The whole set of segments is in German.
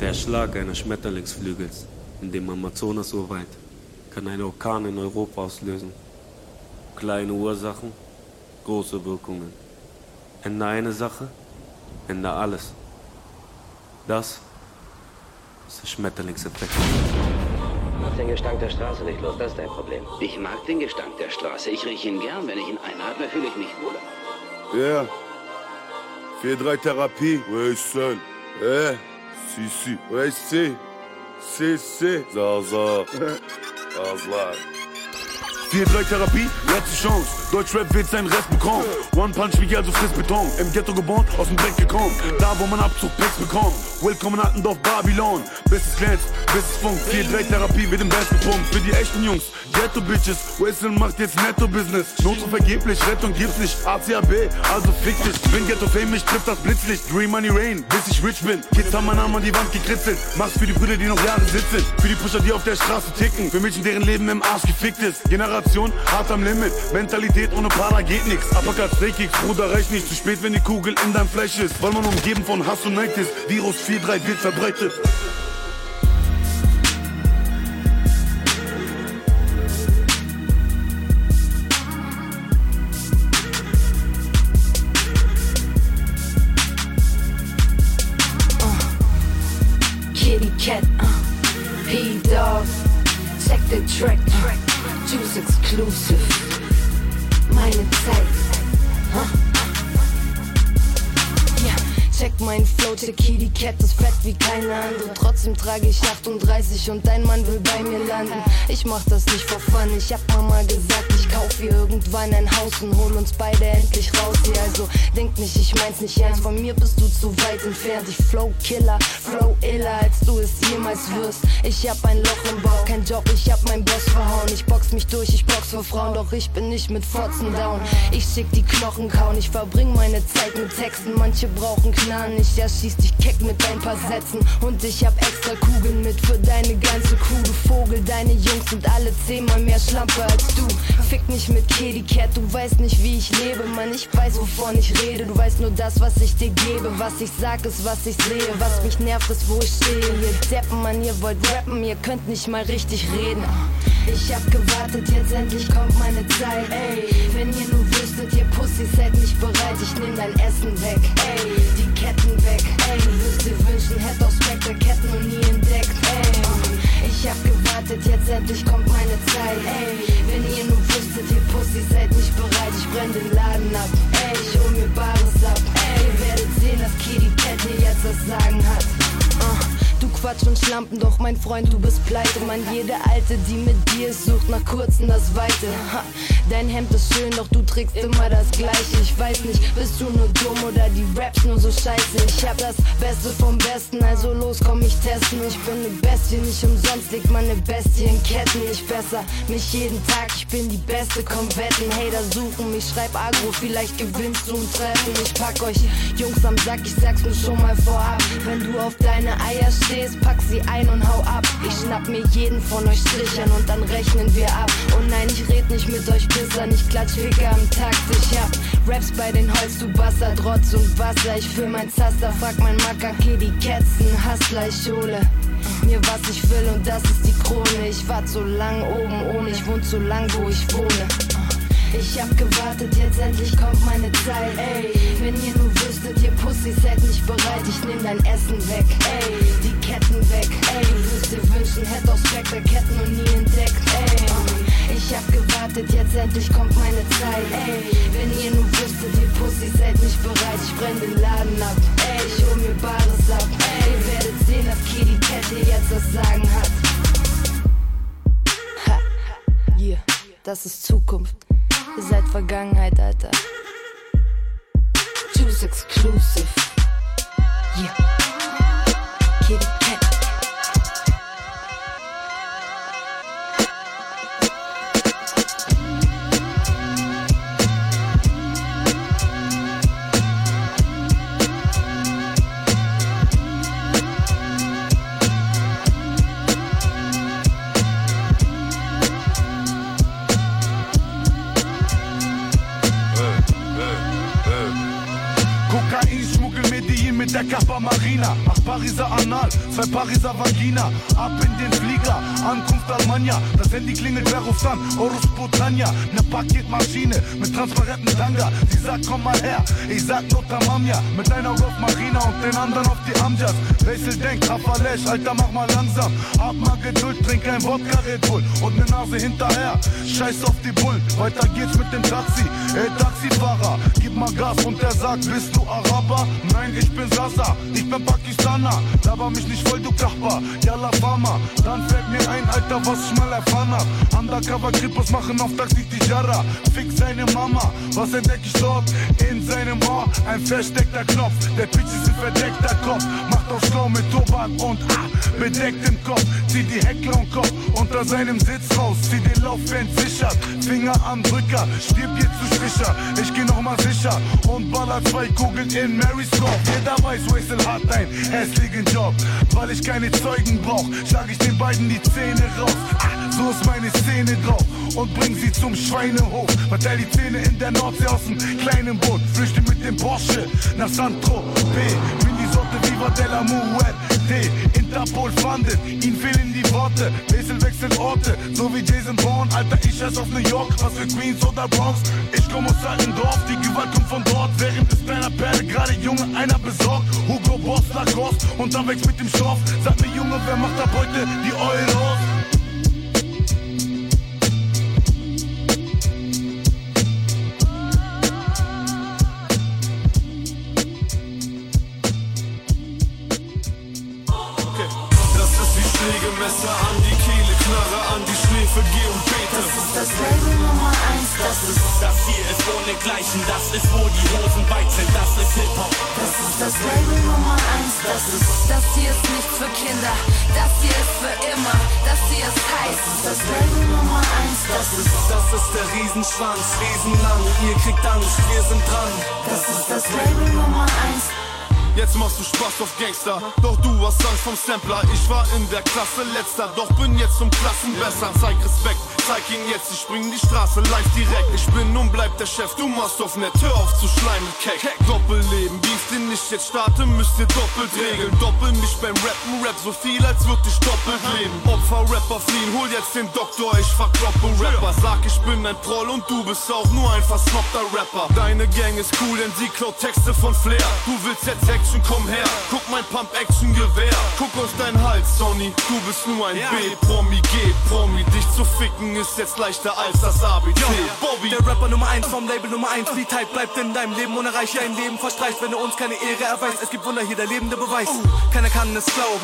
Der Schlag eines Schmetterlingsflügels in dem Amazonas so weit kann einen Orkan in Europa auslösen. Kleine Ursachen, große Wirkungen. Ende eine Sache, Ende alles. Das ist der Schmetterlingseffekt. Mach den Gestank der Straße nicht los, das ist dein Problem. Ich mag den Gestank der Straße. Ich rieche ihn gern. Wenn ich ihn einatme, fühle ich mich wohler. Ja. 4-3 Therapie. Ouais, seul. Si, si. Ouais, c'est. C'est, c'est. Zaza. Zaza. Azla. 4-3 Therapie, letzte Chance. Deutschrap wird seinen Rest bekommen. One Punch wie also frisst Beton. Im Ghetto geboren, aus dem Dreck gekommen. Da wo man Abzug Picks bekommt. Willkommen Attendorf, Babylon. Bis es glänzt, bis es funkt. 4-3 Therapie wird im Best gepumpt. Für die echten Jungs, Ghetto Bitches. Whistle macht jetzt Netto-Business. Notruf vergeblich, Rettung gibt's nicht. ACAB, also fick dich. Bin Ghetto Fame, mich trifft das Blitzlicht. Dream Money Rain, bis ich rich bin. Kids haben meinen Namen an die Wand gekritzelt. Mach's für die Brüder, die noch Jahre sitzen. Für die Pusher, die auf der Straße ticken. Für Mädchen, deren Leben im Arsch gefickt ist. Generation hart am Limit. Mentalität ohne Para geht nix. Uppercut, Drehkicks, Bruder, reicht nicht. Zu spät, wenn die Kugel in deinem Fleisch ist. Weil man umgeben von Hass und Neid ist. Virus 4-3 wird verbreitet. Cat, das fett wie keine andere. Trotzdem trage ich 38 und dein Mann will bei mir landen. Ich mach das nicht for fun, ich hab Mama gesagt, kauf ihr irgendwann ein Haus und hol uns beide endlich raus hier. Also denk nicht, ich mein's nicht ernst, von mir bist du zu weit entfernt. Ich Flow Killer, Flow iller, als du es jemals wirst. Ich hab ein Loch im Bauch, kein Job, ich hab mein Boss verhauen. Ich box mich durch, ich box für Frauen, doch ich bin nicht mit Fotzen down. Ich schick die Knochen kauen, ich verbring meine Zeit mit Texten. Manche brauchen Knarren, ich erschieß dich keck mit ein paar Sätzen. Und ich hab extra Kugeln mit für deine ganze. Du Vogel, deine Jungs sind alle zehnmal mehr Schlampe als du. Fick nicht mit Kitty Cat, du weißt nicht, wie ich lebe. Mann, ich weiß, wovon ich rede. Du weißt nur das, was ich dir gebe. Was ich sag, ist, was ich sehe. Was mich nervt, ist, wo ich stehe. Ihr Deppen, Mann, ihr wollt rappen, ihr könnt nicht mal richtig reden. Ich hab gewartet, jetzt endlich kommt meine Zeit. Ey, wenn ihr nur wüsstet, ihr Pussys seid nicht bereit, ich nehm dein Essen weg. Ey, die Ketten weg. Ey, du wirst dir wünschen, hätt Spectre Ketten und nie entdeckt. Ey, ich hab gewartet, jetzt endlich kommt meine Zeit. Ey, wenn ihr nur wüsstet, ihr Pussys seid nicht bereit, ich brenn den Laden ab. Ey, ich hol mir Bares ab. Ey, ihr werdet sehen, dass Kitty hier jetzt das Sagen hat. Quatsch und Schlampen, doch mein Freund, du bist pleite. Mann, jede Alte, die mit dir ist, sucht nach kurzen das Weite. Ha, dein Hemd ist schön, doch du trägst immer das Gleiche. Ich weiß nicht, bist du nur dumm oder die Raps nur so scheiße? Ich hab das Beste vom Besten, also los, komm ich testen. Ich bin ne Bestie, nicht umsonst legt man ne Bestie in Ketten. Ich besser mich jeden Tag, ich bin die Beste, komm wetten. Hater suchen mich, schreib Agro, vielleicht gewinnst du ein Treffen. Ich pack euch Jungs am Sack, ich sag's nur schon mal vorab. Wenn du auf deine Eier stehst, pack sie ein und hau ab. Ich schnapp mir jeden von euch Strichern und dann rechnen wir ab. Und nein, ich red nicht mit euch Pissern, ich klatsch Ficker am Takt. Ich hab Raps bei den Holz, du Bastard, Rotz und Wasser. Ich füll mein Zaster, frag mein Macker, die Kätzen, Hustler, ich hole mir was ich will und das ist die Krone. Ich wart so lang oben ohne, ich wohn so lang, wo ich wohne. Ich hab gewartet, jetzt endlich kommt meine Zeit. Ey, wenn ihr nur wüsstet, ihr Pussys seid nicht bereit, ich nehm dein Essen weg. Ey, die Ketten weg. Ey, du wirst dir wünschen, hätte aus Spectre Ketten und nie entdeckt. Ey, ich hab gewartet, jetzt endlich kommt meine Zeit. Ey, wenn ihr nur wüsstet, ihr Pussys seid nicht bereit, ich brenn den Laden ab. Ey, ich hol mir Bares ab. Ey, ihr werdet sehen, dass Cat hier jetzt das Sagen hat. Ha, yeah, das ist Zukunft. Seid Vergangenheit, Alter. Juice Exclusive. Yeah. Kitty Cat. China Marina. Ach, Pariser Anal, zwei Pariser Vagina. Ab in den Flieger, Ankunft Almania. Das Handy klingelt, wer ruft an? Orus Botania. Ne Paketmaschine mit transparenten Tanga. Sie sagt, komm mal her. Ich sag Notamamia. Mit einer auf Marina und den anderen auf die Amjas. Wesel denkt, Hafalesch, Alter, mach mal langsam. Hab mal Geduld, trink ein Wodka Red Bull. Und ne Nase hinterher. Scheiß auf die Bullen. Weiter geht's mit dem Taxi. Ey, Taxifahrer, gib mal Gas. Und der sagt, bist du Araber? Nein, ich bin Sasa. Ich bin Pakistaner. Laber mich nicht voll, du Kachbar. Yalla Fama. Dann fällt mir ein, Alter, was ich mal erfahren hab. Undercover Krippos machen auf Taxi Tijara. Fick seine Mama. Was entdeck ich dort? In seinem Ohr ein versteckter Knopf. Der Pitch ist ein verdeckter Kopf. Macht auf schlau mit Tobak und ah, bedeckt im Kopf. Zieh die Heckler und Kopf unter seinem Sitz raus. Zieh den Laufband sichert. Finger am Drücker. Stirb jetzt zu Stricher. Ich geh nochmal sicher und baller zwei Kugeln in Mary's Kopf. Jeder weiß, Whistle hat ein hässlichen Job. Weil ich keine Zeugen brauch, schlag ich den beiden die Zähne raus. Ah, so ist meine Szene drauf und bring sie zum Schweinehof. Verteil die Zähne in der Nordsee aus dem kleinen Boot. Flüchte mit dem Porsche nach Santro B. Bin die Sorte Viva della Muerte. Interpol fandet, ihn fehlen die Worte. Wesel wechselt Orte, so wie Jason Bourne. Alter, ich scheiß auf New York, was für Queens oder Bronx. Ich komm aus Altendorf, die Gewalt kommt von dort. Während es deiner Perle gerade Junge einer besorgt. Hugo Boss, Lacoste, unterwegs mit dem Stoff. Sag mir Junge, wer macht ab heute die Euros? Das ist das Label Nummer 1, das ist Das hier ist ohne Gleichen, das ist wo die Hosen weit sind, das ist Hip-Hop. Das ist das Label Nummer 1, das ist Das hier ist nichts für Kinder, das hier ist für immer, das hier ist heiß. das Label Nummer 1, das ist Das ist der Riesenschwanz, riesenlang, ihr kriegt Angst, wir sind dran. das ist das Label Nummer 1. Jetzt machst du Spaß auf Gangster, doch du hast Angst vom Sampler. Ich war in der Klasse letzter, doch bin jetzt zum Klassenbesser. Zeig Respekt, zeig ihn jetzt, ich spring die Straße live direkt. Ich bin und bleib der Chef, du machst auf nett, hör auf zu schleimen, Keck. Doppelleben, Beef, den ich jetzt starte, müsst ihr doppelt regeln. Doppel mich beim Rappen, Rap so viel, als würd ich doppelt leben. Opfer, Rapper fliehen, hol jetzt den Doktor, ich verkloppe Rapper. Sag, ich bin ein Proll und du bist auch nur ein versnobter Rapper. Deine Gang ist cool, denn sie klaut Texte von Flair. Du willst jetzt Action, komm her, guck mein Pump-Action-Gewehr. Guck aus dein Hals, Sonny, du bist nur ein B-Promi, G-Promi. Dich zu ficken ist jetzt leichter als das ABC. Bobby, Der Rapper Nummer 1 vom Label Nummer 1, die Type bleibt in deinem Leben unerreicht, ein Leben verstreicht, wenn du uns keine Ehre erweist. Es gibt Wunder hier, der lebende Beweis. Keiner kann es glauben.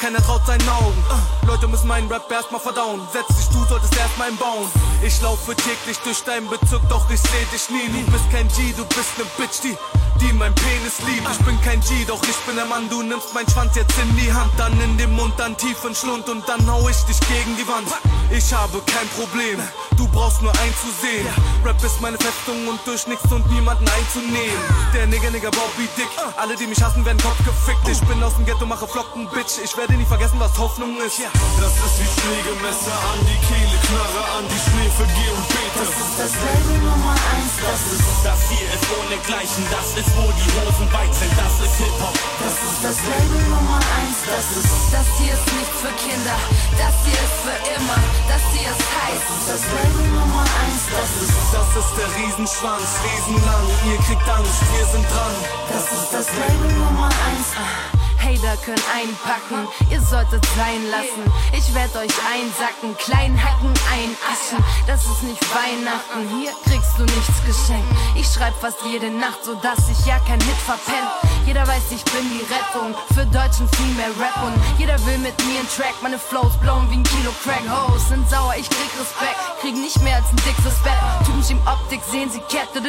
Keiner traut seinen Augen. Leute müssen meinen Rap erstmal verdauen. Setz dich, du solltest erstmal ihn bauen. Ich laufe täglich durch deinen Bezirk, doch ich seh dich nie. Du bist kein G, du bist ne Bitch, die, die mein Penis liebt. Ich bin kein G, doch ich bin der Mann. Du nimmst meinen Schwanz jetzt in die Hand, dann in den Mund, dann tief in Schlund und dann hau ich dich gegen die Wand. Ich habe kein Problem, du brauchst nur einzusehen. Rap ist meine Festung und durch nichts und niemanden einzunehmen. Der Nigger, Nigger, Bobby Dick. Alle, die mich hassen, werden Kopf gefickt. Ich bin aus dem Ghetto, mache Flocken, Bitch. Ich werde nie vergessen, was Hoffnung ist. das ist wie Schlägemesser an die Kehle, Knarre an die Schläfe, geh und bete. Das Label Nummer 1, das ist Das hier ist ohne Gleichen, das ist wo die Hosen weit sind, das ist Hip-Hop. Das ist das Label Nummer 1, das ist Das hier ist nichts für Kinder, das hier ist für immer, das hier ist heiß. das Label Nummer 1, das ist Das ist der Riesenschwanz, riesenlang, ihr kriegt Angst, wir sind dran. das ist das Label Nummer 1. Hater können einpacken, ihr solltet sein lassen. Ich werd euch einsacken, klein hacken, einaschen. Das ist nicht Weihnachten, hier kriegst du nichts geschenkt. Ich schreib fast jede Nacht, so dass ich ja kein Hit verpennt. Jeder weiß, ich bin die Rettung für Deutschen mehr Rap und jeder will mit mir einen Track. Meine Flows blown wie ein Kilo Crack. Hoes sind sauer, ich krieg Respekt, krieg nicht mehr als ein dickes Bett. Typen im Optik sehen sie Kette,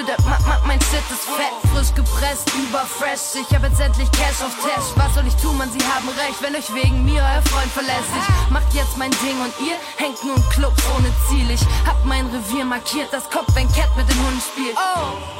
mein Shit ist fett, frisch gepresst, überfresh. Ich hab jetzt endlich Cash auf Tash. Was soll ich tun, man, sie haben recht, wenn euch wegen mir euer Freund verlässt. Ich mach jetzt mein Ding und ihr hängt nur in Clubs ohne Ziel. Ich hab mein Revier markiert, das Kopf, wenn Cat mit den Hunden spielt.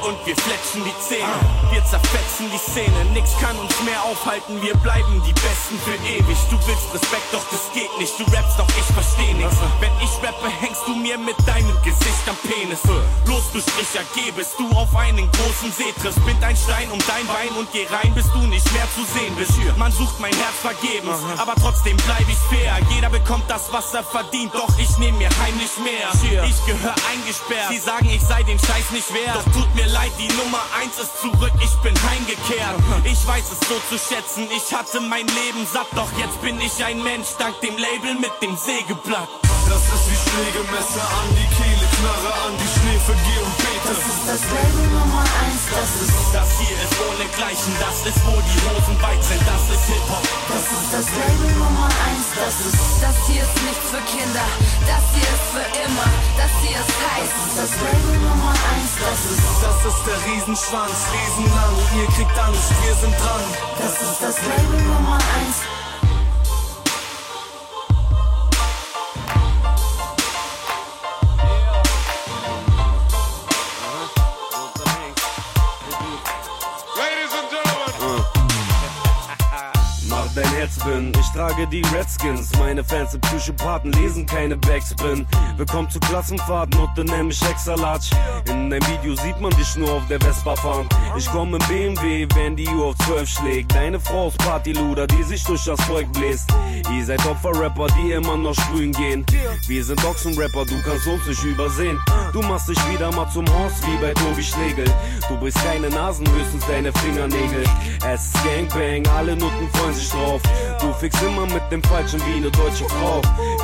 Und wir fletschen die Zähne, wir zerfetzen die Szene. Nix kann uns mehr aufhalten, wir bleiben die Besten für ewig. Du willst Respekt, doch das geht nicht. Du rappst, doch ich versteh nix. Wenn ich rappe, hängst du mir mit deinem Gesicht am Penis. Los, du Stricher, geh, bis du auf einen großen See triffst. bind ein Stein um dein Bein und geh rein, bis du nicht mehr zu sehen bist. Man sucht mein Herz vergebens, aber trotzdem bleib ich fair. Jeder bekommt das, was er verdient, doch ich nehm mir heimlich mehr. Ich gehör eingesperrt, sie sagen, ich sei den Scheiß nicht wert. Doch tut mir leid, die Nummer eins ist zurück, ich bin heimgekehrt. Ich weiß es so zu schätzen, ich hatte mein Leben satt, doch jetzt bin ich ein Mensch, dank dem Label mit dem Sägeblatt. Das ist wie Schlägemesser an die Kehle, Knarre an die Schläfe, geh und. Das ist das Label Nummer 1, das ist Das hier ist ohne Gleichen, das ist wo die Hosen weit sind, das ist Hip-Hop. Das ist das Label Nummer 1, das ist Das hier ist nichts für Kinder, das hier ist für immer Das hier ist heiß, das ist das Label Nummer 1, das ist Das ist der Riesenschwanz, riesenlang, ihr kriegt Angst, wir sind dran. Das ist das Label Nummer 1 Fels bin. Ich trage die Redskins, meine Fans sind Psychopathen, lesen keine Backspin. Willkommen zu Klassenfahrten und dann nenn mich Hexalatsch. In deinem Video sieht man dich nur auf der Vespa fahren. Ich komme im BMW, wenn die Uhr auf 12 schlägt. Deine Frau ist Partyluder, die sich durch das Volk bläst. Ihr seid Opferrapper, die immer noch sprühen gehen. Wir sind Ochsenrapper, du kannst uns nicht übersehen. Du machst dich wieder mal zum Horst wie bei Tobi Schlegel. Du brichst keine Nasen, höchstens deine Fingernägel. Es ist Gangbang, alle Nutten freuen sich drauf. Du fickst immer mit dem Falschen wie eine deutsche Frau.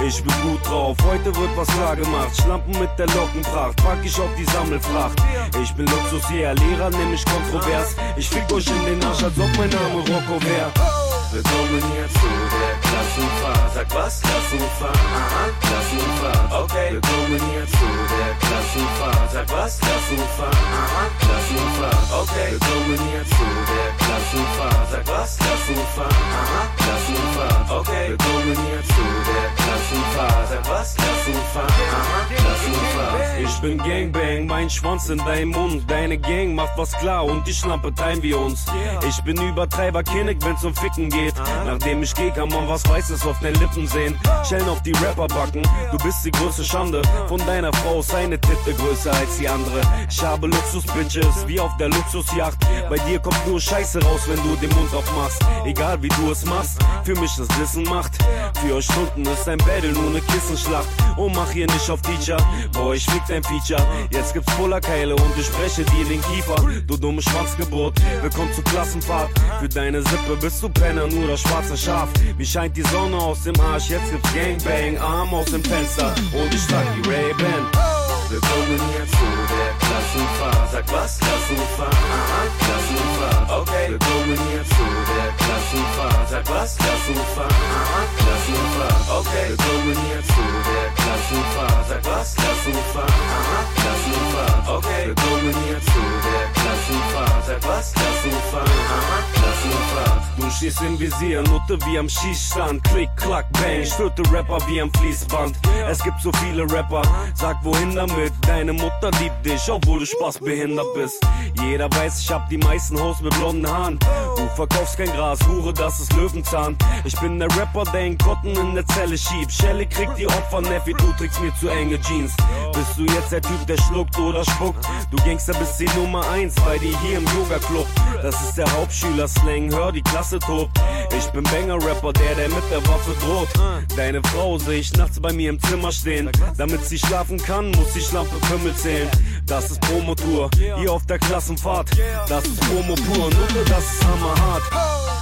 Ich bin gut drauf, heute wird was klar gemacht. Schlampen mit der Lockenpracht, pack ich auf die Sammelfracht. Ich bin Luxus, yeah, Lehrer, nämlich kontrovers. Ich fick euch in den Arsch, als ob mein Name Rocco wär. Willkommen hier zu der Klassenfahrt. Sag was? Klassenfahrt. Aha, Klassenfahrt. Okay. Willkommen hier zu der Klassenfahrt. Sag was? Klassenfahrt. Aha, Klassenfahrt. Okay. Willkommen hier zu der Klassenfahrt. Sag was? Klassenfahrt. Aha, Klassenfahrt. Okay. Willkommen hier zu der Klassenfahrt. Sag was? Klassenfahrt. Aha, Klassenfahrt. Ich bin Gangbang, mein Schwanz in deinem Mund. Deine Gang macht was klar und die Schlampe teilen wir uns. Ich bin Übertreiber, Kinnig, wenn's um Ficken geht. Nachdem ich geh, kann man was Weißes auf den Lippen sehen. Schellen auf die Rapper backen, du bist die größte Schande. Von deiner Frau ist eine Titte größer als die andere. Ich habe Luxus-Bitches, wie auf der Luxusjacht. Bei dir kommt nur Scheiße raus, wenn du den Mund aufmachst. Egal wie du es machst, für mich das Wissen macht. Für euch Stunden ist ein Battle nur eine Kissenschlacht. Und mach hier nicht auf Teacher, boah, ich fick dein Feature. Jetzt gibt's Bullerkeile und ich spreche dir den Kiefer. Du dumme Schwanzgeburt, willkommen zur Klassenfahrt. Für deine Sippe bist du Penner, nur das schwarze Schaf. Wie scheint die Sonne aus dem Arsch, jetzt gibt's Gangbang, Arm aus dem Fenster. Und ich trag die Ray-Ban. Willkommen hier zu der Klassenfahrt. Sag was? Klassenfahrt. Aha, Klassenfahrt. Okay. Willkommen hier zu der Klassenfahrt. Sag was? Klassenfahrt. Aha, Klassenfahrt. Okay. Willkommen hier zu der Klassenfahrt. Sag was? Klassenfahrt. Aha, Klassenfahrt. Okay. Willkommen hier zu der Klassenfahrt. Sag was? Klassenfahrt. Aha, Klassenfahrt. Du stehst im Visier, Nutte wie am Schießstand. Klick, klack, bang. Störte Rapper wie am Fließband. Es gibt so viele Rapper. Sag wohin damit? Deine Mutter liebt dich, obwohl du spaßbehindert bist. Jeder weiß, ich hab die meisten Hoes mit blonden Haaren. Du verkaufst kein Gras, Hure, das ist Löwenzahn. Ich bin der Rapper, der in Kotten in der Zelle schiebt. Shelley kriegt die Opfer, Neffi, du trägst mir zu enge Jeans. Bist du jetzt der Typ, der schluckt oder spuckt? Du Gangster bist die Nummer eins bei dir hier im Yoga-Club. Das ist der Hauptschüler-Slang, hör, die Klasse tobt. Ich bin Banger-Rapper, der, der mit der Waffe droht. Deine Frau sehe ich nachts bei mir im Zimmer stehen. Damit sie schlafen kann, muss die Schlampe Kümmel zählen. Das ist Promotour, hier auf der Klassenfahrt. Das ist Promo pur, nur das ist hammerhart.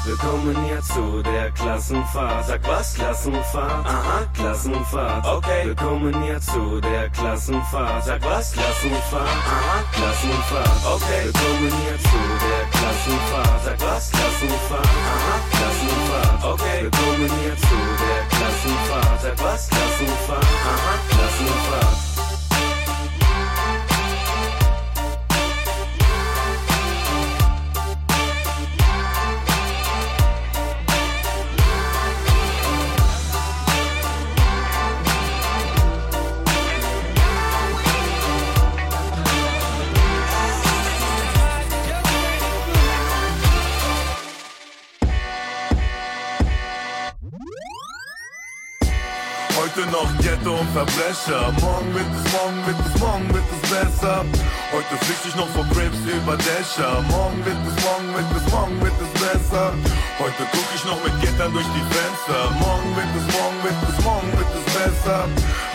Willkommen hier zu der Klassenfahrt. Sag was? Klassenfahrt? Aha, Klassenfahrt. Okay. Willkommen hier zu der Klassenfahrt. Sag was? Klassenfahrt? Aha, Klassenfahrt. Okay. Willkommen hier zu der Klassenfahrt. Sag was? Klassenfahrt? Aha, Klassenfahrt. Okay. Willkommen hier zu der Klassenfahrt. Sag was? Klassenfahrt? Aha, Klassenfahrt. Heute noch Ghetto und Verbrecher. Morgen wird es, morgen wird es, morgen wird es besser. Heute flieg ich noch vor Cribs über Dächer. Morgen wird es, morgen wird es, morgen wird es besser. Heute guck ich noch mit Gittern durch die Fenster. Morgen wird es, morgen wird es, morgen wird es besser.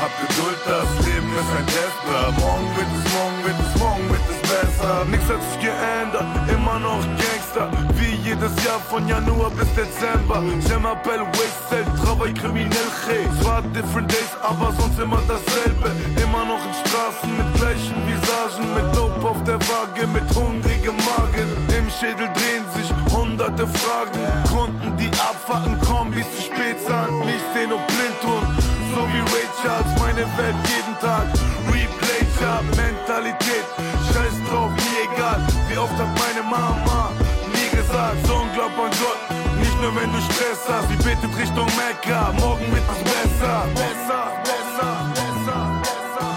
Hab Geduld, das Leben ist ein Tester. Morgen wird es, morgen wird es, morgen wird es besser. Nix hat sich geändert, immer noch Gangster. Wie jedes Jahr von Januar bis Dezember. Je m'appelle Wastel, travail kriminell, hey. Zwar different days, aber sonst immer dasselbe. Immer noch in Straßen mit gleichen Visagen. Mit Dope auf der Waage, mit hungrigem Magen. Im Schädel drehen sich hunderte Fragen. Kunden, die abfacken, Kombis zu spät zahlen. Nicht sehen und blind tun. Charles, meine Welt jeden Tag. Replay Job, Mentalität. Scheiß drauf, mir egal. Wie oft hat meine Mama mir gesagt, Sohn, glaub an Gott. Nicht nur wenn du Stress hast, sie betet Richtung Mekka. Morgen wird es besser, besser, besser, besser, besser,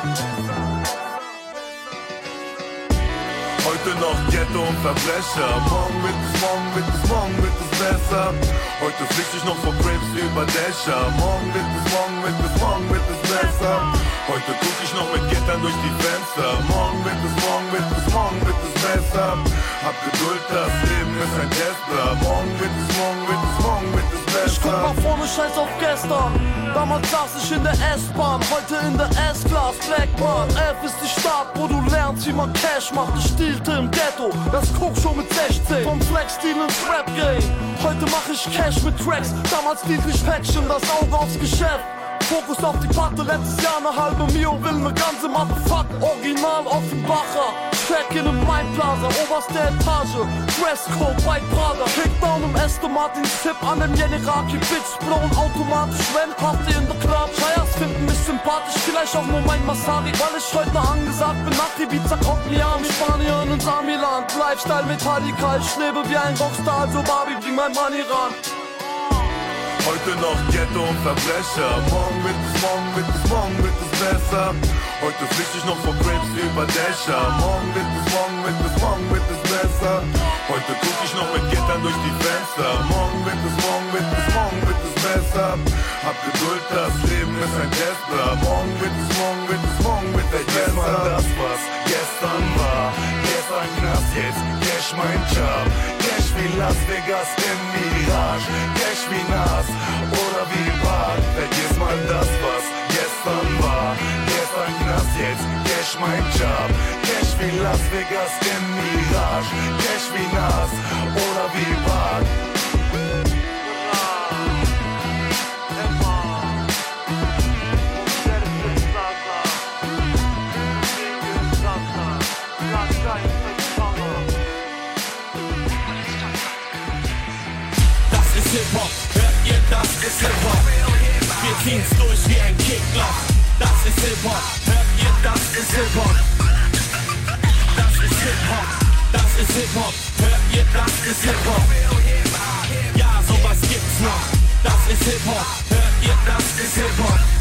Heute noch Ghetto und Verbrecher. Morgen wird es, morgen wird es, morgen wird es besser. Heute flieg ich noch vor Cribs über Dächer. Morgen wird es, morgen wird es, morgen wird es besser. Heute guck ich noch mit Gittern durch die Fenster. Morgen wird es, morgen wird es, morgen wird es besser. Hab Geduld, das Leben ist ein Tester. Morgen wird es, morgen wird es, morgen wird es besser. Ich guck nach vorne, scheiß auf gestern. Damals saß ich in der S-Bahn, heute in der S-Class. Blackbahn, F ist die Stadt, wo du lernst, wie man Cash macht. Ich stielte im Ghetto, das guck schon mit 16. Vom Flex-Stil ins Rap-Game. Heute mach ich Cash mit Tracks, damals stiehlt ich Päckchen, das Auge aufs Geschäft. Fokus auf die Patte, letztes Jahr eine halbe Mio, will ne ganze Motherfuck. Original Offenbacher, Check-in im Mind Plaza, oberste Etage, Dresscode, White Prada. Kickdown im Aston Martin, Tipp an dem Generaki, Bitch, blown automatisch, wenn Party in der Club. Chayas finden mich sympathisch, vielleicht auch nur mein Masari, weil ich heute angesagt bin. Nach Ibiza kommt Miami, Spanien und Amiland. Lifestyle Metallica, ich lebe wie ein Rockstar, also Barbie, bring mein Money ran. Heute noch Ghetto und Verbrecher. Morgen wird es, morgen wird es, morgen wird es besser. Heute flieg ich noch vor Cribs über Dächer. Morgen wird es, morgen wird es, morgen wird es besser. Heute guck ich noch mit Gittern durch die Fenster. Morgen wird es, morgen wird es, morgen wird es besser. Hab Geduld, das Leben ist ein Tester. Morgen wird es, morgen wird es, morgen wird es besser. mal das, was gestern war. Gestern Knast, jetzt Cash mein Job. Cash wie Las Vegas im Cash wie Nas oder wie Bad. Vergiss mal das, was gestern war. Gestern Knast, jetzt Cash mein Job. Cash wie Las Vegas im Mirage. Cash wie Nas oder wie Bad. Ist Hip-Hop, hört ihr, das ist Hip-Hop. Wir ziehen's durch wie ein Kickloch. Das ist Hip-Hop, hört ihr, das ist Hip-Hop. Das ist Hip-Hop, das ist Hip-Hop, hört ihr, das ist Hip-Hop. Ja, sowas gibt's noch. Das ist Hip-Hop, hört ihr, das ist Hip-Hop.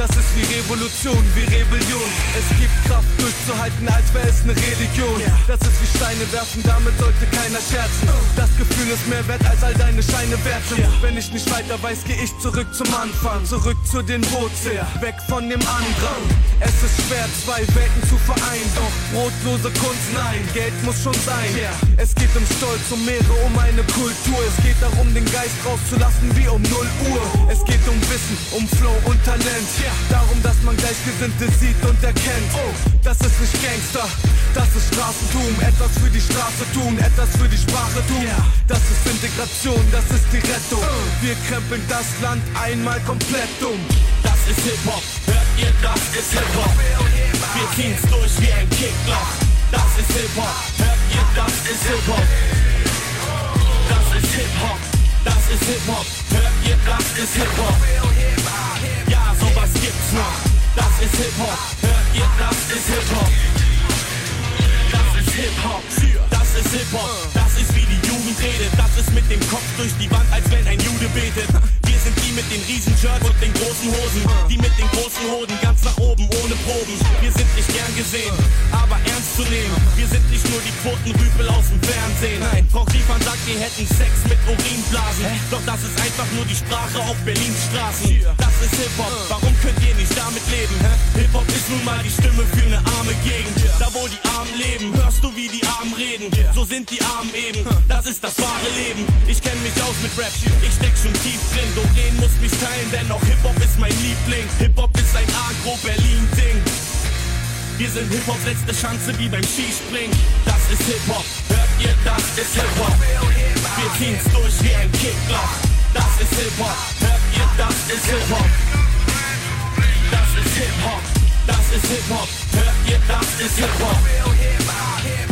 Das ist wie Revolution, wie Rebellion. Es gibt Kraft durchzuhalten, als wäre es eine Religion. Das ist wie Steine werfen, damit sollte keiner scherzen. Das Gefühl ist mehr wert als all deine Scheine wert sind. Wenn ich nicht weiter weiß, geh ich zurück zum Anfang. Zurück zu den Wurzeln, weg von dem Andrang. Es ist schwer, zwei Welten zu vereinen. Doch brotlose Kunst, nein, Geld muss schon sein. Es geht um Stolz, um Meere, um eine Kultur. Es geht darum, den Geist rauszulassen wie um 0 Uhr. Es geht um Wissen, um Flow und Talent. Darum, dass man Gleichgesinnte sieht und erkennt. Das ist nicht Gangster, das ist Straßentum. Etwas für die Straße tun, etwas für die Sprache tun. Das ist Integration, das ist die Rettung. Wir krempeln das Land einmal komplett um. Das ist Hip-Hop, hört ihr, das ist Hip-Hop. Wir ziehen's durch wie ein Kickloch. Das ist Hip-Hop, hört ihr, das ist Hip-Hop. Das ist Hip-Hop, das ist Hip-Hop, hört ihr, das ist Hip-Hop. Ja, sowas gibt's noch. Das ist Hip-Hop, hört ihr, das ist Hip-Hop. Das ist Hip-Hop, das ist Hip-Hop, redet. Das ist mit dem Kopf durch die Wand, als wenn ein Jude betet. Wir sind die mit den Riesenshirts und den großen Hosen. Die mit den großen Hoden ganz nach oben ohne Proben. Wir sind nicht gern gesehen, aber ernst zu wahrzunehmen. Wir sind nicht nur die Quotenrüpel aus dem Fernsehen. Nein, Frau Griefmann sagt, wir hätten Sex mit Urinblasen. Doch das ist einfach nur die Sprache auf Berlins Straßen. Das ist Hip-Hop, warum könnt ihr nicht damit leben? Hip-Hop ist nun mal die Stimme für eine arme Gegend. Da wo die Armen leben, hörst du wie die Armen reden. So sind die Armen eben, das ist das wahre Leben. Ich kenn mich aus mit Rap, ich steck schon tief drin. Doreen muss mich teilen, denn auch Hip-Hop ist mein Liebling. Hip-Hop ist ein Agro-Berlin-Ding. Wir sind Hip-Hops letzte Chance wie beim Skispringen. Das ist Hip-Hop, hört ihr, das ist Hip-Hop. Wir ziehen's durch wie ein Kickloch. Das ist Hip-Hop, hört ihr, das ist Hip-Hop. Das ist Hip-Hop, das ist Hip-Hop, hört ihr, das ist Hip-Hop.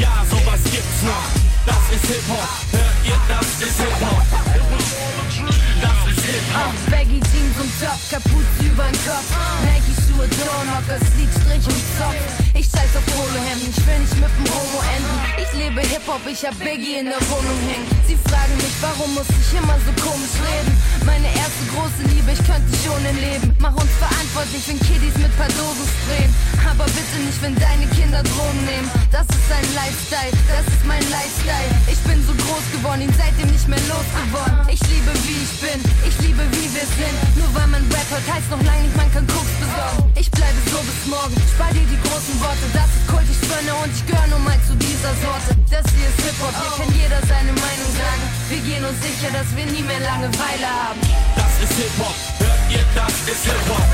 Ja, sowas gibt's noch. Das ist Hip-Hop, hört ihr, das ist Hip-Hop. Das ist Hip-Hop. Baggy Jeans und Top, Kapuze übern Kopf. Nike Schuhe, Dornhocker, Sleek, Strich und Zopf. Ich scheiß auf Polohemden, ich will nicht mit dem Homo enden. Ich lebe Hip-Hop, ich hab Biggie in der Wohnung hängen. Sie fragen mich, warum muss ich immer so komisch reden? Meine erste große Liebe, ich könnte schon im Leben. Mach uns verantwortlich, wenn Kiddies mit paar Dosen sprayen. Aber bitte nicht, wenn deine Kinder Drogen nehmen. Das ist ein Lifestyle, das ist mein Lifestyle. Ich bin so groß geworden, ihn seitdem nicht mehr losgeworden. Ich liebe, wie ich bin, ich liebe, wie wir sind. Nur weil man Rap hört, heißt noch lange nicht, man kann Koks besorgen. Ich bleibe so bis morgen, spar dir die großen Worte. Das ist Kult, ich spinne und ich gehöre nun mal zu dieser Sorte. Das hier ist Hip-Hop, hier kann jeder seine Meinung sagen. Wir gehen uns sicher, dass wir nie mehr Langeweile haben. Das ist Hip-Hop, hört ihr, das ist Hip-Hop.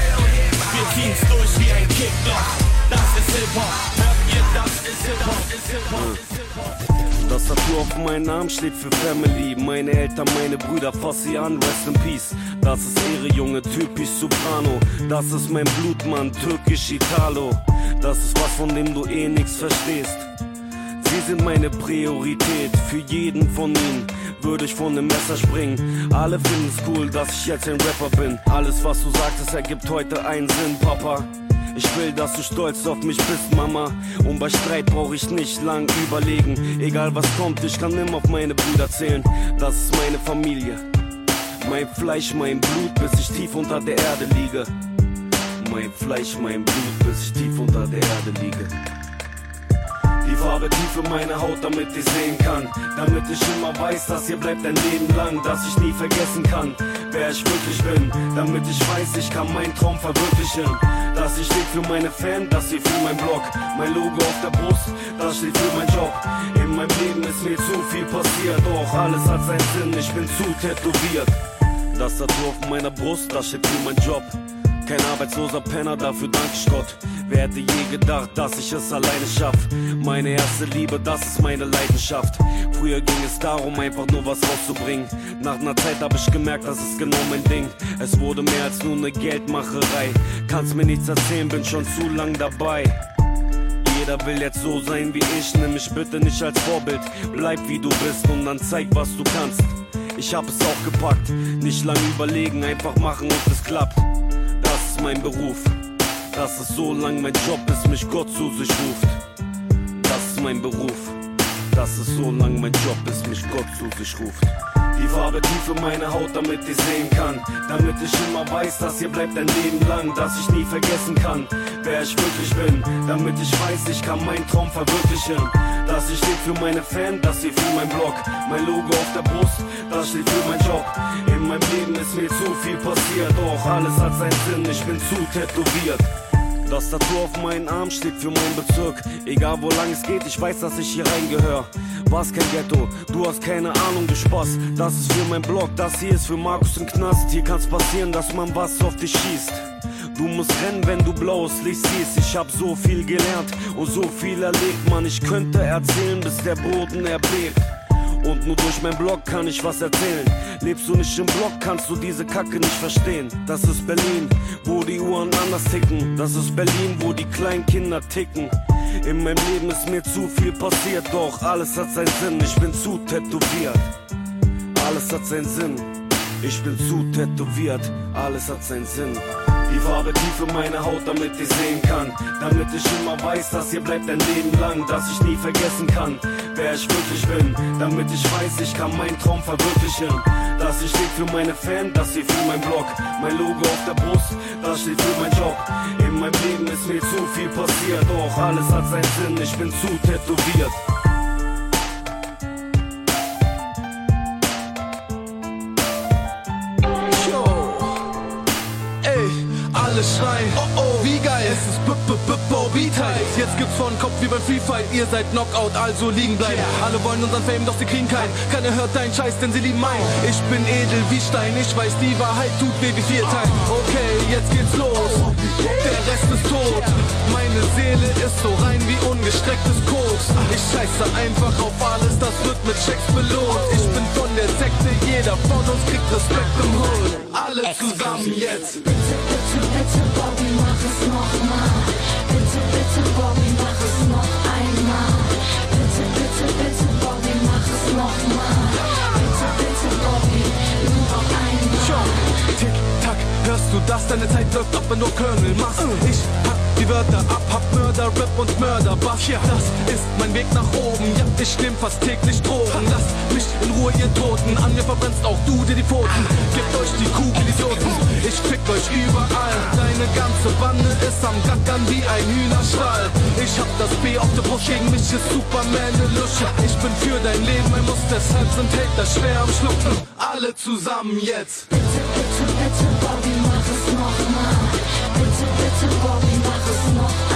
Wir ziehen's durch wie ein Kickloch. Das ist Hip-Hop, hört ihr, das ist Hip-Hop. Hip-Hop. Das Tattoo auf meinem Namen steht für Family. Meine Eltern, meine Brüder, fass sie an, rest in peace. Das ist Ehre, Junge, typisch Soprano. Das ist mein Blutmann, türkisch Italo. Das ist was, von dem du eh nix verstehst. Sie sind meine Priorität, für jeden von ihnen würde ich von dem Messer springen. Alle finden's cool, dass ich jetzt ein Rapper bin. Alles, was du sagtest, ergibt heute einen Sinn, Papa. Ich will, dass du stolz auf mich bist, Mama. Und bei Streit brauch ich nicht lang überlegen. Egal was kommt, ich kann immer auf meine Brüder zählen. Das ist meine Familie. Mein Fleisch, mein Blut, bis ich tief unter der Erde liege. Mein Fleisch, mein Blut, bis ich tief unter der Erde liege. Die Farbe tief in meine Haut, damit ich sehen kann. Damit ich immer weiß, dass hier bleibt ein Leben lang, dass ich nie vergessen kann, wer ich wirklich bin. Damit ich weiß, ich kann meinen Traum verwirklichen. Das hier steht für meine Fan, das hier für mein Blog. Mein Logo auf der Brust, das steht für mein Job. In meinem Leben ist mir zu viel passiert, doch alles hat seinen Sinn, ich bin zu tätowiert. Das Tattoo auf meiner Brust, das steht für mein Job. Kein arbeitsloser Penner, dafür dank ich Gott. Wer hätte je gedacht, dass ich es alleine schaff? Meine erste Liebe, das ist meine Leidenschaft. Früher ging es darum, einfach nur was rauszubringen. Nach einer Zeit hab ich gemerkt, das ist genau mein Ding. Es wurde mehr als nur eine Geldmacherei. Kannst mir nichts erzählen, bin schon zu lang dabei. Jeder will jetzt so sein wie ich, nimm mich bitte nicht als Vorbild. Bleib wie du bist und dann zeig, was du kannst. Ich hab es auch gepackt, nicht lang überlegen, einfach machen und es klappt. Das ist mein Beruf. Das ist so lang mein Job, bis mich Gott zu sich ruft. Das ist mein Beruf. Das ist so lang mein Job, bis mich Gott zu sich ruft. Die Farbe tief in meine Haut, damit ich sehen kann. Damit ich immer weiß, dass hier bleibt ein Leben lang, dass ich nie vergessen kann, wer ich wirklich bin. Damit ich weiß, ich kann meinen Traum verwirklichen. Das hier steht für meine Fan, das hier für mein Blog. Mein Logo auf der Brust, das steht für mein Job. In meinem Leben ist mir zu viel passiert, doch alles hat seinen Sinn, ich bin zu tätowiert. Das Tattoo auf meinen Arm steht für meinen Bezirk. Egal wo lang es geht, ich weiß, dass ich hier reingehör. Was kein Ghetto, du hast keine Ahnung, du Spaß. Das ist für mein Blog, das hier ist für Markus im Knast. Hier kann's passieren, dass man was auf dich schießt. Du musst rennen, wenn du blaues Licht siehst. Ich hab so viel gelernt und so viel erlebt, man. Ich könnte erzählen, bis der Boden erbebt. Und nur durch mein Blog kann ich was erzählen. Lebst du nicht im Blog, kannst du diese Kacke nicht verstehen. Das ist Berlin, wo die Uhren anders ticken. Das ist Berlin, wo die kleinen Kinder ticken. In meinem Leben ist mir zu viel passiert, doch alles hat seinen Sinn. Ich bin zu tätowiert. Alles hat seinen Sinn. Ich bin zu tätowiert. Alles hat seinen Sinn. Die Farbe tief in meine Haut, damit ich sehen kann. Damit ich immer weiß, dass hier bleibt ein Leben lang, dass ich nie vergessen kann, wer ich wirklich bin. Damit ich weiß, ich kann meinen Traum verwirklichen. Dass ich steht für meine Fan, das steht für mein Blog. Mein Logo auf der Brust, das steht für mein Job. In meinem Leben ist mir zu viel passiert, doch alles hat seinen Sinn, ich bin zu tätowiert. Alle schreien. Oh oh, wie geil, es ist b b b Bobby Tight. Jetzt gibt's von Kopf wie beim Free Fight. Ihr seid Knockout, also liegen bleiben. Alle wollen unseren Fame, doch sie kriegen keinen. Keiner hört deinen Scheiß, denn sie lieben mein. Ich bin edel wie Stein, ich weiß, die Wahrheit tut weh wie vier Teilen. Okay, jetzt geht's los. Der Rest ist tot. Meine Seele ist so rein wie ungestrecktes Koks. Ich scheiße einfach auf alles, das wird mit Checks belohnt. Ich bin von der Sekte, jeder von uns kriegt Respekt im Hood. Alle zusammen jetzt. Bitte, bitte, bitte, Bobby, mach es nochmal. Bitte, bitte, Bobby, mach es noch einmal. Bitte, bitte, bitte, Bobby, mach es nochmal. Bitte, bitte, Bobby, nur noch einmal. Tick, tack, hörst du das? Deine Zeit läuft ab, wenn du Colonel machst. Ich die Wörter ab, hab Mörder, Rap und Mörder, Bass. Ja, das ist mein Weg nach oben. Ja, ich nehm fast täglich Drogen. Lasst mich in Ruhe, ihr Toten. An mir verbrennst auch du dir die Pfoten. Gebt euch die Kugel, Idioten. Ich fick euch überall. Deine ganze Bande ist am Gackern wie ein Hühnerstall. Ich hab das B auf der Brust, gegen mich ist Superman eine Lusche. Ich bin für dein Leben ein Muss, deshalb sind Hater schwer am Schlucken. Alle zusammen jetzt. Bitte, bitte, bitte, Bobby, mach es nochmal. Bitte, bitte, Bobby, mach es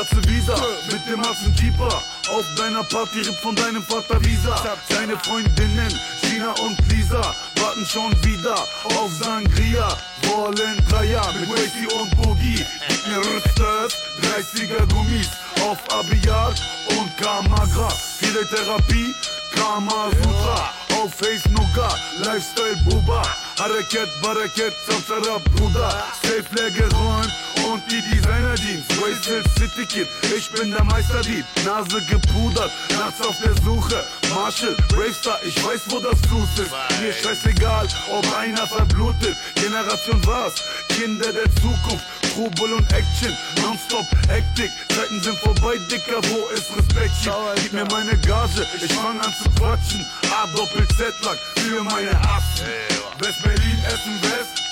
Platze wieder mit dem Keeper Auf deiner Party rippt von deinem Vater Visa. Seine Freundinnen Gina und Lisa warten schon wieder auf Sangria. Wollen Dreier mit Wacy und Boogie. Gib mir Rüstes, 30er Gummis auf Abiyat und Kamagra. Viele Therapie, Kama Sutra. Auf Face Nougat, Lifestyle Buba. Hareket, Baraket, Samsara Bruder. Safe leer geräumt und die Designer-Jeans. Wasted City Kid, ich bin der Meisterdieb. Nase gepudert, nachts auf der Suche. Marshall, Bravestar, ich weiß, wo das Fuß ist. Mir scheißegal, ob einer verblutet. Generation was? Kinder der Zukunft. Trubel und Action, nonstop Hektik. Zeiten sind vorbei, Dicker, wo ist Respekt? Gib mir meine Gage, ich fang an zu quatschen. A Doppel Z-Lack für meine Affen. West-Berlin, Essen, West.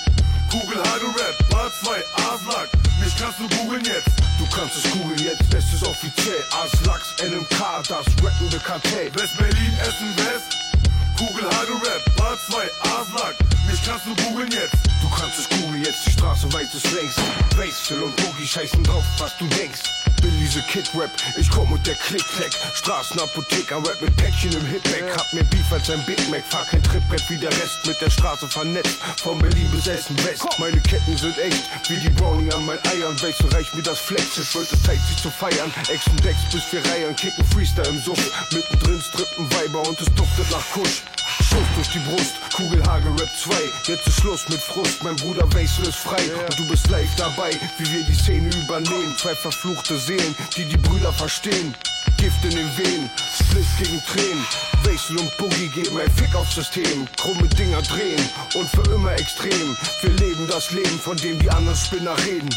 Kugel, Rap, Part 2, Aslak. Mich kannst du googeln jetzt. Du kannst es googeln jetzt, es ist offiziell. Aslaks, NMK, das rappende Kartell. West-Berlin, Essen, West. Kugel, Hagel Rap, Part 2, Aslak. Mich kannst du googeln jetzt. Du kannst es googeln jetzt, die Straße ist längst. Wechsel und Boogie scheißen drauf, was du denkst. Billy the Kid Rap, ich komm mit der Klick-Clack. Straßenapotheker, Rap mit Päckchen im Hitback. Hab mir Beef als ein Big Mac, fahr kein Trittbrett wie der Rest. Mit der Straße vernetzt, von Berlin bis Essen West. Meine Ketten sind echt, wie die Browning an meinen Eiern. Wechsel reicht mir das Flex, wird es Zeit sich zu feiern. Ex und Decks bis vier Reihen, kicken Freestyle im Suff. Mittendrin strippen Weiber und es duftet nach Kusch. Schuss durch die Brust, Kugelhagel Rap 2. Jetzt ist Schluss mit Frust, mein Bruder Wechsel ist frei. Und du bist live dabei, wie wir die Szene übernehmen. Zwei verfluchte Seelen, die die Brüder verstehen. Gift in den Venen, Split gegen Tränen. Wechsel und Boogie geben ein Fick aufs System. Krumme Dinger drehen und für immer extrem. Wir leben das Leben, von dem die anderen Spinner reden.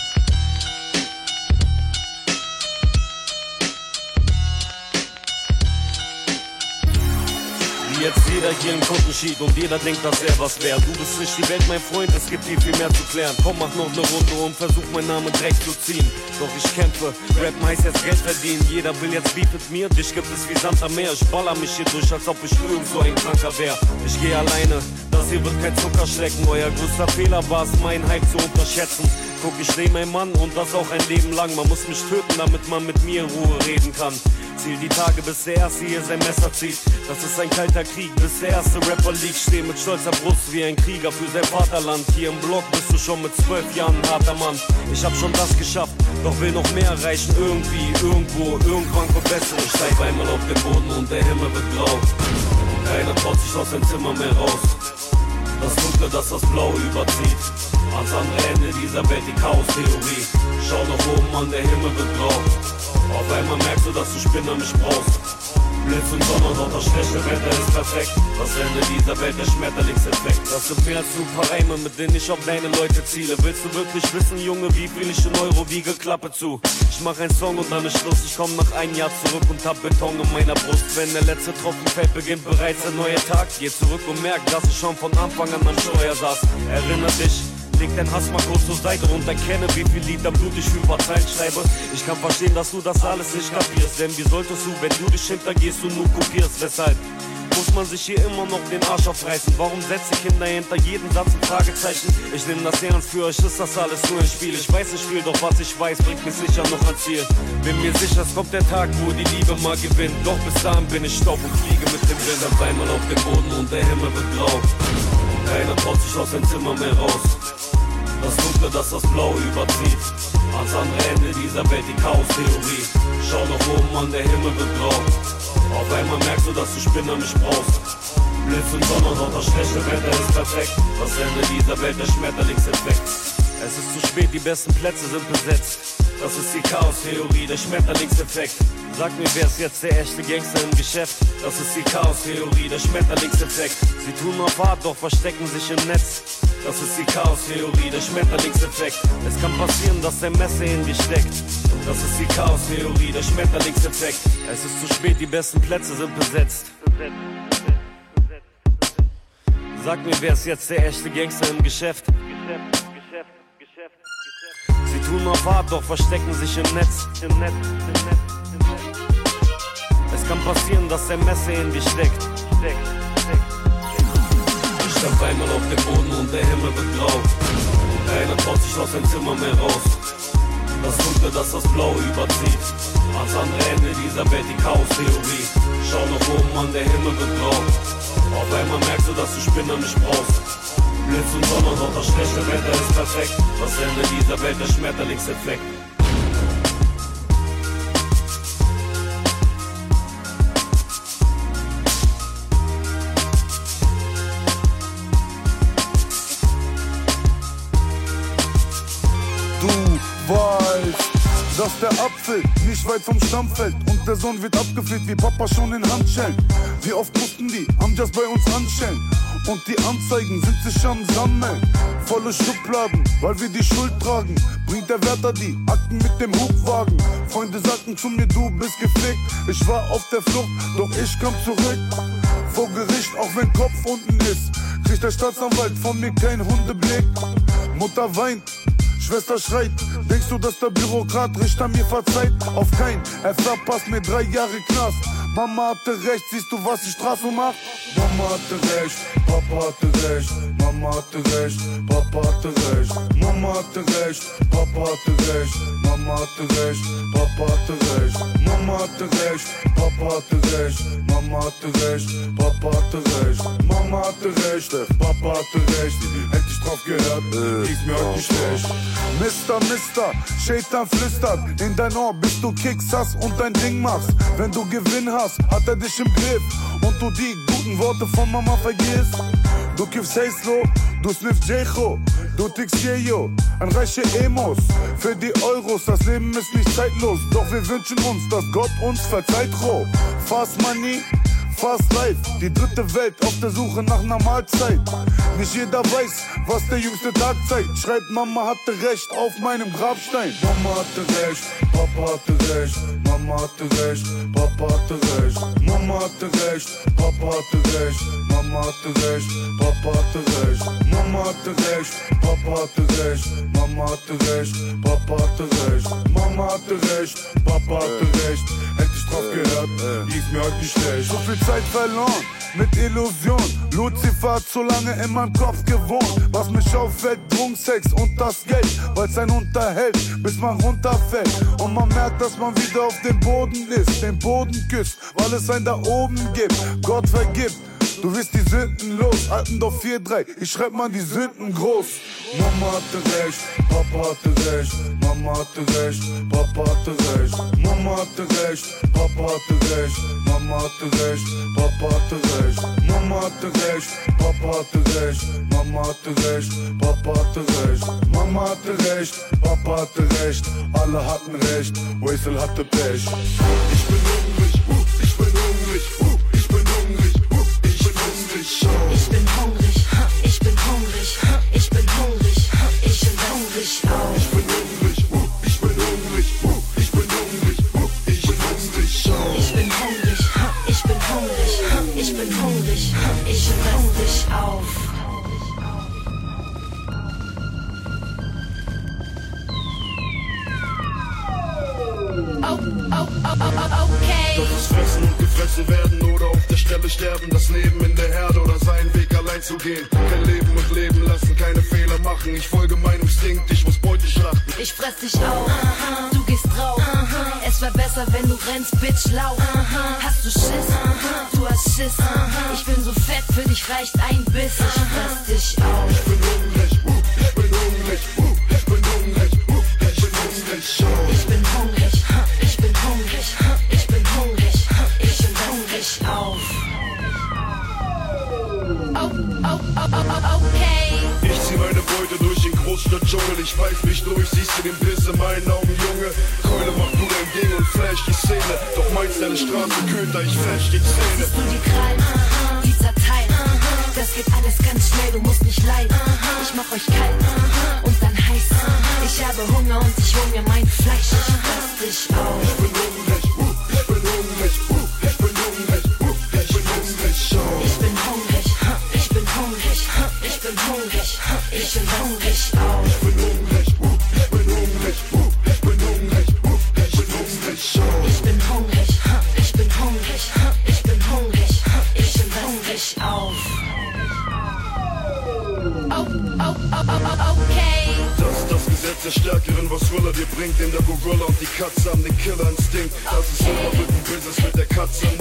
Jetzt jeder hier einen Kunden schiebt und jeder denkt, dass er was wert. Du bist nicht die Welt, mein Freund, es gibt viel, viel mehr zu klären. Komm, mach noch eine Runde und versuch meinen Namen direkt zu ziehen. Doch ich kämpfe, Rap heißt jetzt Geld verdienen. Jeder will jetzt Beef mit mir, dich gibt es wie Sand am Meer. Ich baller mich hier durch, als ob ich irgend so ein Kranker wär. Ich geh alleine, das hier wird kein Zucker schlecken. Euer größter Fehler war es, meinen Hype zu unterschätzen. Guck, ich nehm ein Mann und das auch ein Leben lang. Man muss mich töten, damit man mit mir in Ruhe reden kann. Ziel die Tage, bis der Erste hier sein Messer zieht. Das ist ein kalter Krieg, bis der erste Rapper liegt. Steh mit stolzer Brust wie ein Krieger für sein Vaterland. Hier im Block bist du schon mit zwölf Jahren ein harter Mann. Ich hab schon das geschafft, doch will noch mehr erreichen. Irgendwie, irgendwo, irgendwann kommt besser. Ich steig einmal auf den Boden und der Himmel wird grau. Keiner traut sich aus dem Zimmer mehr raus. Das Dunkle, das das Blau überzieht. Ans andere Ende dieser Welt die Chaos-Theorie. Schau nach oben an, der Himmel wird grau. Auf einmal merkst du, dass du Spinner nicht brauchst. Blitz und Sonne, doch das schlechte Wetter ist perfekt. Das Ende dieser Welt, der Schmetterlingseffekt. Das sind mehr als ein paar Reime, mit denen ich auf deine Leute ziele. Willst du wirklich wissen, Junge, wie viel ich in Euro wiege? Klappe zu. Ich mach einen Song und dann ist Schluss. Ich komm nach einem Jahr zurück und hab Beton in meiner Brust. Wenn der letzte Tropfen fällt, beginnt bereits ein neuer Tag. Geh zurück und merk, dass ich schon von Anfang an am Steuer saß. Erinner dich, Leg dein Hass mal kurz zur Seite und erkenne, wie viel Liter Blut ich für ein paar schreibe. Ich kann verstehen, dass du das alles nicht kapierst, denn wie solltest du, wenn du dich hintergehst und nur kopierst? Weshalb? Muss man sich hier immer noch den Arsch aufreißen? Warum setze ich hinter hinter jedem Satz ein Fragezeichen? Ich nehme das ernst, für euch ist das alles nur ein Spiel. Ich weiß nicht viel, doch was ich weiß, bringt mich sicher noch ans Ziel. Bin mir sicher, es kommt der Tag, wo die Liebe mal gewinnt. Doch bis dahin bin ich Staub und fliege mit dem Wind. Auf einmal auf dem Boden und der Himmel wird grau. Keiner traut sich aus dem Zimmer mehr raus. Das Dunkle, das das Blau überzieht. Ans andere Ende dieser Welt die Chaos-Theorie. Schau nach oben an, der Himmel wird grau. Auf einmal merkst du, dass du Spinner nicht brauchst. Blitz und Sonne, doch das schlechte Wetter ist perfekt. Das Ende dieser Welt, der Schmetterlingseffekt. Es ist zu spät, die besten Plätze sind besetzt. Das ist die Chaos-Theorie, der Schmetterlingseffekt. Sag mir, wer ist jetzt der echte Gangster im Geschäft? Das ist die Chaos-Theorie, der Schmetterlingseffekt. Sie tun auf hart, doch verstecken sich im Netz. Das ist die Chaos-Theorie, der Schmetterlingseffekt. Es kann passieren, dass der Messer in dir steckt. Das ist die Chaos-Theorie, der Schmetterlingseffekt. Es ist zu spät, die besten Plätze sind besetzt. Sag mir, wer ist jetzt der echte Gangster im Geschäft? Sie tun auf hart, doch verstecken sich im Netz. Im Netz, im Netz, im Netz. Es kann passieren, dass der Messer in dir steckt. steckt, steckt. Ich stand einmal auf dem Boden und der Himmel wird grau. Keiner traut sich aus dem Zimmer mehr raus. Das Dunkle, das das Blau überzieht. Ans andere Ende dieser Welt die Chaos-Theorie. Schau nach oben an, der Himmel wird grau. Auf einmal merkst du, dass du Spinner nicht brauchst. Blitz und Sonne, doch das schlechte Wetter ist perfekt. Das Ende dieser Welt, der Schmetterlingseffekt. Du weißt, dass der Apfel nicht weit vom Stamm fällt und der Sohn wird abgefüllt wie Papa schon in Handschellen. Wie oft mussten die Amjas bei uns anstellen? Und die Anzeigen sind sich am Sammeln. Volle Schubladen, weil wir die Schuld tragen. Bringt der Wärter die Akten mit dem Hubwagen. Freunde sagten zu mir, du bist gefickt. Ich war auf der Flucht, doch ich kam zurück. Vor Gericht, auch wenn Kopf unten ist. Kriegt der Staatsanwalt von mir kein Hundeblick. Mutter weint, Schwester schreit, denkst du, dass der Bürokrat Richter mir verzeiht? Auf kein, er verpasst mir drei Jahre Knast. Mama hatte recht, siehst du, was die Strafe macht? Mama hatte recht, Papa hatte recht, Mama hatte recht, Papa hatte recht, Mama hatte recht, Papa hatte recht, Mama hatte recht, Papa hatte recht, Mama hatte recht, Papa hatte recht, Mama hatte recht, Papa hatte recht, Mama hatte recht, Papa hatte recht, hätte ich drauf gehört, ging's mir heute nicht schlecht. Mister, Mister, Shaitan flüstert in dein Ohr, bis du Kicks hast und dein Ding machst. Wenn du Gewinn hast, hat er dich im Griff und du die guten Worte von Mama vergisst. Du kiffst Hayslow, du sniffst Jecho, du tickst Jejo, ein reiche Emos. Für die Euros, das Leben ist nicht zeitlos, doch wir wünschen uns, dass Gott uns verzeiht, Ro. Fast Money, Fast Life, die dritte Welt auf der Suche nach einer Mahlzeit. Nicht jeder weiß, was der jüngste Tag zeigt. Schreibt, Mama hatte recht auf meinem Grabstein. Mama hatte recht, Papa hatte recht, Mama hatte recht, Papa hatte recht, Mama hatte recht, Papa hatte recht, Mama hatte recht, Papa hatte recht, Mama hatte recht, Papa hatte recht, Mama hatte recht, Papa hatte recht, Mama hatte recht, Papa hatte recht. Ich drauf gehört, hieß mir heute nicht schlecht. So viel Zeit verloren mit Illusion. Lucifer hat so lange in meinem Kopf gewohnt. Was mich auffällt, Drogensex und das Geld, weil's einen unterhält, bis man runterfällt. Und man merkt, dass man wieder auf dem Boden ist, den Boden küsst, weil es einen da oben gibt. Gott vergibt. Du wirst die Sünden los. Altendorf 4-3, ich schreib mal die Sünden groß. Mama hatte recht, Papa hatte recht, Mama hatte recht, Papa hatte recht, Mama hatte recht, Papa hatte recht, Mama hatte recht, Papa hatte recht, Mama hatte recht, Papa hatte recht, Mama hatte recht, Papa hatte recht, Mama hatte recht, Papa hatte recht, alle hatten recht, Wesel hatte Pech. Ich bin Ich bin hungrig, ich bin hungrig, ich bin hungrig, ich bin hungrig. Ich bin hungrig, uh, ich bin hungrig, uh, ich bin hungrig, uh, ich bin hungrig, oh. Ich. Oh, oh, oh, oh, okay. Gefressen werden oder auf der Stelle sterben, das Leben in der Herde oder seinen Weg allein zu gehen. Kein Leben und leben lassen, keine Fehler machen. Ich folge meinem Instinkt, ich muss Beute schlachten. Ich fress dich auf, du gehst drauf. Es wär besser, wenn du rennst, Bitch, lauf. Hast du Schiss? Du hast Schiss. Ich bin so fett, für dich reicht ein Biss. Ich fress dich auf. Ich bin hungrig, uh, ich bin hungrig, uh, ich bin hungrig, uh, ich bin hungrig, oh. Ich bin hungrig, durch den Großstadtdschungel, ich beiß mich durch, siehst du den Biss in meinen Augen, Junge? Keule mach du dein Ding und flash die Szene, doch meinst deine Straße Köter, ich flash die Zähne. Siehst du die Krallen, die zerteilen. Das geht alles ganz schnell, du musst nicht leiden. Ich mach euch kalt und dann heiß. Ich habe Hunger und ich hol mir mein Fleisch. Ich fress dich auf. Ich bin hungrig, uh, ich bin hungrig, uh, ich bin hungrig, uh, ich bin hungrig, oh. Ich bin hungrig, ich bin hungrig, ha, ich bin hungrig, ich bin hungrig auf. Ich bin hungrig, uh, ich bin hungrig, uh, ich bin hungrig, uh, ich bin hungrig, oh. Ich bin hungrig, ich bin hungrig, ich bin hungrig, ich bin hungrig auf. Oh, oh, oh, oh, okay. Das das Gesetz der Stärkeren, was Thriller dir bringt. Denn der Gorilla und die Katze haben den Killerinstinkt. Das ist Oberrücken-Business mit der Katze im Nacken. Denn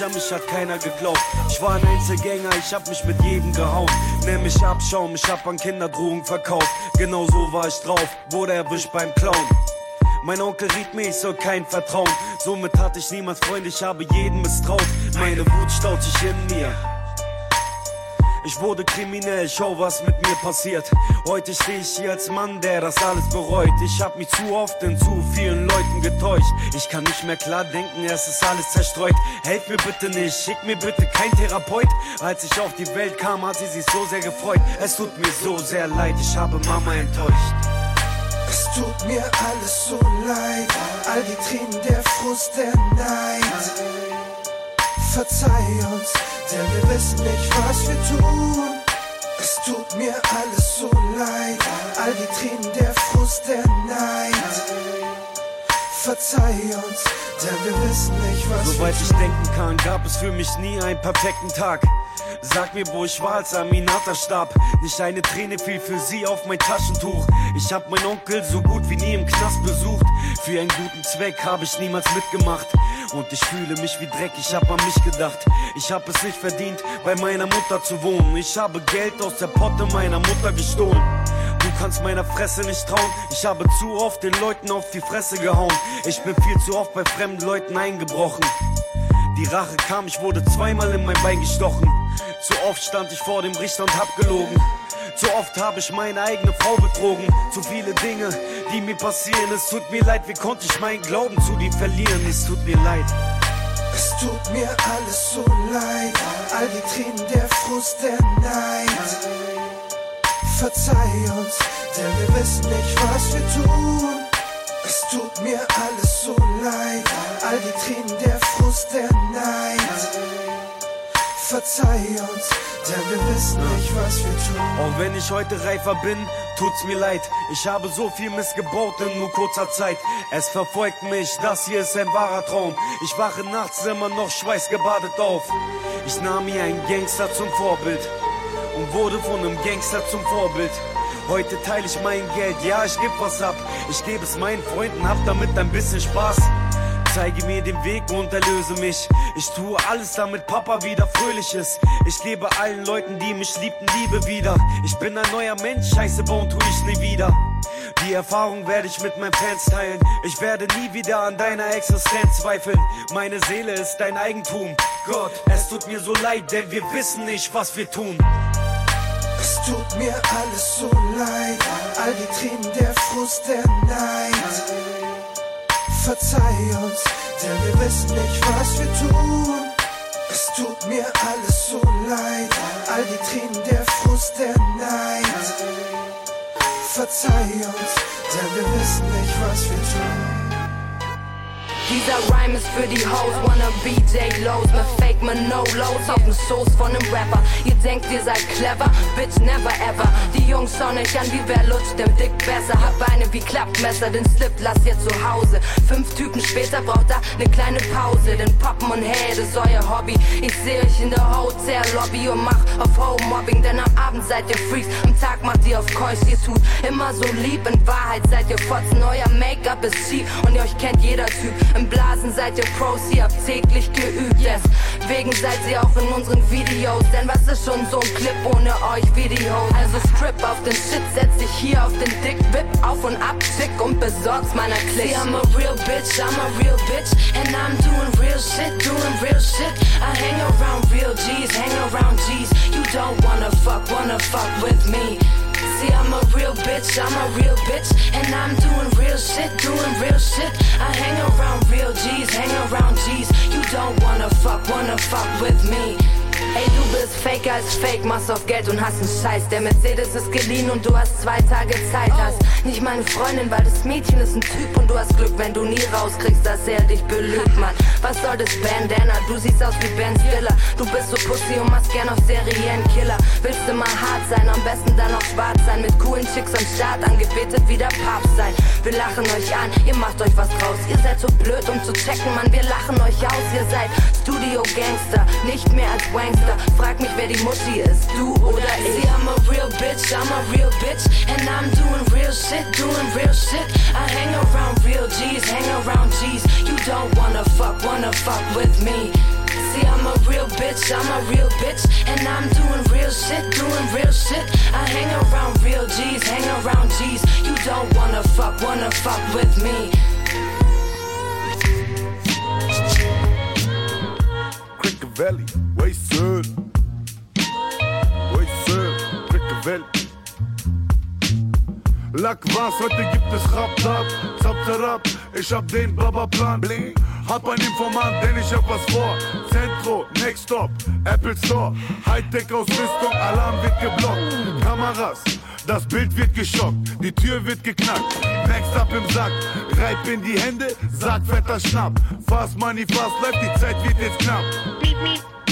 mich, an mich hat keiner geglaubt. Ich war ein Einzelgänger, ich hab mich mit jedem gehauen. Nenn mich Abschaum, ich hab an Kinderdrogen verkauft. Genau so war ich drauf, wurde erwischt beim Clown. Mein Onkel riet mir, ich soll kein vertrauen. Somit hatte ich niemals Freunde, ich habe jeden misstraut. Meine Wut staut sich in mir. Ich wurde kriminell, schau was mit mir passiert. Heute stehe ich hier als Mann, der das alles bereut. Ich hab mich zu oft in zu vielen Leuten getäuscht. Ich kann nicht mehr klar denken, es ist alles zerstreut. Helf mir bitte nicht, schick mir bitte kein Therapeut. Als ich auf die Welt kam, hat sie sich so sehr gefreut. Es tut mir so sehr leid, ich habe Mama enttäuscht. Es tut mir alles so leid, all die Tränen, der Frust, der Neid. Verzeih uns, denn wir wissen nicht, was wir tun. Es tut mir alles so leid, all die Tränen, der Frust, der Neid. Verzeih uns, denn wir wissen nicht, was Soweit ich denken kann, gab es für mich nie einen perfekten Tag. Sag mir, wo ich war, als Aminata starb. Nicht eine Träne fiel für sie auf mein Taschentuch. Ich hab meinen Onkel so gut wie nie im Knast besucht. Für einen guten Zweck habe ich niemals mitgemacht. Und ich fühle mich wie Dreck, ich hab an mich gedacht. Ich hab es nicht verdient, bei meiner Mutter zu wohnen. Ich habe Geld aus der Potte meiner Mutter gestohlen. Du kannst meiner Fresse nicht trauen. Ich habe zu oft den Leuten auf die Fresse gehauen. Ich bin viel zu oft bei fremden Leuten eingebrochen. Die Rache kam, ich wurde zweimal in mein Bein gestochen. Zu oft stand ich vor dem Richter und hab gelogen. Zu oft habe ich meine eigene Frau betrogen. Zu viele Dinge, die mir passieren. Es tut mir leid, wie konnte ich meinen Glauben zu dir verlieren? Es tut mir leid. Es tut mir alles so leid, all die Tränen, der Frust, der Neid. Verzeih uns, denn wir wissen nicht, was wir tun. Es tut mir alles so leid, all die Tränen, der Frust, der Neid. Verzeih uns, denn wir wissen nicht, was wir tun. Auch wenn ich heute reifer bin, tut's mir leid. Ich habe so viel missgebaut in nur kurzer Zeit. Es verfolgt mich, das hier ist ein wahrer Traum. Ich wache nachts immer noch schweißgebadet auf. Ich nahm mir einen Gangster zum Vorbild und wurde von einem Gangster zum Vorbild. Heute teile ich mein Geld, ja, ich geb was ab. Ich gebe es meinen Freunden, hab damit ein bisschen Spaß. Zeige mir den Weg und erlöse mich. Ich tue alles, damit Papa wieder fröhlich ist. Ich gebe allen Leuten, die mich liebten, Liebe wieder. Ich bin ein neuer Mensch, Scheiße bauen tue ich nie wieder. Die Erfahrung werde ich mit meinen Fans teilen. Ich werde nie wieder an deiner Existenz zweifeln. Meine Seele ist dein Eigentum. Gott, es tut mir so leid, denn wir wissen nicht, was wir tun. Es tut mir alles so leid, all die Tränen, der Frust, der Neid. Verzeih uns, denn wir wissen nicht, was wir tun. Es tut mir alles so leid, all die Tränen, der Frust, der Neid. Verzeih uns, denn wir wissen nicht, was wir tun. Dieser Rhyme ist für die Hoes, wanna BJ Lows, mit Fake man No Lows auf dem Soße von nem Rapper. Ihr denkt, ihr seid clever, bitch never ever. Die Jungs schauen euch an, wie wer lutscht, dem Dick besser. Hab Beine wie Klappmesser, den Slip lass ihr zu Hause. Fünf Typen später braucht er ne kleine Pause. Denn Poppen und Hey, das ist euer Hobby. Ich seh euch in der Hotel-Lobby und mach auf Home-Mobbing, denn am Abend seid ihr Freaks, am Tag macht ihr auf Keusch, ihr tut immer so lieb. In Wahrheit seid ihr Fotzen, euer Make-up ist cheap und ihr euch kennt jeder Typ. Blasen seid ihr Pros, ihr habt täglich geübt. Deswegen seid ihr auch in unseren Videos. Denn was ist schon so ein Clip ohne euch Videos? Also strip auf den Shit, setz dich hier auf den Dick, whip auf und ab, schick und besorg's meiner Klick. See, I'm a real bitch, I'm a real bitch. And I'm doing real shit, doing real shit. I hang around real G's, hang around G's. You don't wanna fuck, wanna fuck with me. See, I'm a real bitch, I'm a real bitch. And I'm doing real shit, doing real shit. I hang around real G's, hang around G's. You don't wanna fuck, wanna fuck with me. Ey, du bist faker als fake, machst auf Geld und hast einen Scheiß. Der Mercedes ist geliehen und du hast zwei Tage Zeit. Hast nicht meine Freundin, weil das Mädchen ist ein Typ und du hast Glück, wenn du nie rauskriegst, dass er dich belügt, Mann. Was soll das Bandana? Du siehst aus wie Ben Stiller. Du bist so Pussy und machst gern auf Serienkiller. Willst mal hart sein, am besten dann auch schwarz sein. Mit coolen Chicks am Start, angebetet wie der Papst sein. Wir lachen euch an, ihr macht euch was draus. Ihr seid so blöd, um zu checken, Mann. Wir lachen euch aus, ihr seid Studio-Gangster, nicht mehr als Wangster. Frag mich, wer die Muschi ist, du oder ich. See, I'm a real bitch, I'm a real bitch. And I'm doing real shit, doing real shit. I hang around real G's, hang around G's. You don't wanna fuck, wanna fuck with me. See, I'm a real bitch, I'm a real bitch. And I'm doing real shit, doing real shit. I hang around real G's, hang around G's. You don't wanna fuck, wanna fuck with me. Valley, way sir. Way sir, Cricket Valley. Lack was, heute gibt es Rap-Tab, Zap-Zarab, ich hab den Baba-Plan. Hab ein Informant, denn ich hab was vor. Centro, Next Stop, Apple Store, Hightech-Ausrüstung, Alarm wird geblockt. Kameras, das Bild wird geschockt, die Tür wird geknackt. Next up im Sack, reib in die Hände, sag fetter Schnapp. Fast Money, fast Life, die Zeit wird jetzt knapp.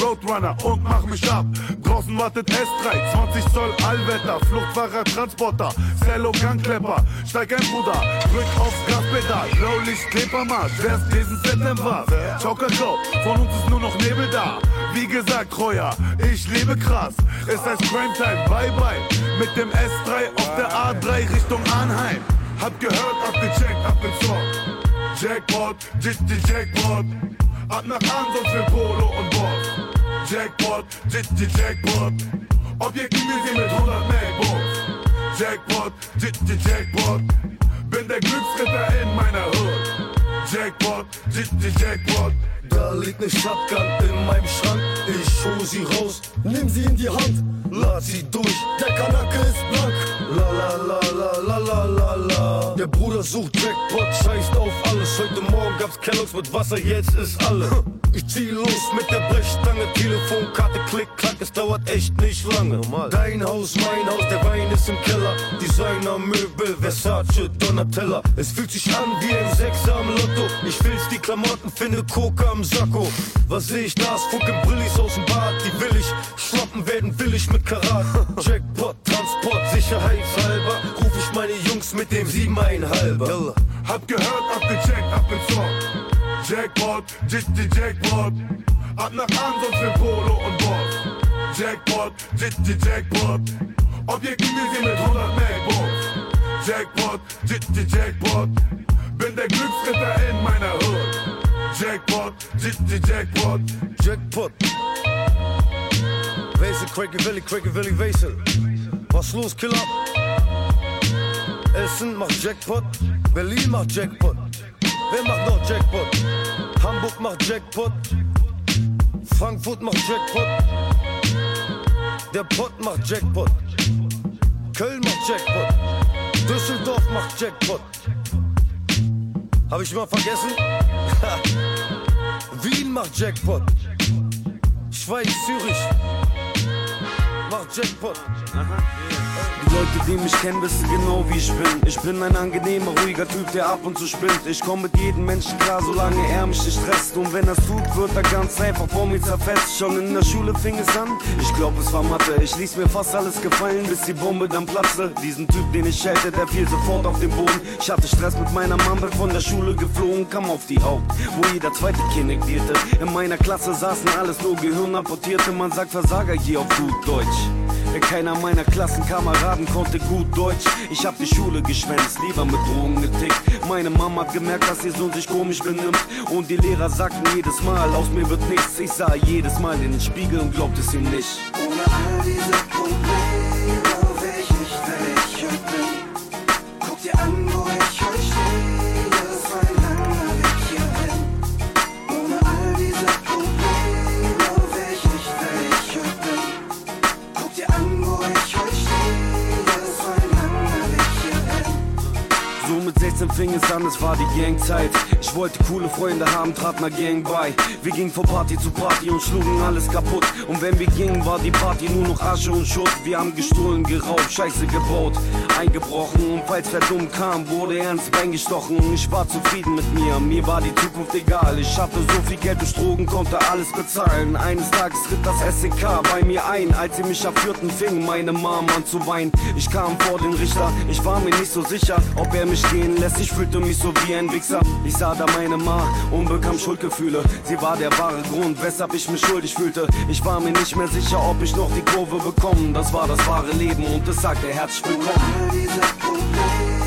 Roadrunner und mach mich ab. Draußen wartet S3, 20 Zoll Allwetter, Fluchtfahrer, Transporter, Cello, Gangklepper. Steig ein Bruder, drück aufs Gaspedal, Blaulicht, Klebermarsch, wer's diesen was? Ciao, Kakao, von uns ist nur noch Nebel da. Wie gesagt, Treuer, ich lebe krass. Es heißt Crime Time, bye bye. Mit dem S3 auf der A3 Richtung Arnheim. Hab gehört, abgecheckt, ab ins Zock. Jackpot, Jitty Jackpot. Ab nach Ansonst für Polo und Boss. Jackpot, Jitty Jackpot. Objektiv wir sehen mit 100 Macbooks. Jackpot, J -J Jackpot. Bin der Glücksritter in meiner Hood. Jackpot, J -J Jackpot. Da liegt ne Shotgun in meinem Schrank. Ich hol sie raus, nimm sie in die Hand, lad sie durch. Der Kanake ist blank. La la la la la la la la. Der Bruder sucht Jackpot, scheißt auf alles. Heute Morgen gab's Kelloggs mit Wasser, jetzt ist alle. Ich zieh los mit der Brechstange, Telefonkarte, klick, klack, es dauert echt nicht lange. Dein Haus, mein Haus, der Wein ist im Keller. Designer, Möbel, Versace, Donatella. Es fühlt sich an wie ein Sechser am Lotto. Ich filz die Klamotten, finde Coca am Sakko. Was seh ich da? Es funken Brillis aus dem Bad. Die will ich schloppen werden, will ich mit Karat. Jackpot, Transport, sicherheitshalber. Ruf ich meine Jungs mit dem siebeneinhalber. Hab gehört, abgecheckt, abgezockt. Jackpot, J -J Jackpot. Ab nach Ansonst für Polo und Boss. Jackpot, J -J Jackpot. Objektivisier mit 100 MacBooks. Jackpot, J -J Jackpot. Bin der Glücksritter in meiner Hood. Jackpot, -J Jackpot. Jackpot. Wesel, Cracky Valley, Cracky Valley, Wesel. Was los, Killer? Essen macht Jackpot. Berlin macht Jackpot. Wer macht noch Jackpot? Hamburg macht Jackpot. Frankfurt macht Jackpot. Der Pott macht Jackpot. Köln macht Jackpot. Düsseldorf macht Jackpot. Hab ich mal vergessen? Wien macht Jackpot. Schweiz, Zürich macht Jackpot. Die Leute, die mich kennen, wissen genau, wie ich bin. Ich bin ein angenehmer, ruhiger Typ, der ab und zu spinnt. Ich komm mit jedem Menschen klar, solange er mich nicht stresst. Und wenn er's tut, wird er ganz einfach vor mir zerfetzt. Schon in der Schule fing es an, ich glaub, es war Mathe. Ich ließ mir fast alles gefallen, bis die Bombe dann platzte. Diesen Typ, den ich schelte, der fiel sofort auf den Boden. Ich hatte Stress mit meiner bin von der Schule geflogen, kam auf die Haupt, wo jeder zweite Kind negierte. In meiner Klasse saßen alles nur Gehirnapportierte. Man sagt Versager hier auf gut Deutsch. Keiner meiner Klassenkameraden konnte gut Deutsch. Ich hab die Schule geschwänzt, lieber mit Drogen getickt. Meine Mama hat gemerkt, dass ihr Sohn sich komisch benimmt. Und die Lehrer sagten jedes Mal, aus mir wird nichts. Ich sah jedes Mal in den Spiegel und glaubte es ihm nicht. Ohne all diese Probleme 16 fing es an, es war die Gangzeit. Ich wollte coole Freunde haben, trat einer Gang bei. Wir gingen von Party zu Party und schlugen alles kaputt. Und wenn wir gingen, war die Party nur noch Asche und Schutt. Wir haben gestohlen, geraubt, Scheiße gebaut, eingebrochen. Und falls wer dumm kam, wurde er ins Bein. Ich war zufrieden mit mir, mir war die Zukunft egal. Ich hatte so viel Geld durch Drogen, konnte alles bezahlen. Eines Tages ritt das SEK bei mir ein. Als sie mich abführten, fing meine Mom an zu weinen. Ich kam vor den Richter, ich war mir nicht so sicher, ob er mich gehen lässt. Ich fühlte mich so wie ein Wichser. Ich sah da meine Ma und bekam Schuldgefühle. Sie war der wahre Grund, weshalb ich mich schuldig fühlte. Ich war mir nicht mehr sicher, ob ich noch die Kurve bekomme. Das war das wahre Leben und es sagte herzlich willkommen.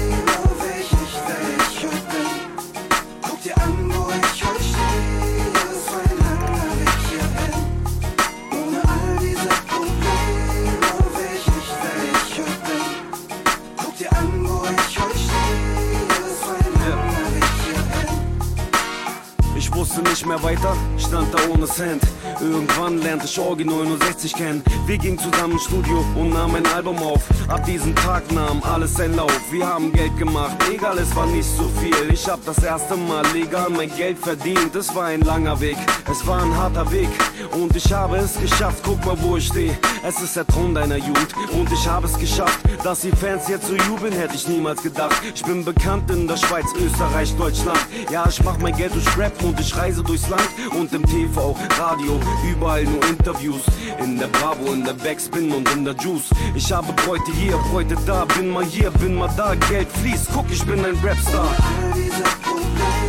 Nicht mehr weiter, stand da ohne Cent. Irgendwann lernte ich Orgi 69 kennen. Wir gingen zusammen ins Studio und nahmen ein Album auf. Ab diesem Tag nahm alles seinen Lauf. Wir haben Geld gemacht, egal, es war nicht so viel. Ich hab das erste Mal legal mein Geld verdient. Es war ein langer Weg, es war ein harter Weg. Und ich habe es geschafft, guck mal, wo ich stehe. Es ist der Thron deiner Jugend und ich habe es geschafft. Dass die Fans jetzt so jubeln, hätte ich niemals gedacht. Ich bin bekannt in der Schweiz, Österreich, Deutschland. Ja, ich mach mein Geld durch Rap und ich reise durchs Land. Und im TV, Radio, überall nur Interviews. In der Bravo, in der Backspin und in der Juice. Ich habe Bräute hier, Bräute da, bin mal hier, bin mal da. Geld fließt, guck, ich bin ein Rapstar. All diese Probleme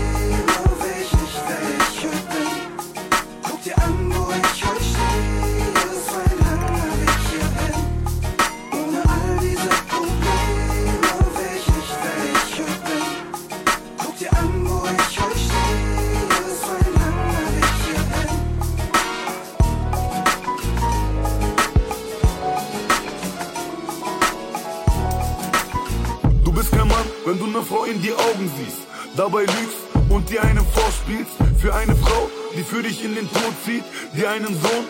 dabei lügst und dir einen vorspielst. Für eine Frau, die für dich in den Tod zieht, die einen Sohn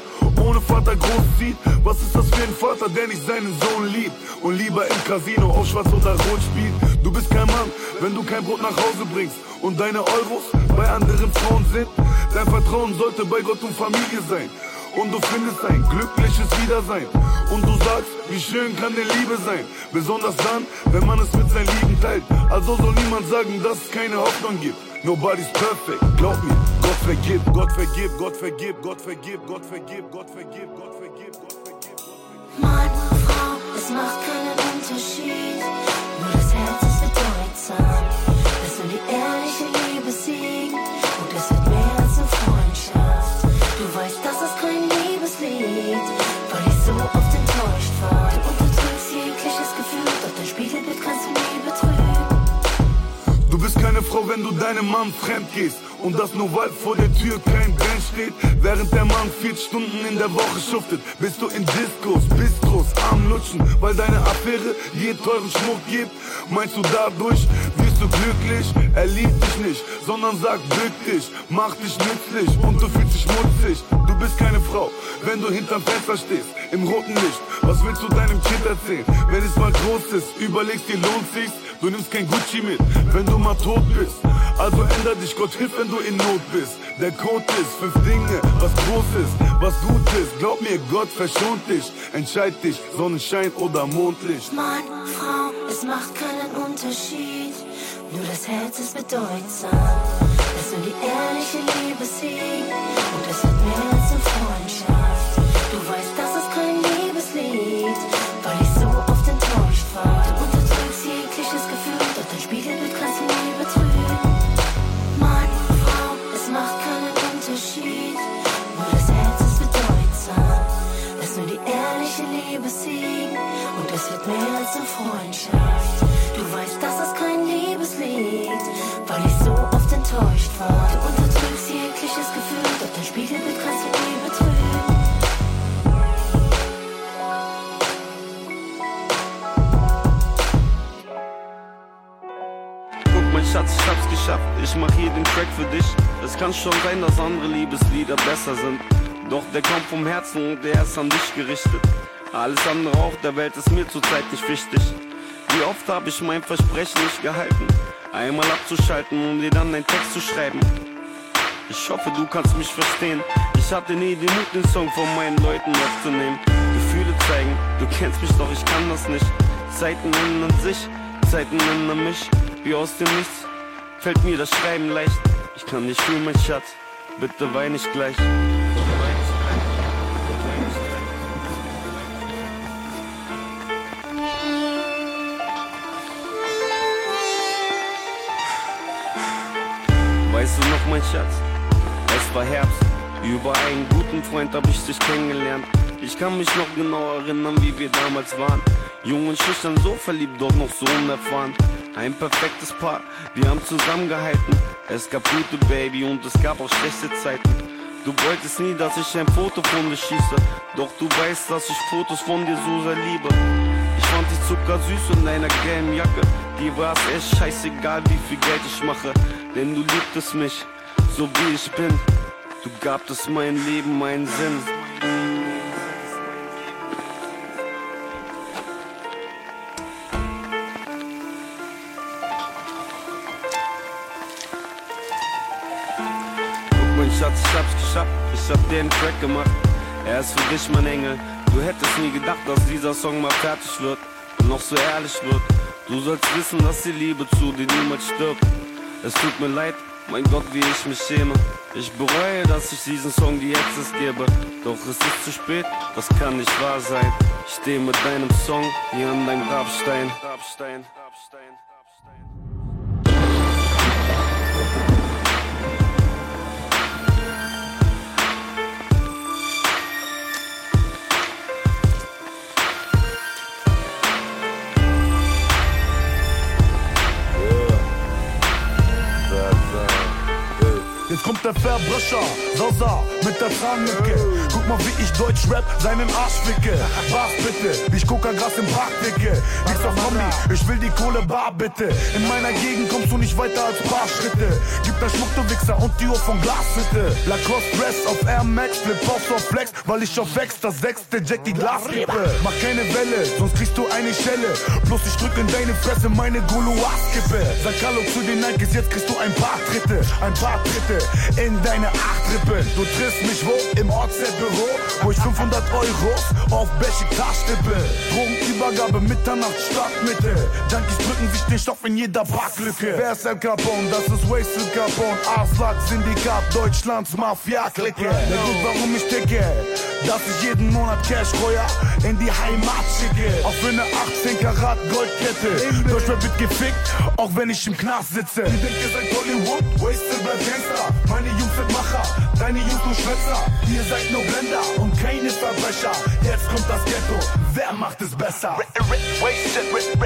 ohne Vater großzieht. Was ist das für ein Vater, der nicht seinen Sohn liebt und lieber im Casino auf Schwarz oder Rot spielt? Du bist kein Mann, wenn du kein Brot nach Hause bringst und deine Euros bei anderen Frauen sind. Dein Vertrauen sollte bei Gott und Familie sein. Und du findest ein glückliches Wiedersein. Und du sagst, wie schön kann denn Liebe sein? Besonders dann, wenn man es mit seinen Lieben teilt. Also soll niemand sagen, dass es keine Hoffnung gibt. Nobody's perfect, glaub mir. Gott vergib, Gott vergib, Gott vergib, Gott vergib, Gott vergib, Gott vergib, Gott vergib, Gott vergib. Mann, Frau, es macht keinen Unterschied. Wenn du deinem Mann fremd gehst. Und das nur weil vor der Tür kein Band steht. Während der Mann vier Stunden in der Woche schuftet, bist du in Diskos, Bistros, am Lutschen, weil deine Affäre je teuren Schmuck gibt. Meinst du dadurch wirst du glücklich? Er liebt dich nicht, sondern sagt bück dich, mach dich nützlich und du fühlst dich schmutzig. Du bist keine Frau, wenn du hinterm Fenster stehst, im roten Licht. Was willst du deinem Kind erzählen? Wenn es mal groß ist, überlegst dir, lohnt sich's? Du nimmst kein Gucci mit, wenn du mal tot bist. Also änder dich, Gott hilft, wenn du in Not bist. Der Code ist fünf Dinge, was groß ist, was gut ist. Glaub mir, Gott verschont dich. Entscheid dich, Sonnenschein oder Mondlicht. Mann, Frau, es macht keinen Unterschied. Nur das Herz ist bedeutsam. Lass nur die ehrliche Liebe siegen. Und es geschafft. Ich mach hier den Track für dich. Es kann schon sein, dass andere Liebeslieder besser sind. Doch der kommt vom Herzen und der ist an dich gerichtet. Alles andere auf der Welt ist mir zurzeit nicht wichtig. Wie oft habe ich mein Versprechen nicht gehalten? Einmal abzuschalten, um dir dann einen Text zu schreiben. Ich hoffe, du kannst mich verstehen. Ich hatte nie den Mut, den Song von meinen Leuten aufzunehmen. Gefühle zeigen, du kennst mich doch, ich kann das nicht. Zeiten ändern sich, Zeiten ändern mich. Wie aus dem Nichts fällt mir das Schreiben leicht. Ich kann dich fühlen, mein Schatz, bitte wein nicht gleich. Weißt du noch, mein Schatz? Es war Herbst. Über einen guten Freund hab ich dich kennengelernt. Ich kann mich noch genau erinnern, wie wir damals waren. Jung und schüchtern, so verliebt, doch noch so unerfahren. Ein perfektes Paar, wir haben zusammengehalten. Es gab gute Baby und es gab auch schlechte Zeiten. Du wolltest nie, dass ich ein Foto von dir schieße. Doch du weißt, dass ich Fotos von dir so sehr liebe. Ich fand dich zuckersüß in deiner gelben Jacke. Dir war es echt scheißegal, wie viel Geld ich mache. Denn du liebtest mich, so wie ich bin. Du gabtest mein Leben meinen Sinn. Schatz, ich hab's geschafft. Ich hab dir einen Track gemacht. Er ist für dich, mein Engel. Du hättest nie gedacht, dass dieser Song mal fertig wird und noch so ehrlich wird. Du sollst wissen, dass die Liebe zu dir niemals stirbt. Es tut mir leid, mein Gott, wie ich mich schäme. Ich bereue, dass ich diesen Song die Access gebe. Doch es ist zu spät, das kann nicht wahr sein. Ich stehe mit deinem Song hier an deinem Grabstein. Grabstein. Jetzt kommt der Verbrecher, Sasa mit der Zahnlücke. Guck mal, wie ich Deutsch rap, seinen Arsch ficke. Bach bitte, ich Coca-Gras im Park dicke. Nix auf Kombi, ich will die Kohle bar bitte. In meiner Gegend kommst du nicht weiter als paar Schritte. Gib der Schmuck, du Wichser, und die Uhr von Glas bitte. Lacoste Dress auf Air Max, Flip auf auf Flex, weil ich auf Wex, das sechste Jack die Glaskippe. Mach keine Welle, sonst kriegst du eine Schelle. Bloß ich drück in deine Fresse meine Guluas-Kippe. Sag Hallo zu den Nikes, jetzt kriegst du ein paar Tritte. Ein paar Tritte in deine Achtrippe. Du triffst mich wo? Im OZ-Büro, wo ich 500 Euro auf Besiktas tippe. Drogenübergabe, Mitternacht, Stadtmitte. Junkies drücken sich den Stoff in jeder Parklücke. Wer ist El Capone? Das ist Wasted Capone. Aslak, Syndikat, Deutschlands Mafia-Clique. Der Grund, warum ich ticke, dass ich jeden Monat Cash Reuer in die Heimat schicke. Für eine 18 Karat Goldkette. Deutschrap wird gefickt, auch wenn ich im Knast sitze. Die denkt, ihr seid Hollywood, Wasted bleibt Gangster. Meine Jungs sind Macher, deine Jungs nur Schwätzer. Ihr seid nur Blender und keine Verbrecher. Jetzt kommt das Ghetto, wer macht es besser? Wasted, wasted,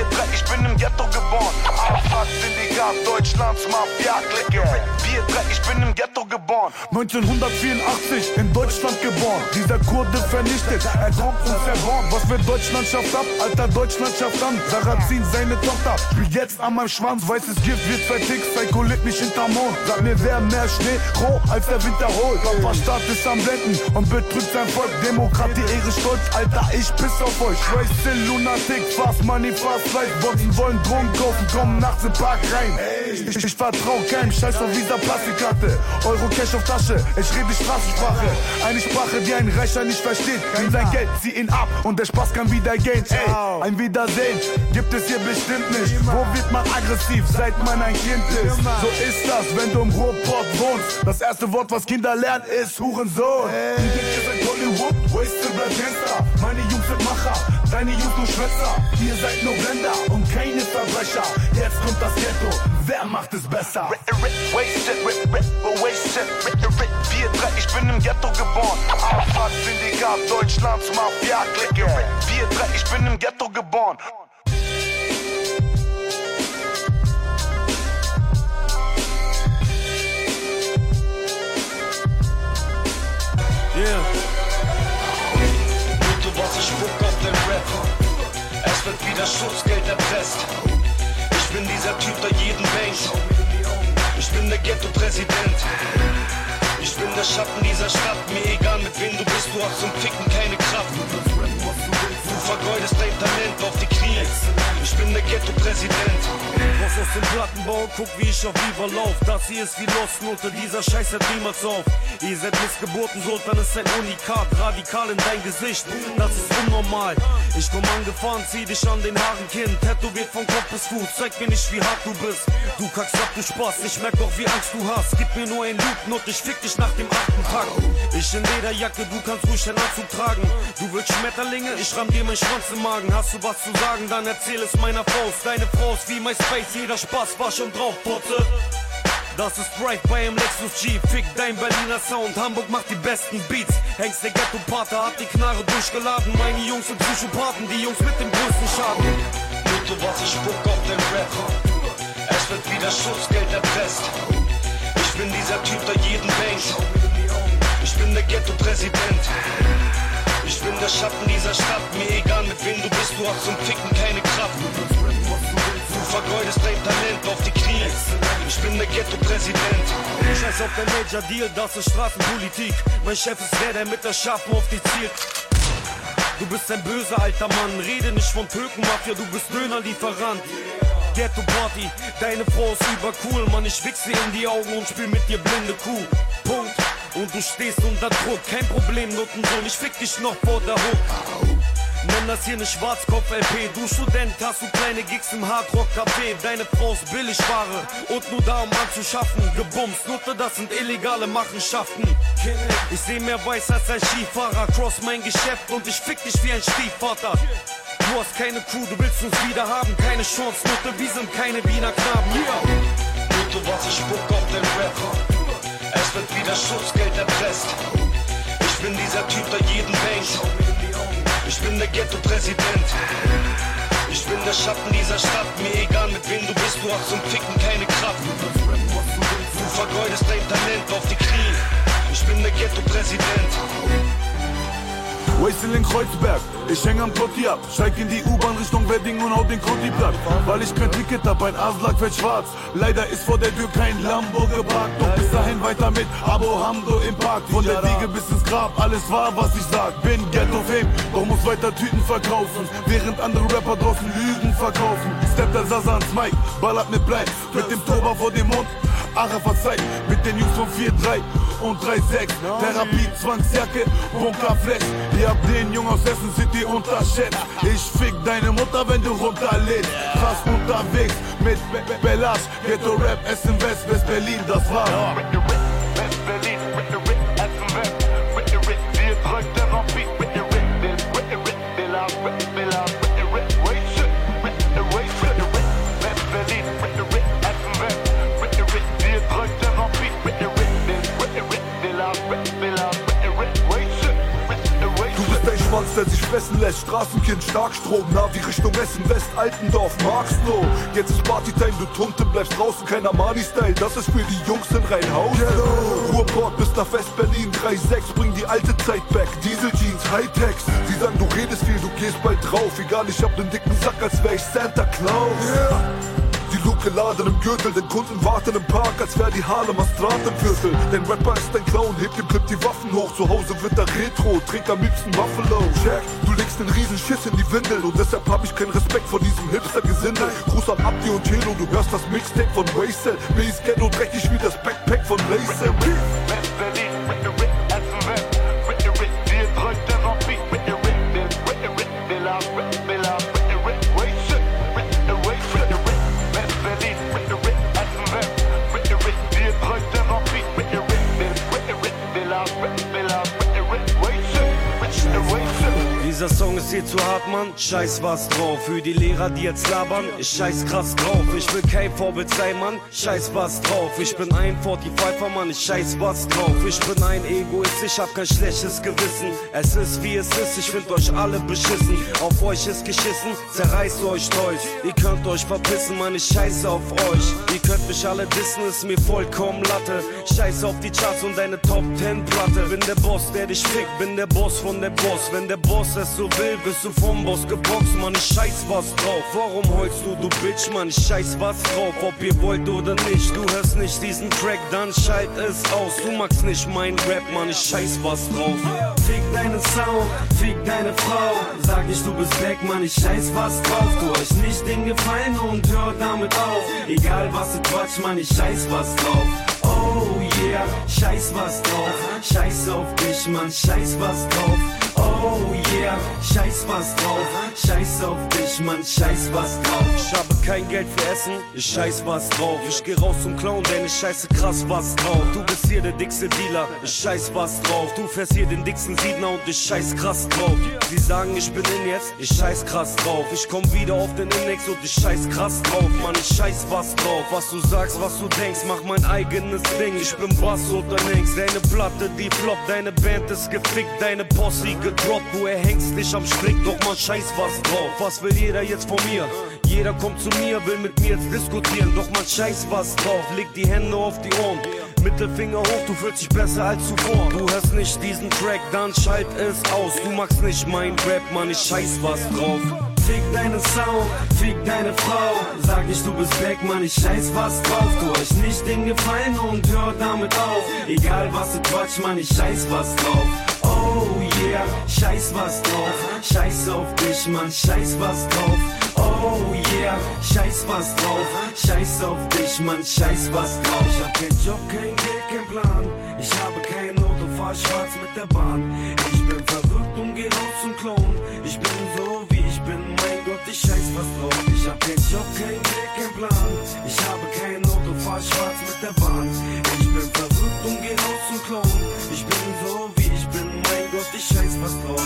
wir drei, ich bin im Ghetto geboren. Arafat, Syndikat, Deutschlands Mafia-Clique. Wir drei, ich bin im Ghetto geboren. 1984 in Deutschland geboren. Dieser Kurde vernichtet, er kommt uns verborgen. Was für Deutschland schafft ab, alter Deutschland schafft an. Sarrazin, seine Tochter, spielt jetzt an meinem Schwanz. Weißes Gift wird vertickt, Psycho lebt nicht hinterm Mond. Sag mir, wer mehr Schnee roh als der Winter holt. Staat ist am Blenden und betrügt sein Volk. Demokratie, Ehre, Stolz, Alter, ich piss auf euch. Race Lunatic, fast money, fast life. Boxen wollen Drogen kaufen, kommen nachts im Park rein. Ich, ich, ich vertrau keinem, scheiß auf Visa Plastikkarte. Euro Cash auf Tasche, ich rede Straßensprache. Eine Sprache, die ein Reicher nicht versteht. Nimm sein Geld, zieh ihn ab und der Spaß kann wieder gehen. Ey, ein Wiedersehen gibt es hier bestimmt nicht. Wo wird man aggressiv, seit man ein Kind ist? So ist das, wenn du im Ruhrport wohnst. Das erste Wort, was Kinder lernen, ist Hurensohn. Die denkt, ihr seid Hollywood, Wasted bleibt Gangster. Meine Jungs sind Macher, deine Jungs nur Schwätzer. Ihr seid nur Blender und keine Verbrecher. Jetzt kommt das Ghetto, wer macht es besser? Wasted, wasted, wir drei, ich bin im Ghetto geboren. Arafat, Syndikat, Deutschlands Mafia-Clique. Wir drei, ich bin im Ghetto geboren. Yeah. Bitte was ich spuck auf den Rap. Es wird wieder Schutzgeld erpresst. Ich bin dieser Typ, der jeden bangt. Ich bin der Ghetto-Präsident. Ich bin der Schatten dieser Stadt. Mir egal mit wem du bist, du hast zum Ficken keine Kraft. Du vergeudest dein Talent auf die Knie. Ich bin der Ghetto-Präsident. Raus aus dem Plattenbau, guck wie ich auf Viva lauf. Das hier ist wie Lost Note, dieser Scheiß hört niemals auf. Ihr seid Missgeburten, Sultan ist ein Unikat, radikal in dein Gesicht. Das ist unnormal. Ich komm angefahren, zieh dich an den Haaren, Kind. Tätowiert von Kopf bis Fuß, zeig mir nicht, wie hart du bist. Du kackst ab, du Spaß, ich merk doch, wie Angst du hast. Gib mir nur ein Luten und ich fick dich nach dem achten Tag. Ich in Lederjacke, du kannst ruhig deinen Anzug tragen. Du willst Schmetterlinge, ich ramm dir mein Schwanz im Magen. Hast du was zu sagen, dann erzähl es meiner Faust. Deine Frau ist wie MySpace, jeder Spaß war schon drauf, Potze. Das ist Drive bei im Lexus G, fick dein Berliner Sound, Hamburg macht die besten Beats. Hengst der Ghetto-Pater hat die Knarre durchgeladen, meine Jungs sind Psychopathen, die Jungs mit dem größten Schaden. Bitte was ich spuck auf den Rap. Es wird wieder Schutzgeld erpresst. Ich bin dieser Typ, der jeden bangt. Ich bin der Ghetto-Präsident. Ich bin der Schatten dieser Stadt. Mir egal mit wem du bist, du hast zum Ficken keine Kraft. Du vergeudest dein Talent auf die Knie. Ich bin der Ghetto-Präsident. Scheiß auf der Major Deal, das ist Straßenpolitik. Mein Chef ist der, der mit der Schafen auf dich zielt. Du bist ein böser alter Mann, rede nicht von Türkenmafia, du bist Dönerlieferant. Ghetto Party, deine Frau ist übercool, Mann, ich wichse in die Augen und spiel mit dir blinde Kuh. Punkt. Und du stehst unter Druck, kein Problem, Notensohn, ich fick dich noch vor der Hook. Nenn das hier ne Schwarzkopf-LP. Du Student, hast du kleine Gigs im Hardrock-Café. Deine Frau ist Billigware und nur da, um anzuschaffen. Gebumst, Nutte, das sind illegale Machenschaften. Ich seh mehr weiß als ein Skifahrer. Cross mein Geschäft und ich fick dich wie ein Stiefvater. Du hast keine Crew, du willst uns wieder haben. Keine Chance, Nutte, wir sind keine Wiener Knaben. Yeah. Bitte was ich spuck auf den Rap. Es wird wieder Schutzgeld erpresst. Ich bin dieser Typ, der jeden bangt. Ich bin der Ghetto-Präsident. Ich bin der Schatten dieser Stadt, mir egal mit wem du bist, du hast zum Ficken keine Kraft. Wastel in Kreuzberg, ich häng am Totti ab. Steig in die U-Bahn Richtung Wedding und hau den Conti platt. Weil ich kein Ticket hab, ein Aslak fällt schwarz. Leider ist vor der Tür kein Lambo geparkt. Doch bis dahin weiter mit Abo Hamdo im Park. Von der Wiege bis ins Grab, alles wahr, was ich sag. Bin Ghetto Fame, doch muss weiter Tüten verkaufen. Während andere Rapper draußen Lügen verkaufen. Step der Sasa ans Mike, ballert mit Blei. Mit dem Turban vor dem Mund. Arafa Zeit mit den Jungs von 4-3 und 3-6. Therapie, Zwangsjacke, Bunker Flash. Ihr habt den Jungen aus Essen City unterschätzt. Ich fick deine Mutter, wenn du runterlädst. Krass unterwegs mit Be Be Belash. Ghetto Rap, Essen West, West Berlin, das war. West Berlin, Essen West, wir drückt der West Schwanz, der sich fressen lässt. Straßenkind, Starkstrom, Navi Richtung Essen, West, Altendorf, Marxloh. Jetzt ist Partytime, du Tunte, bleibst draußen, kein Armani-Style. Das ist für die Jungs in Rheinhausen. Ruhrport bis nach West-Berlin, 3-6, bring die alte Zeit back. Diesel-Jeans, Hightechs. Sie sagen, du redest viel, du gehst bald drauf. Egal, ich hab nen dicken Sack, als wär ich Santa Claus. Die Luke laden im Gürtel, den Kunden warten im Park, als wär die Harlemer Straße im Viertel. Dein Rapper ist ein Clown, hebt im Clip die Waffen hoch. Zu Hause wird er Retro, trinkt am liebsten Buffalo. Check, du legst den riesen Schiss in die Windel und deshalb hab ich keinen Respekt vor diesem Hipster-Gesindel. Gruß an Abdi und Telo, du hörst das Mixtape von Wastel. Ist Ghetto dreckig wie das Backpack von Racel. Dieser Song ist hier zu hart, Mann. Scheiß was drauf. Für die Lehrer, die jetzt labern, ich scheiß krass drauf. Ich will kein Vorbild sein, Mann. Scheiß was drauf. Ich bin ein 45er, Mann. Ich scheiß was drauf. Ich bin ein Egoist, ich hab kein schlechtes Gewissen. Es ist wie es ist, ich find euch alle beschissen. Auf euch ist geschissen, zerreißt euch Deutsch. Ihr könnt euch verpissen, Mann. Ich scheiße auf euch. Ihr könnt mich alle dissen, ist mir vollkommen Latte. Scheiß auf die Charts und deine Top 10 Platte. Bin der Boss, der dich fickt, bin der Boss von der Boss. Wenn der Boss es so will, bist du vom Boss geboxt, Mann. Ich scheiß was drauf. Warum heulst du, du Bitch, Mann? Ich scheiß was drauf, ob ihr wollt oder nicht. Du hörst nicht diesen Track, dann schalt es aus. Du magst nicht mein Rap, Mann. Ich scheiß was drauf. Fick deinen Sound, fick deine Frau. Sag nicht, du bist weg, Mann. Ich scheiß was drauf. Tu euch nicht den Gefallen und hör damit auf. Egal was du quatsch, Mann. Ich scheiß was drauf. Oh yeah, scheiß was drauf. Scheiß auf dich, Mann. Scheiß was drauf. Oh yeah, scheiß was drauf. Scheiß auf dich, Mann, scheiß was drauf. Ich habe kein Geld für Essen, ich scheiß was drauf. Ich geh raus zum Clown, denn ich scheiße krass was drauf. Du bist hier der dickste Dealer, ich scheiß was drauf. Du fährst hier den dicksten Siedner und ich scheiß krass drauf. Sie sagen, ich bin in jetzt, ich scheiß krass drauf. Ich komm wieder auf den Index und ich scheiß krass drauf. Mann, ich scheiß was drauf. Was du sagst, was du denkst, mach mein eigenes Ding. Ich bin Bass oder nix. Deine Platte, die floppt, deine Band ist gefickt, deine Posse gedroppt. Du erhängst dich am Strick, doch man scheiß was drauf. Was will jeder jetzt von mir? Jeder kommt zu mir, will mit mir jetzt diskutieren, doch man scheiß was drauf. Leg die Hände auf die Ohren. Mittelfinger hoch, du fühlst dich besser als zuvor. Du hörst nicht diesen Track, dann schalt es aus. Du magst nicht mein Rap, Mann, ich scheiß was drauf. Fick deinen Sound, fick deine Frau. Sag nicht, du bist weg, Mann, ich scheiß was drauf. Tu euch nicht den Gefallen und hör damit auf. Egal was du quatsch, Mann, ich scheiß was drauf. Oh yeah, scheiß was drauf. Scheiß auf dich, Mann, scheiß was drauf. Oh yeah, scheiß was drauf. Scheiß auf dich, Mann, scheiß was drauf. Ich hab keinen Job, kein Geld, kein Plan. Ich habe kein Auto, fahr schwarz mit der Bahn. Ich bin verrückt und geh raus zum Clown. Ich bin so wie ich bin, mein Gott, ich scheiß was drauf. Ich hab keinen Job, kein Geld, kein Plan. Ich habe kein Auto, fahr schwarz mit der Bahn. Ich bin verrückt und geh raus zum Clown. Scheiß was drauf.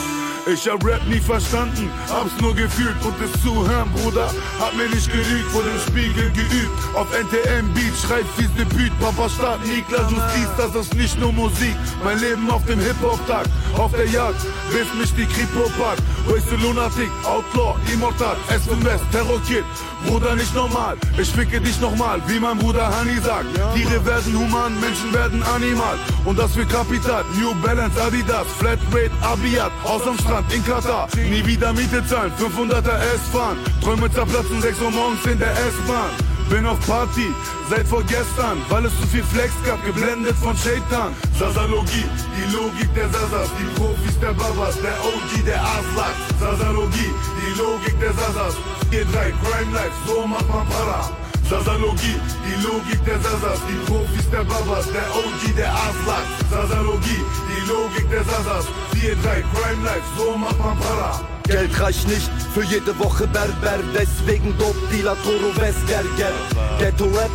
Ich hab Rap nie verstanden, hab's nur gefühlt und das Zuhören, Bruder, hat mir nicht genügt, vor dem Spiegel geübt. Auf NTM Beat schreibt fie's Debüt, Papa Staat, Niklas Justiz, das ist nicht nur Musik. Mein Leben auf dem Hip-Hop-Tag, auf der Jagd, bis mich die Kripo packt. Wasted Lunatic, Outlaw, Immortal, SMS, Terror Kid, Bruder nicht normal. Ich ficke dich nochmal, wie mein Bruder Hani sagt. Tiere werden human, Menschen werden animal. Und das für Kapital, New Balance, Adidas, Flatrate, Abiat, aus am Strand in Katar. Nie wieder Miete zahlen, 500er S-Fahren. Träume zerplatzen, 6 Uhr morgens in der S-Bahn. Bin auf Party, seit vorgestern, weil es zu viel Flex gab, geblendet von Shaitan. Sasalogie, die Logik der Sasas, die Profis der Babas, der OG der Aslak. Sasalogie, die Logik der Sasas, 4-3, Crime Life, so macht man Para. Sasalogie, die Logik der Sasas, die Profis der Babas, der OG der Aslak. Sasalogie, die Logik der Sasas, 4-3, Crime Life, so macht man Para. Geld reicht nicht für jede Woche Berber, deswegen Dope Dealer Toro Westgerger. Ghetto Rap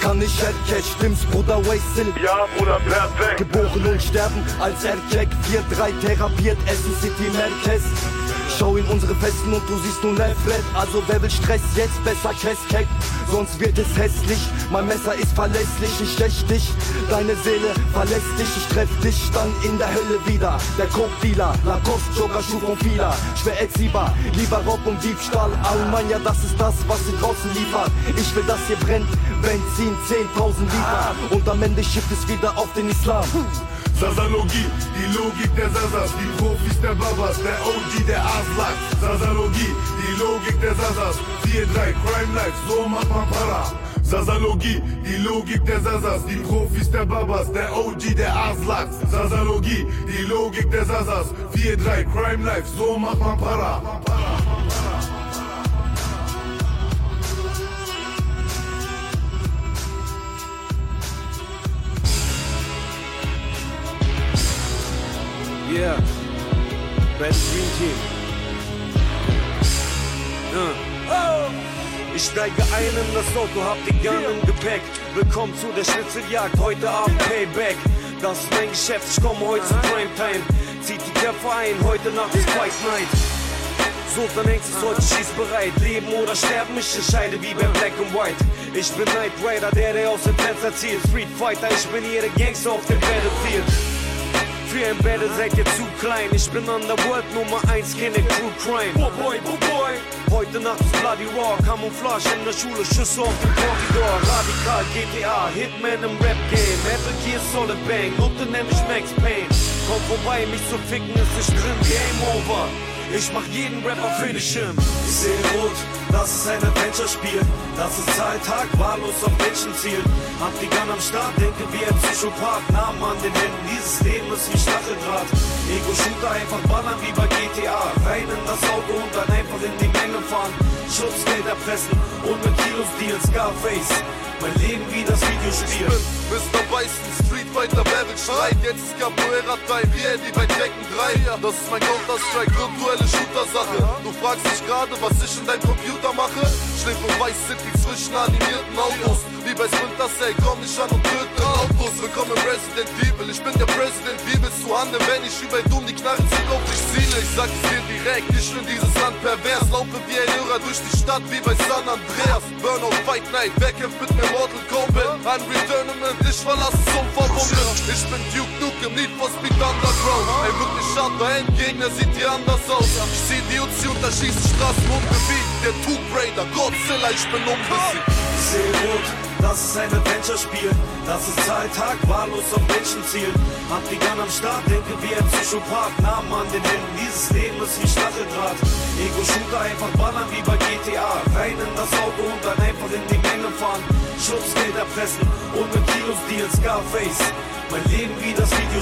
kann ich erkennen, stimmt's Bruder Wastel? Ja, Bruder, perfekt. Geboren und sterben als Erkeck, 4-3 therapiert, Essen City Merkez. Schau in unsere Festen und du siehst nur Left Also wer will Stress jetzt besser Kesskeck Sonst wird es hässlich. Mein Messer ist verlässlich. Ich stech dich. Deine Seele verlässt dich. Ich treff dich dann in der Hölle wieder. Der Coke-Dealer Lacoste Jogger Schuh von Fila Schwer erziehbar. Lieber Raub und Diebstahl. Almania das ist das was sie draußen liefert. Ich will dass hier brennt. Benzin 10.000 Liter. Und am Ende schifft es wieder auf den Islam Sasalogie, die Logik der Sasas, die Profis der Babas, der OG der Aslak. Sasalogie, die Logik der Sasas, 4-3, Crime Life, so macht man Para. Sasalogie, die Logik der Sasas, die Profis der Babas, der OG der Aslak. Sasalogie, die Logik der Sasas, 4-3, Crime Life, so macht man Para. Yeah, Best Dream Team. Ja. Ich steige ein in das Auto, hab die Gun im Gepäck. Willkommen zu der Schnitzeljagd, heute Abend Payback. Das ist mein Geschäft, ich komme heute zu Primetime. Zieht die Köpfe ein, heute Nacht ist Fight Night. Sultan Hengst ist heute schießbereit. Leben oder sterben, ich entscheide wie bei Black and White. Ich bin Knight Rider, der, der aus dem Fenster zielt. Street Fighter, ich bin hier der Gangster auf dem Battlefield. Für ein Battle seid ihr zu klein. Ich bin Underworld Nummer 1, keine True Crime. Oh boy, oh boy. Heute Nacht ist Bloody Raw, Camouflage in der Schule, Schüsse auf dem Korridor. Radikal, GTA, Hitman im Rap-Game. Metal Gear Solid Bang, Note nenn ich Max Payne. Komm vorbei, mich zu ficken ist nicht drin, Game Over. Ich mach jeden Rapper für die Schirm. Ich sehe rot, das ist ein Adventure-Spiel. Das ist Zahltag, wahllos auf Menschen zielen. Hab die Gun am Start, denke wie ein Psychopath. Namen an den Händen, dieses Leben ist wie Stacheldraht. Ego-Shooter, einfach ballern wie bei GTA. Rein in das Auto und dann einfach in die Menge fahren. Schutzgeld erpressen und mit Kilos dealen, Scarface. Mein Leben wie das Videospiel. Ich bin Mr. Bison, Street Fighter, Battle Streit. Jetzt ist Capoeira Time, Eddie bei Tekken 3. Das ist mein Counter-Strike, virtuelle Shooter-Sache. Du fragst dich gerade, was ich in deinem Computer mache? Schläft und Vice City zwischen animierten Autos. Wie bei Splinter Cell, komm ich an und töte Autos. Willkommen im Resident Evil, ich bin der President. Wie willst du handeln, wenn ich über dumm die Knarren ziehe auf dich ziele? Ich sag es dir direkt, ich bin dieses Land pervers. Laufe wie ein Irrer durch die Stadt, wie bei San Andreas. Burnout, Fight Night, wer kämpft mit mir Mortal Kombat? Unreal Tournament, ich verlasse zum Verbummelt. Ich bin Duke Nukem, Need for Speed Underground. Ein wirklich harter Endgegner sieht hier anders aus. Ich zieh die Uzi und erschieße Straßen und Gebiet. Der Tomb Raider, Godzilla, ich bin unbesiegt. Ich sehe rot, das ist ein Adventure-Spiel. Das ist Zahltag, wahllos auf Menschen zielen. Hab die Gun am Start, denke wie ein Psychopath. Namen an den Händen, dieses Leben ist wie Stacheldraht. Ego-Shooter, einfach ballern wie bei GTA. Rein in das Auto und dann einfach in die Menge fahren. Schutzgeld erpressen und mit Kilos dealen, Scarface. Mein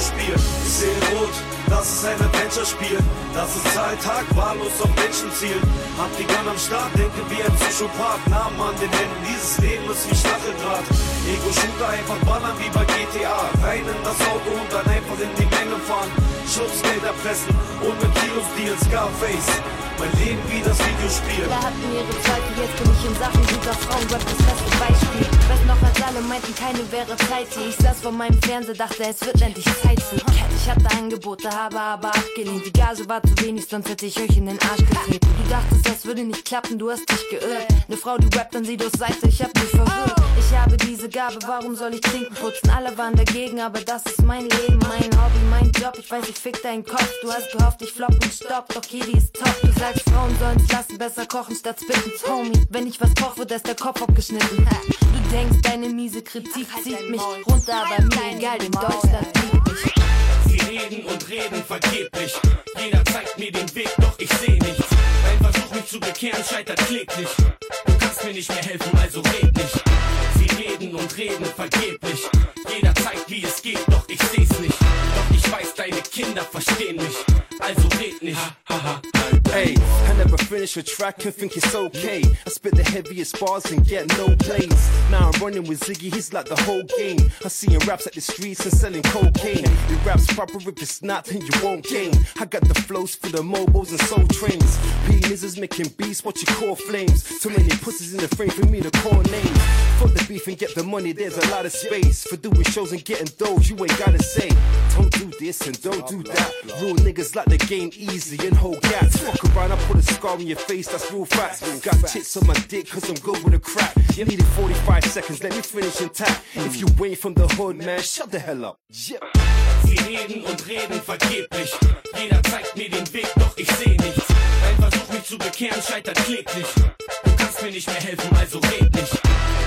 Videospiel. Ich sehe rot, das ist ein Adventure-Spiel. Das ist Zahltag, wahllos auf Menschen zielen. Hab die Gun am Start, denke wie ein Psychopath. Namen an den Händen, dieses Leben ist wie Stacheldraht. Ego-Shooter, einfach ballern wie bei GTA. Rein in das Auto und dann einfach in die Menge fahren. Schutzgeld erpressen und mit Kilos dealen, Scarface. Mein Leben wie das Videospiel. Alle hatten ihre Zweifel, jetzt bin ich in Sachen guter Frauen, Rap das beste Beispiel. Weiß noch, als alle meinten, keine wäre Zeit. Ich saß vor meinem Fernseher, dachte, es wird endlich Zeit für Cat. Ich hatte Angebote, habe aber abgelehnt. Die Gage war zu wenig, sonst hätte ich euch in den Arsch getreten. Du dachtest, das würde nicht klappen, du hast dich geirrt. Eine Frau, die rappt, dann sieht aus Seite, ich hab mich verwirrt. Ich habe diese Gabe, warum soll ich Klinken putzen? Alle waren dagegen, aber das ist mein Leben, mein Hobby, mein Job. Ich weiß, ich fick deinen Kopf. Du hast gehofft, ich flopp und stopp, doch Kidi ist top. Du sagst, Frauen sollen's lassen, besser kochen statt spitten. Homie, wenn ich was koch, wird erst der Kopf abgeschnitten. Du denkst, deine miese Kritik zieht mich runter, aber mir egal, denn Deutschland liebt mich. Sie reden und reden vergeblich. Jeder zeigt mir den Weg, doch ich seh nichts. Dein Versuch, mich zu bekehren, scheitert kläglich. Du kannst mir nicht mehr helfen, also red nicht. Reden und reden vergeblich. Jeder zeigt, wie es geht, doch ich seh's nicht. Doch ich weiß, deine Kinder verstehen mich. Also red nicht. Hey, I never finish a track and think it's okay. I spit the heaviest bars and get no plays. Now I'm running with Ziggy, he's like the whole game. I see him raps at the streets and selling cocaine. He raps proper if it's not, then you won't gain. I got the flows for the mobiles and soul trains. Penises making beats, what you call flames. Too many pussies in the frame for me to call names. Fuck the beef and get the money, there's a lot of space. For doing shows and getting those, you ain't gotta say. Don't do this and don't do that. Real niggas like the game easy and hold gats. Fuck around, I put a scar on your face, that's real facts. Got tits on my dick, cause I'm good with a crack. You needed 45 seconds, let me finish intact. If you ain't from the hood, man, shut the hell up. Sie reden und reden vergeblich. Jeder zeigt mir den Weg, doch ich seh nichts. Dein Versuch, mich zu bekehren, scheitert kläglich. Du kannst mir nicht mehr helfen, also red nicht.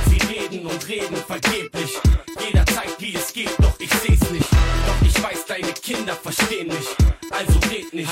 Sie reden und reden vergeblich. Jeder zeigt, wie es geht, doch ich seh's nicht. Doch ich weiß, deine Kinder verstehen mich. Also red nicht.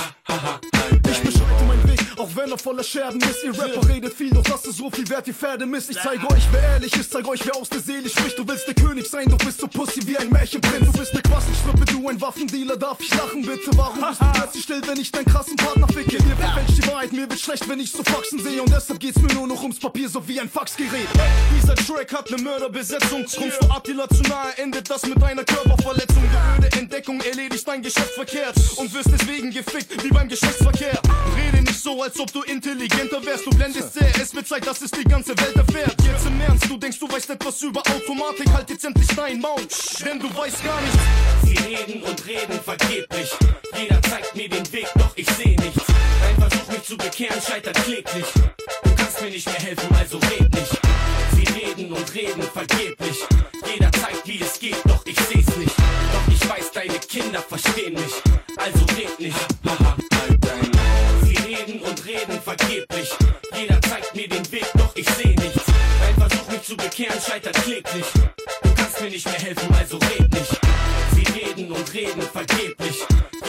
Ich beschreite meinen Weg, auch wenn er voller Scherben ist. Ihr Rapper redet viel, doch das ist so viel wert wie Pferde Mist. Ich zeige euch, wer ehrlich ist, zeige euch, wer aus der Seele spricht. Du willst der König sein, doch bist so Pussy wie ein Märchenprinz. Du bist ne Quasselschrippe, du ein Waffendealer, darf ich lachen bitte? Warum bist du plötzlich still, wenn ich deinen krassen Partner ficke? Mir verfälscht die Wahrheit, mir wird schlecht, wenn ich so Faxen sehe. Und deshalb geht's mir nur noch ums Papier, so wie ein Faxgerät. Dieser Track hat ne Mörderbesetzung. Kommst du Attila zu nahe, endet das mit einer Körperverletzung. Die öde Entdeckung erledigt dein Geschäft verkehrt. Und wirst deswegen gefickt, wie beim Geschlechtsverkehr. Rede nicht so, als ob du intelligenter wärst. Du blendest sehr, es wird Zeit, dass es die ganze Welt erfährt. Jetzt im Ernst, du denkst, du weißt etwas über Automatik. Halt jetzt endlich dein Maul, denn du weißt gar nichts. Sie reden und reden vergeblich. Jeder zeigt mir den Weg, doch ich seh nichts. Dein Versuch, mich zu bekehren, scheitert kläglich. Du kannst mir nicht mehr helfen, also red nicht. Sie reden und reden vergeblich. Jeder zeigt, wie es geht, doch ich seh's nicht. Doch ich weiß, deine Kinder verstehen mich. Also red nicht. Sie reden und reden vergeblich. Jeder zeigt mir den Weg, doch ich seh nichts. Dein Versuch, mich zu bekehren, scheitert kläglich. Du kannst mir nicht mehr helfen, also red nicht. Sie reden und reden vergeblich.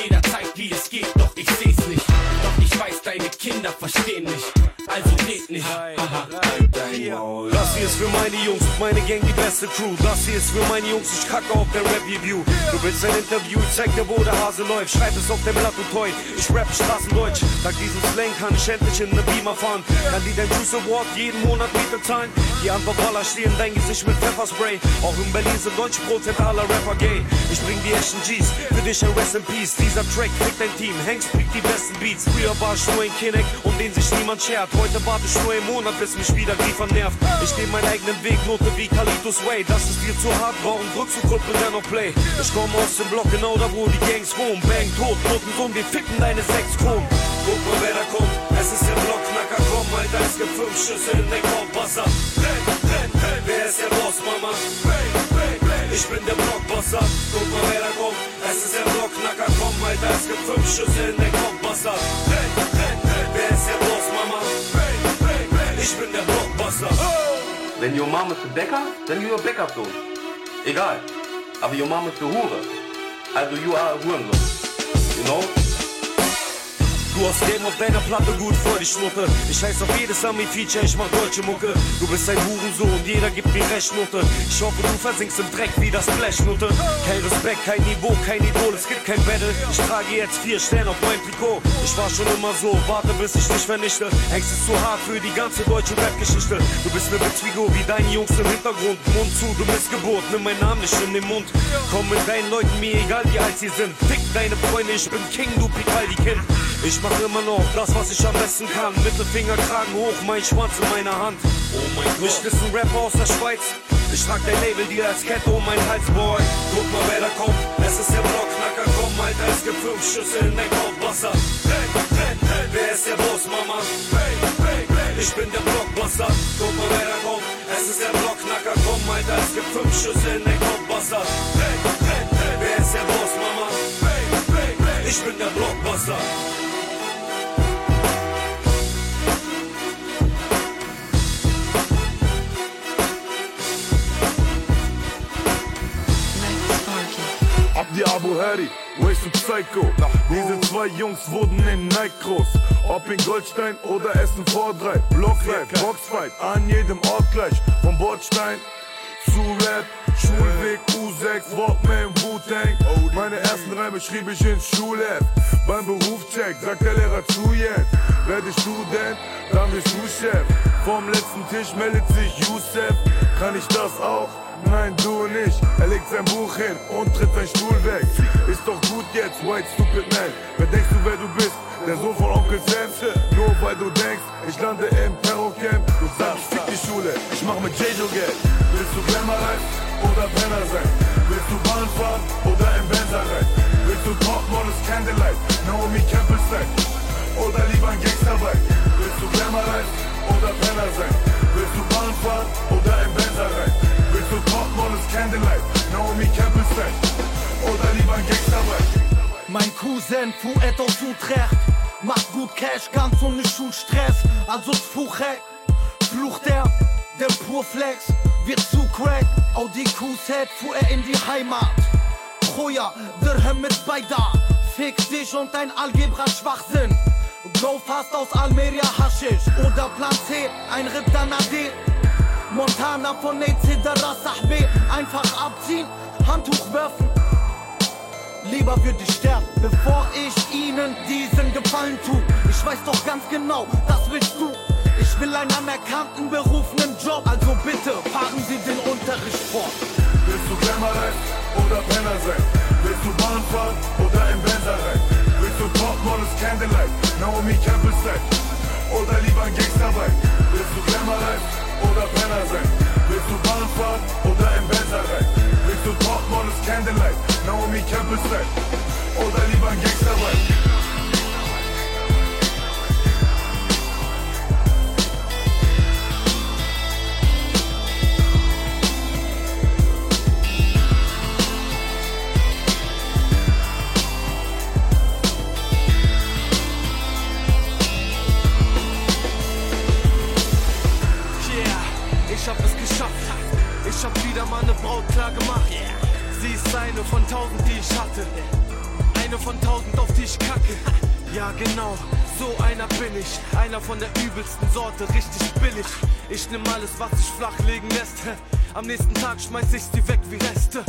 Jeder zeigt, wie es geht, doch ich seh's nicht. Doch ich weiß, deine Kinder verstehen mich. Also red nicht. Das hier ist für meine Jungs und meine Gang die beste Crew. Das hier ist für meine Jungs, ich kacke auf der Rap-Review. Du willst ein Interview, ich zeig dir, wo der Hase läuft. Schreib es auf dem Blatt und toi. Ich rap Straßendeutsch. Dank diesem Slang kann ich endlich in ne Beamer fahren. Kann die dein Juice Award jeden Monat Miete zahlen? Die Antwort aller stehen dein Gesicht mit Pfefferspray. Auch in Berlin sind 90% aller Rapper gay. Ich bring die echten G's, für dich ein Rest in Peace. Dieser Track kriegt dein Team, Hanks bringt die besten Beats. Früher war ich nur ein Kinect, um den sich niemand schert. Heute warte ich nur einen Monat, bis mich wieder Griefer nervt. Ich geh meinen eigenen Weg, Note wie Kalitos Way. Das ist dir zu hart, warum drückst du Kumpel dennoch Play? Ich komm aus dem Block, genau da wo die Gangs wohnen. Bang, tot, Notensohn, wir ficken deine sechs Kron. Guck mal, wer da kommt, es ist der Blockknacker, komm, Alter, es gibt fünf Schüsse in den Kopf, Wasser. Renn, renn, renn, wer ist der Boss, Mama? Ich bin der Blockbusser. Guck mal, wer da kommt, es ist der Blockknacker, komm, Alter, es gibt fünf Schüsse in den Kopf, Wenn your mom is the Bäcker, then you a Bäckersohn. Egal. Aber your mom ist die Hure. Also you are a Hurensohn. You know? Du hast Game auf deiner Platte gut vor die Schnutte. Ich scheiß auf jedes Ami-Feature, ich mach deutsche Mucke. Du bist ein Hurensohn, jeder gibt mir Recht, Nutte. Ich hoffe, du versinkst im Dreck wie das Splash, Nutte. Kein Respekt, kein Niveau, kein Idol, es gibt kein Battle. Ich trage jetzt vier Sterne auf meinem Trikot. Ich war schon immer so, warte bis ich dich vernichte. Hengst ist zu hart für die ganze deutsche Rap-Geschichte. Du bist ne Betrigo wie deine Jungs im Hintergrund. Mund zu, du Missgeburt, nimm meinen Namen nicht in den Mund. Komm mit deinen Leuten, mir egal wie alt sie sind. Fick deine Freunde, ich bin King, du Picaldi-Kind. Ich mach immer noch das, was ich am besten kann. Mittelfinger, Kragen hoch, mein Schwanz in meiner Hand. Oh mein Gott. Mich ist ein Rapper aus der Schweiz. Ich trag dein Label dir als Kette um mein Hals, Boy. Guck mal, wer da kommt. Es ist der Blockknacker, komm, Alter. Es gibt fünf Schüsse in dein Kopfwasser. Hey, hey, hey. Wer ist der Boss, Mama? Hey, hey, hey. Ich bin der Blockbuster. Guck mal, wer da kommt. Es ist der Blockknacker, komm, Alter. Es gibt fünf Schüsse in dein Kopfwasser. Hey, hey, hey. Wer ist der Boss, Mama? Hey, hey, hey. Ich bin der Blockbuster. Abdi Abu Heri, Waste und Psycho. Diese zwei Jungs wurden in Nike groß. Ob in Goldstein oder Essen vor drei. Blocklife, Boxfight, an jedem Ort gleich. Vom Bordstein zu Rap, Schulweg, U6, Walkman, Wu-Tang. Meine ersten Reime schrieb ich ins Schulheft. Beim Berufscheck sagt der Lehrer zu jetzt. Werde Student, dann wirst du Chef. Vom letzten Tisch meldet sich Youssef. Kann ich das auch? Nein, du nicht. Er legt sein Buch hin und tritt sein Stuhl weg. Ist doch gut jetzt, White Stupid Man. Wer denkst du, wer du bist? Der Sohn von Onkel Sam. Nur weil du denkst, ich lande im Terrorcamp. Du sagst, fick die Schule, ich mach mit J-Jo Geld. Willst du Glamour Life oder Penner sein? Willst du Bahn fahren oder im Benzer rein? Willst du Topmodels Candlelight, Naomi Campbell sein? Oder lieber ein Gangsterbike? Willst du Glamour Life oder Penner sein? Willst du Bahn fahren oder im Benzer rein? Topmodels Candlelight, Naomi Campbell sein? Oder lieber ein Gangsterbike? Mein Cousin fuhr aus Utrecht Macht gut Cash, ganz ohne Schulstress Also Fuchek, flucht er Der Purflex wird zu crack. Audi Q-Set fuhr er in die Heimat. Choya, Dirham mit Baida. Fick dich und dein Algebra-Schwachsinn Go fast aus Almeria Haschisch. Oder Plan C, ein Ritter Nadir Montana von Nate Dara Sahbe Einfach abziehen, Handtuch werfen Lieber würde ich sterben, bevor ich ihnen diesen Gefallen tu. Ich weiß doch ganz genau, das willst du. Ich will einen anerkannten berufenen Job, also bitte fahren Sie den Unterricht fort. Willst du Glamour Life oder Penner sein? Willst du Bahn fahren oder im Benzer rein? Willst du Topmodels Candlelight, Naomi Campbell sein? Oder lieber ein Gangsterbike? Willst du Glamour Life oder Penner sein? Willst du Bahn fahren oder im Benzer rein? Willst du Topmodels Candlelight, Naomi Campbell sein? Oder lieber ein Gangsterbike? Yeah, Ich hab wieder mal eine Braut klar gemacht. Sie ist eine von tausend, die ich hatte. Eine von tausend, auf die ich kacke. Ja, genau, so einer bin ich. Einer von der übelsten Sorte, richtig billig. Ich nehm alles, was sich flach legen lässt. Am nächsten Tag schmeiß ich sie weg wie Reste.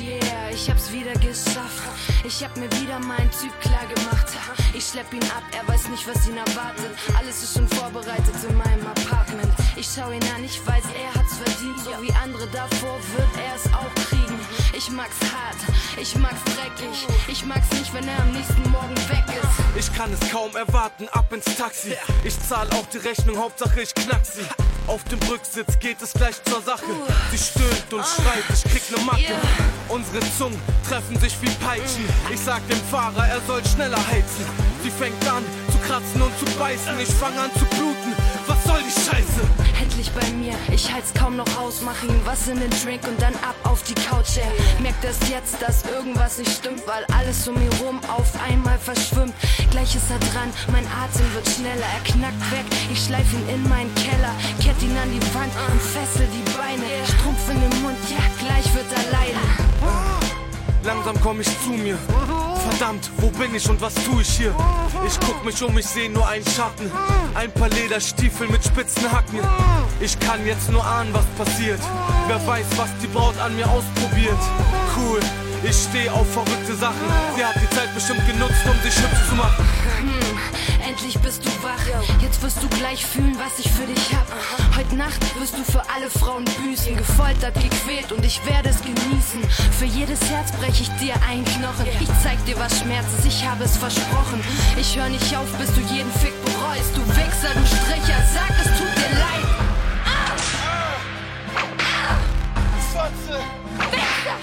Yeah, ich hab's wieder geschafft. Ich hab mir wieder meinen Typ klar gemacht. Ich schlepp ihn ab, er weiß nicht, was ihn erwartet. Alles ist schon vorbereitet in meinem Apartment. Ich schau ihn an, ich weiß, er hat's verdient. So wie andere davor wird er es auch kriegen. Ich mag's hart, ich mag's dreckig. Ich mag's nicht, wenn er am nächsten Morgen weg ist. Ich kann es kaum erwarten, ab ins Taxi. Ich zahl auch die Rechnung, Hauptsache ich knack sie. Auf dem Rücksitz geht es gleich zur Sache. Sie stöhnt und schreit, ich krieg ne Macke. Unsere Zungen treffen sich wie Peitschen. Ich sag dem Fahrer, er soll schneller heizen. Sie fängt an zu kratzen und zu beißen. Ich fang an zu bluten. Was soll die Scheiße? Endlich bei mir, ich halt's kaum noch aus. Mach ihm was in den Drink und dann ab auf die Couch. Er merkt erst jetzt, dass irgendwas nicht stimmt, weil alles um ihn rum auf einmal verschwimmt. Gleich ist er dran, mein Atem wird schneller. Er knackt weg, ich schleif ihn in meinen Keller. Kett ihn an die Wand und fessel die Beine. Strumpf in den Mund, ja, gleich wird er leiden. Langsam komm ich zu mir. Verdammt, wo bin ich und was tu ich hier? Ich guck mich um, ich seh nur einen Schatten. Ein paar Lederstiefel mit spitzen Hacken. Ich kann jetzt nur ahnen, was passiert. Wer weiß, was die Braut an mir ausprobiert. Cool, ich steh auf verrückte Sachen. Sie hat die Zeit bestimmt genutzt, um sich hübsch zu machen. Endlich bist du wach. Jetzt wirst du gleich fühlen, was ich für dich hab. Heute Nacht wirst du für alle Frauen büßen. Gefoltert, gequält und ich werde es genießen. Für jedes Herz brech ich dir einen Knochen. Ich zeig dir, was Schmerz ist, ich habe es versprochen. Ich hör nicht auf, bis du jeden Fick bereust. Du Wichser, du Stricher, sag, es tut dir leid. Fotze! Wichser!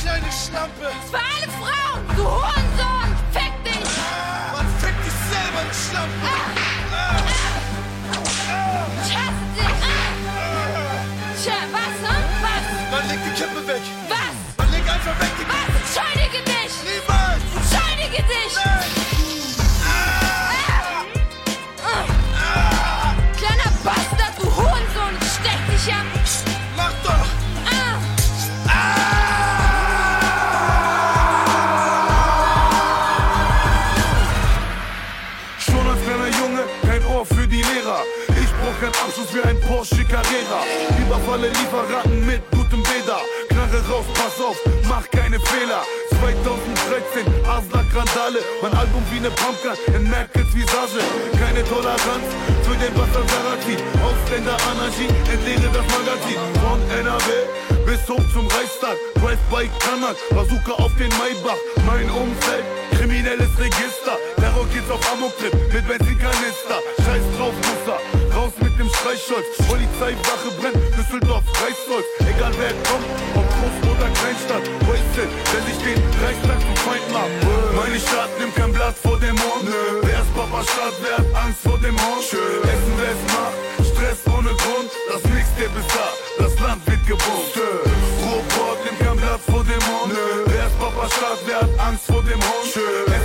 Kleine Schlampe! Für alle Frauen! Du Hurensohn! Überfalle Lieferanten mit gutem Beda. Knarre raus, pass auf, mach keine Fehler. 2013, Asla Grandale. Mein Album wie ne Pumpkin in Merkels Visage. Keine Toleranz für den Bastard Sarati. Ausländer Anarchie, entleere das Magazin. Von NRW bis hoch zum Reichstag. Drive-by Kanak, Bazooka auf den Maybach. Mein Umfeld, kriminelles Register. Terror geht's auf Amok-Trip mit Benzinkanister. Scheiß drauf, Muster, raus mit dem Streichholz. Polizeiwache brennt, Düsseldorf, Reichsholz. Egal wer kommt, ob Groß oder Kleinstadt. Wasted, der sich den Reichstag zum Feind macht. Meine Stadt nimmt kein Blatt vor dem Mond. Wer ist Papa Stadt, wer hat Angst vor dem Hund? Essen, wer es macht, Stress ohne Grund. Das Mixtape ist da, das Land wird gebombt. Ruhrport nimmt kein Blatt vor dem Mond. Wer ist Papa Stadt, wer hat Angst vor dem Hund?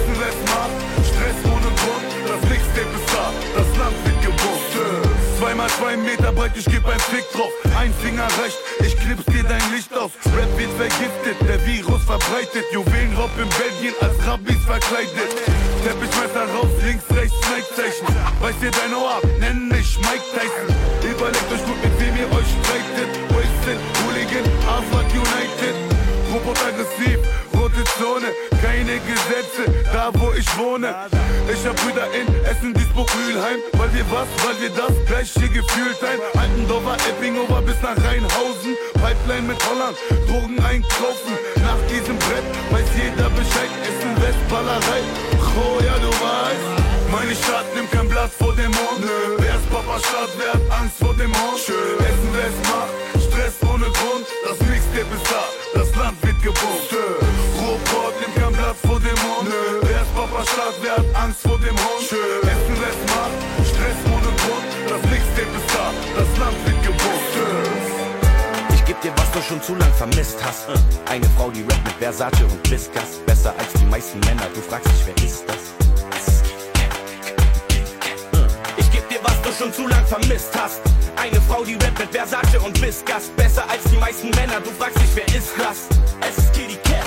Zwei Meter breit, ich geb ein Fick drauf. Ein Finger reicht, ich knips dir dein Licht aus. Rap wird vergiftet, der Virus verbreitet. Juwelenraub in Belgien als Rabbis verkleidet. Teppichmesser raus, links, rechts, Snake-Zeichen. Weiß dir dein Ohr ab, nenn mich Mike Tyson. Überlegt euch gut, mit wem ihr euch streitet. Wasted, Hooligan, Harvard United. Robot aggressiv, rote Zone, keine Gesetze, da wo ich wohne. Ich hab Brüder in Essen, Duisburg, Mülheim, weil wir was, weil wir das gleiche gefühlt ein. Altendorfer, Eppingover bis nach Rheinhausen, Pipeline mit Holland, Drogen einkaufen. Nach diesem Brett weiß jeder Bescheid, Essen, Westballerei. Oh ja, du weißt. Meine Stadt nimmt kein Blatt vor dem Mond. Wer ist Papa Stadt, wer hat Angst vor dem Hund? Essen, es macht, Stress ohne Grund. Das Mixtape ist da, das Land wird gebombt. Ruhrport nimmt kein Blatt vor dem Mund. Wer ist Papa Stadt, wer hat Angst vor dem Hund? Essen, wer es macht, Stress ohne Grund. Das Mixtape ist da, das Land wird gebombt. Ich geb dir, was du schon zu lang vermisst hast. Eine Frau, die rappt mit Versace und Whiskas. Besser als die meisten Männer, du fragst dich, wer ist das? Ich geb dir, was du schon zu lang vermisst hast. Eine Frau, die rappt mit Versace und Whiskas. Besser als die meisten Männer, du fragst dich, wer ist das? Es ist Kitty Cat.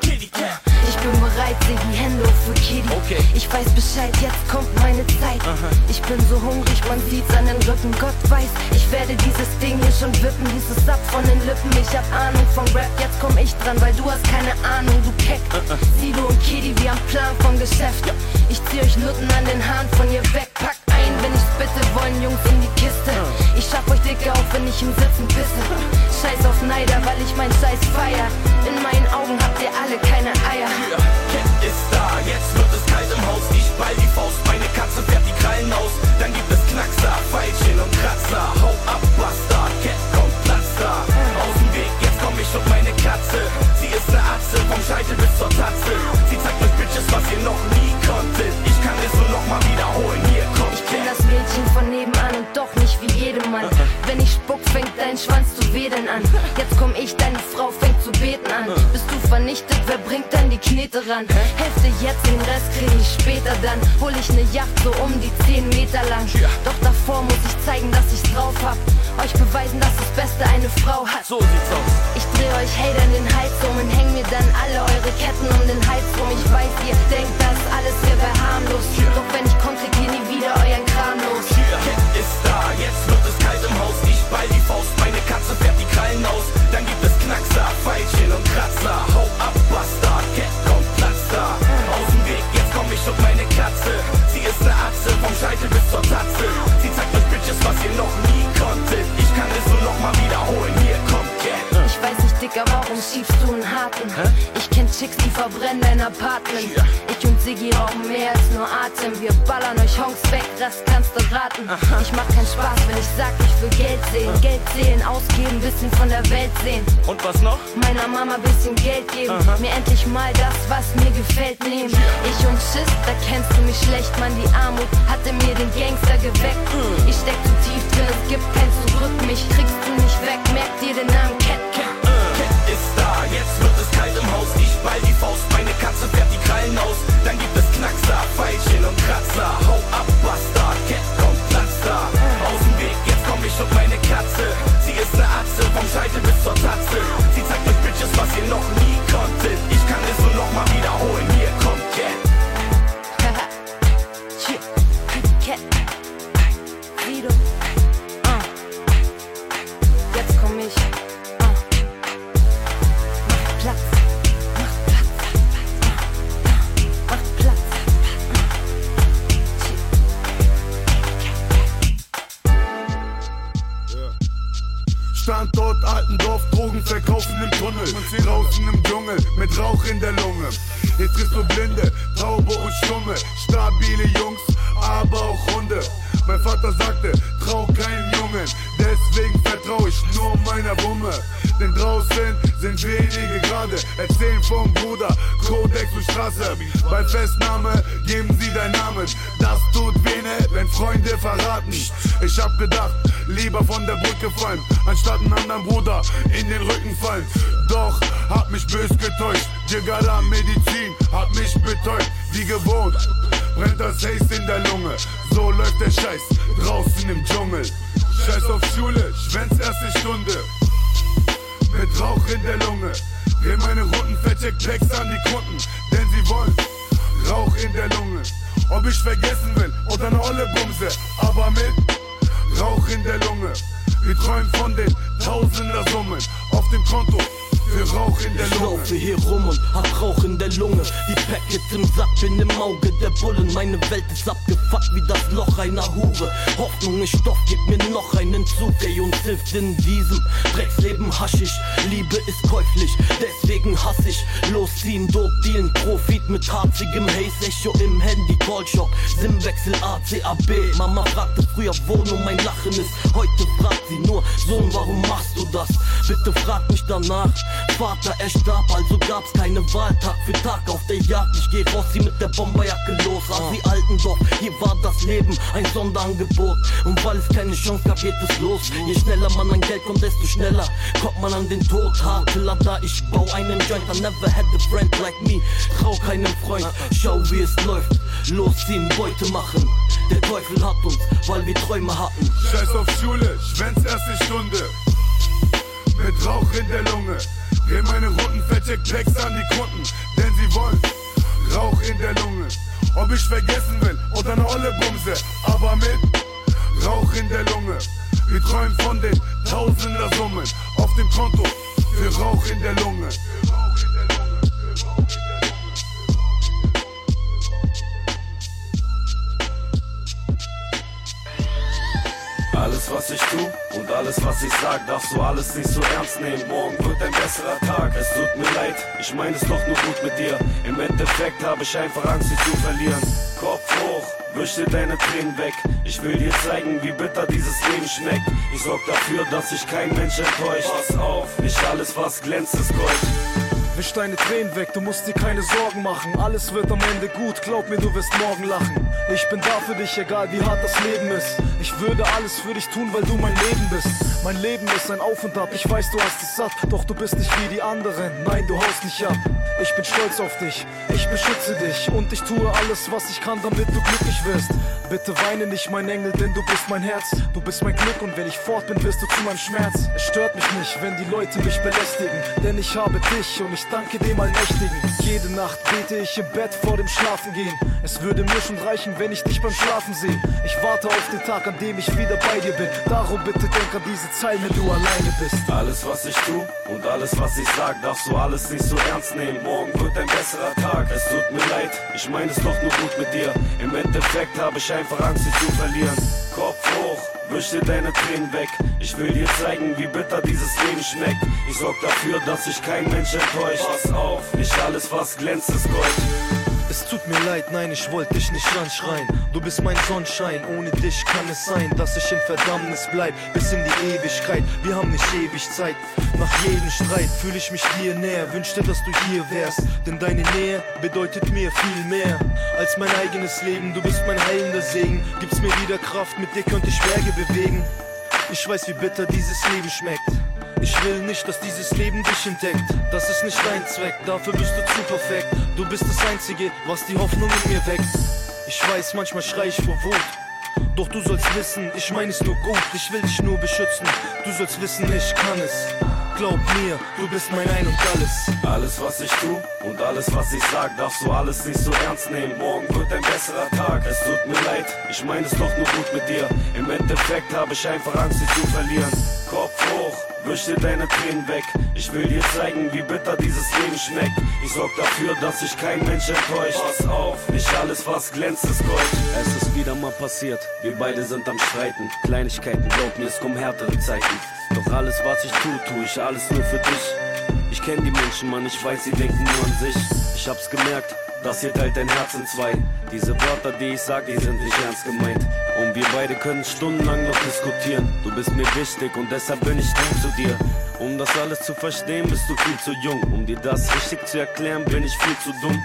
Kitty Cat. Ich bin bereit, leg die Hände für Kitty. Okay. Ich weiß Bescheid, jetzt kommt meine Zeit. Ich bin so hungrig, man sieht's an den Rücken. Gott weiß, ich werde dieses Ding hier schon wippen. Dieses ab von den Lippen. Ich hab Ahnung vom Rap, jetzt komm ich dran, weil du hast keine Ahnung, du Keck. Sido und Kitty, wir haben Plan vom Geschäft. Ich zieh euch Nutten an den Haaren von ihr weg. Pack wollen Jungs in die Kiste. Ich schaff euch dicke auf, wenn ich im Sitzen pisse. Scheiß auf Neider, weil ich mein Scheiß feier. In meinen Augen habt ihr alle keine Eier. Cat ist da, jetzt wird es kalt im Haus. Ich ball die Faust, meine Katze fährt die Krallen aus. Dann gibt es Knackser, Pfeilchen und Kratzer. Hau ab, Bastard, Cat kommt, Platz da. Aus dem Weg, jetzt komm ich und meine Katze. Sie ist ne Atze, vom Scheitel bis zur Tatze. Fängt dein Schwanz zu wedeln an. Jetzt komm ich, deine Frau fängt zu beten an. Bist du vernichtet, wer bringt dann die Knete ran? Hälfte jetzt, den Rest krieg ich später dann. Hol ich ne Yacht so um die 10 Meter lang. Doch davor muss ich zeigen, dass ich's drauf hab. Euch beweisen, dass das Beste eine Frau hat. So sieht's aus. Ich dreh euch Hatern den Hals um und häng mir dann alle eure Ketten um den Hals rum. Ich weiß, ihr denkt, das alles hier wär harmlos. Doch wenn ich komm, kriegt ihr nie wieder euren Kram los. Cat ist da, jetzt wird es kalt im Haus. Ich ball die Faust, meine Katze fährt die Krallen aus. Dann gibt es Knackser, Pfeilchen und Kratzer. Hau ab, Bastard, Cat kommt, Platz da. Aus dem Weg, jetzt komm ich und meine Katze. Sie ist ne Atze, vom Scheitel bis zur Tatze. Warum schiebst du einen harten? Ich kenn Chicks, die verbrennen dein Apartment. Ich und Siggi rauchen mehr als nur Atem. Wir ballern euch Honks weg, das kannst du raten. Ich mach keinen Spaß, wenn ich sag, ich will Geld sehen. Geld sehen, ausgeben, bisschen von der Welt sehen. Und was noch? Meiner Mama bisschen Geld geben. Mir endlich mal das, was mir gefällt, nehmen. Ich und Schiss, da kennst du mich schlecht, Mann. Die Armut hatte mir den Gangster geweckt. Ich steck zu tief drin, es gibt kein Zurück. Mich kriegst du nicht weg, merk dir den Namen. Cat da, jetzt wird es kalt im Haus. Ich ball die Faust, meine Katze fährt die Krallen aus. Dann gibt es Knackser, Pfeilchen und Kratzer. Hau ab, Bastard, Cat kommt, Platz da. Aus dem Weg, jetzt komm ich und meine Katze. Sie ist ne Atze, vom Scheitel bis zur Tatze. Sie zeigt euch Bitches, was ihr noch nie konntet. Ich kann es nur noch mal wiederholen. Standort Altendorf, Drogen verkaufen im Tunnel. Draußen im Dschungel, mit Rauch in der Lunge. Hier triffst du Blinde, Taube und Stumme. Stabile Jungs, aber auch Hunde. Mein Vater sagte, trau keinen Jungen. Deswegen vertrau ich nur meiner Wumme. Denn draußen sind wenige gerade. Erzählen vom Bruder, Kodex und Straße. Bei Festnahme geben sie deinen Namen. Das tut weh, wenn Freunde verraten. Ich hab gedacht, lieber von der Brücke fallen, anstatt einen anderen Bruder in den Rücken fallen. Doch hab mich bös getäuscht. Jigara Medizin hat mich betäubt, wie gewohnt. Brennt das Haze in der Lunge, so läuft der Scheiß draußen im Dschungel. Scheiß auf Schule, Schwänz erste Stunde. Mit Rauch in der Lunge. Dreh meine Runden, vercheck Packs an die Kunden, denn sie wollen Rauch in der Lunge. Ob ich vergessen will oder eine olle Bumse, aber mit Rauch in der Lunge. Wir träumen von den Tausender-Summen auf dem Konto für Rauch in der Ich Lunge. laufe hier rum und hab Rauch in der Lunge. Die Packets im Sack, bin im Auge der Bullen. Meine Welt ist abgefuckt wie das Loch einer Hure. Hoffnung ist Stoff, gib mir noch einen Zug, ey, uns hilft in diesem Drecksleben Haschisch. Liebe ist käuflich, deswegen hass ich. Losziehen, Dope dealen, Profit mit harzigem Haze. Echo im Handy, Callshop, Simwechsel, ACAB. Mama fragte früher, wo nur mein Lachen ist. Heute fragt sie nur, Sohn, warum machst du das? Bitte frag mich danach. Vater, er starb, also gab's keine Wahl. Tag für Tag auf der Jagd. Ich geh raus, sie mit der Bomberjacke los. Asi Altendorf, hier war das Leben ein Sonderangebot. Und weil es keine Chance gab, geht es los. Je schneller man an Geld kommt, desto schneller kommt man an den Tod. Harte da, ich bau einen Joint. I never had a friend like me. Trau keinem Freund, schau wie es läuft. Losziehen, Beute machen. Der Teufel hat uns, weil wir Träume hatten. Scheiß auf Schule, Schwänz erste Stunde. Mit Rauch in der Lunge. Dreh meine Runden, vercheck Packs an die Kunden, denn sie wollen Rauch in der Lunge. Ob ich vergessen will oder eine olle Bumse, aber mit Rauch in der Lunge. Wir träumen von den Tausender Summen auf dem Konto für Rauch in der Lunge. Alles was ich tu und alles was ich sag, darfst du alles nicht so ernst nehmen. Morgen wird ein besserer Tag. Es tut mir leid, ich meine es doch nur gut mit dir. Im Endeffekt habe ich einfach Angst, dich zu verlieren. Kopf hoch, wisch dir deine Tränen weg. Ich will dir zeigen, wie bitter dieses Leben schmeckt. Ich sorg dafür, dass sich kein Mensch enttäuscht. Pass auf, nicht alles was glänzt ist Gold. Wisch deine Tränen weg, du musst dir keine Sorgen machen. Alles wird am Ende gut, glaub mir, du wirst morgen lachen. Ich bin da für dich, egal wie hart das Leben ist. Ich würde alles für dich tun, weil du mein Leben bist. Mein Leben ist ein Auf und Ab, ich weiß, du hast es satt. Doch du bist nicht wie die anderen, nein, du haust nicht ab. Ich bin stolz auf dich, ich beschütze dich. Und ich tue alles, was ich kann, damit du glücklich wirst. Bitte weine nicht, mein Engel, denn du bist mein Herz. Du bist mein Glück und wenn ich fort bin, wirst du zu meinem Schmerz. Es stört mich nicht, wenn die Leute mich belästigen. Denn ich habe dich und ich danke dem Allmächtigen. Jede Nacht bete ich im Bett vor dem Schlafengehen. Es würde mir schon reichen, wenn ich dich beim Schlafen sehe. Ich warte auf den Tag, an dem ich wieder bei dir bin. Darum bitte denk an diese Zeilen, wenn du alleine bist. Alles was ich tu und alles was ich sag, darfst du alles nicht so ernst nehmen. Morgen wird ein besserer Tag. Es tut mir leid, ich meine es doch nur gut mit dir. Im Endeffekt habe ich einfach Angst, dich zu verlieren. Kopf hoch, wisch dir deine Tränen weg. Ich will dir zeigen, wie bitter dieses Leben schmeckt. Ich sorg dafür, dass sich kein Mensch enttäuscht. Pass auf, nicht alles, was glänzt, ist Gold. Es tut mir leid, nein, ich wollte dich nicht anschreien. Du bist mein Sonnenschein, ohne dich kann es sein, dass ich in Verdammnis bleib, bis in die Ewigkeit. Wir haben nicht ewig Zeit. Nach jedem Streit fühle ich mich dir näher, wünschte, dass du hier wärst. Denn deine Nähe bedeutet mir viel mehr als mein eigenes Leben. Du bist mein heilender Segen, gibst mir wieder Kraft, mit dir könnte ich Berge bewegen. Ich weiß, wie bitter dieses Leben schmeckt. Ich will nicht, dass dieses Leben dich entdeckt. Das ist nicht dein Zweck, dafür bist du zu perfekt. Du bist das Einzige, was die Hoffnung in mir weckt. Ich weiß, manchmal schrei ich vor Wut. Doch du sollst wissen, ich meine es nur gut, ich will dich nur beschützen. Du sollst wissen, ich kann es. Glaub mir, du bist mein Ein und Alles. Alles, was ich tu und alles, was ich sag, darfst du alles nicht so ernst nehmen. Morgen wird ein besserer Tag. Es tut mir leid, ich meine es doch nur gut mit dir. Im Endeffekt habe ich einfach Angst, dich zu verlieren. Kopf hoch, wisch dir deine Tränen weg. Ich will dir zeigen, wie bitter dieses Leben schmeckt. Ich sorg dafür, dass sich kein Mensch enttäuscht. Pass auf, nicht alles, was glänzt, ist Gold. Es ist wieder mal passiert, wir beide sind am Streiten. Kleinigkeiten, glaub mir, es kommen härtere Zeiten. Doch alles, was ich tue, tue ich alles nur für dich. Ich kenn die Menschen, Mann, ich weiß, sie denken nur an sich. Ich hab's gemerkt, das hier teilt dein Herz in zwei. Diese Wörter, die ich sag, die sind nicht ernst gemeint. Und wir beide können stundenlang noch diskutieren. Du bist mir wichtig und deshalb bin ich lieb zu dir. Um das alles zu verstehen, bist du viel zu jung. Um dir das richtig zu erklären, bin ich viel zu dumm.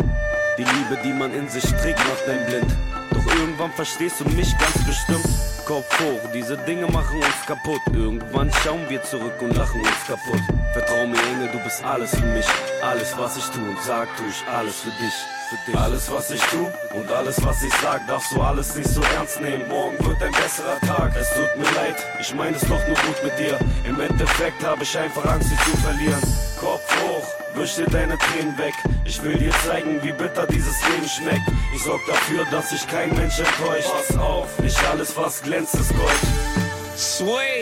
Die Liebe, die man in sich trägt, macht einen blind. Doch irgendwann verstehst du mich ganz bestimmt. Kopf hoch, diese Dinge machen uns kaputt. Irgendwann schauen wir zurück und lachen uns kaputt. Vertrau mir, Engel, du bist alles für mich. Alles, was ich tu und sag, tu ich alles für dich. Für dich. Alles, was ich tu und alles, was ich sag, darfst du alles nicht so ernst nehmen. Morgen wird ein besserer Tag. Es tut mir leid, ich meine es doch nur gut mit dir. Im Endeffekt habe ich einfach Angst, dich zu verlieren. Kopf hoch, wisch dir deine Tränen weg. Ich will dir zeigen, wie bitter dieses Leben schmeckt. Ich sorg dafür, dass sich kein Mensch enttäuscht. Pass auf, nicht alles, was glänzt, ist Gold. Sway,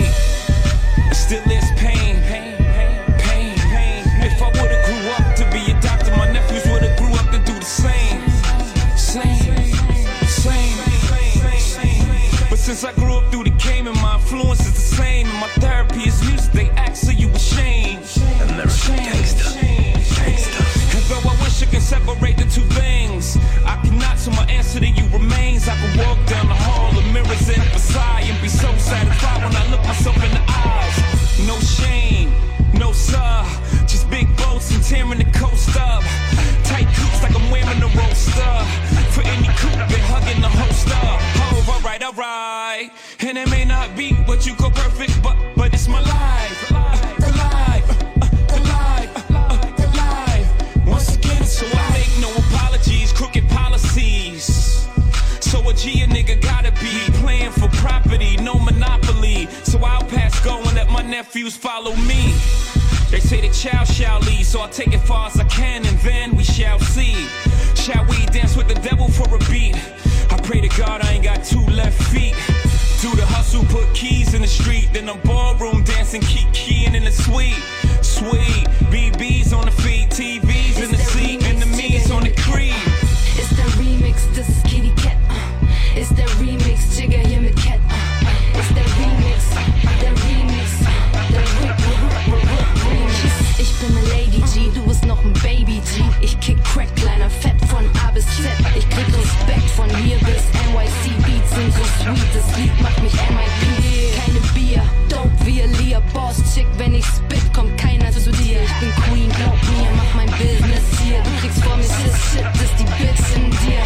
still is pain, since I grew up through the game and my influence is the same, and my therapy is music, they act so you ashamed? American gangster, gangster. And though I wish I could separate the two things, I cannot. So my answer to you remains: I could walk Alright. And it may not be what you call perfect, but but it's my life. Life, uh, uh. Once again, so I make no apologies, crooked policies. So a G a nigga gotta be playing for property, no monopoly. So I'll pass go and let my nephews follow me. They say the child shall lead, so I'll take it far as I can and then we shall see. Shall we dance with the devil for a beat? Pray to God I ain't got two left feet. Do the hustle, put keys in the street, then I'm ballroom dancing, keep keying in the suite. Sweet, BBs on the feet, TVs in the seat, das Lied macht mich MIP. Keine Bier, dope wie Lear, Boss Chick, wenn ich spit, kommt keiner zu dir. Ich bin Queen, glaub mir, mach mein Business hier. Du kriegst vor mir Shit, Shit, ist die Bitch in dir.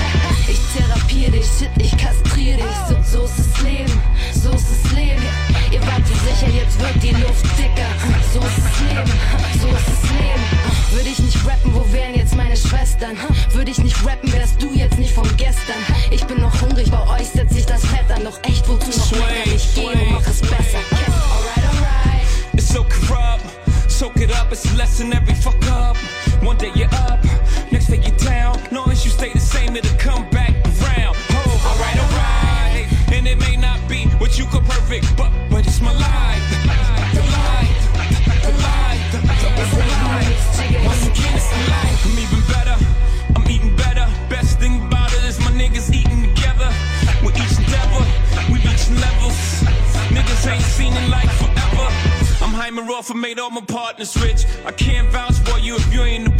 Ich therapier dich, Shit, ich kastrier dich. So, so ist das Leben, so ist das Leben. Ihr wart so sicher, jetzt wird die Luft dicker. So ist das Leben, so ist das Leben. Würde ich nicht rappen, wo wären jetzt meine Schwestern? Würde ich nicht rappen, wärst du Doch echt, wozu noch? Ich gehe und mach es besser. Alright, alright. It's so corrupt. Soak it up, it's a lesson every fuck up. One day you're up, off and made all my partners rich. I can't vouch for you if you ain't a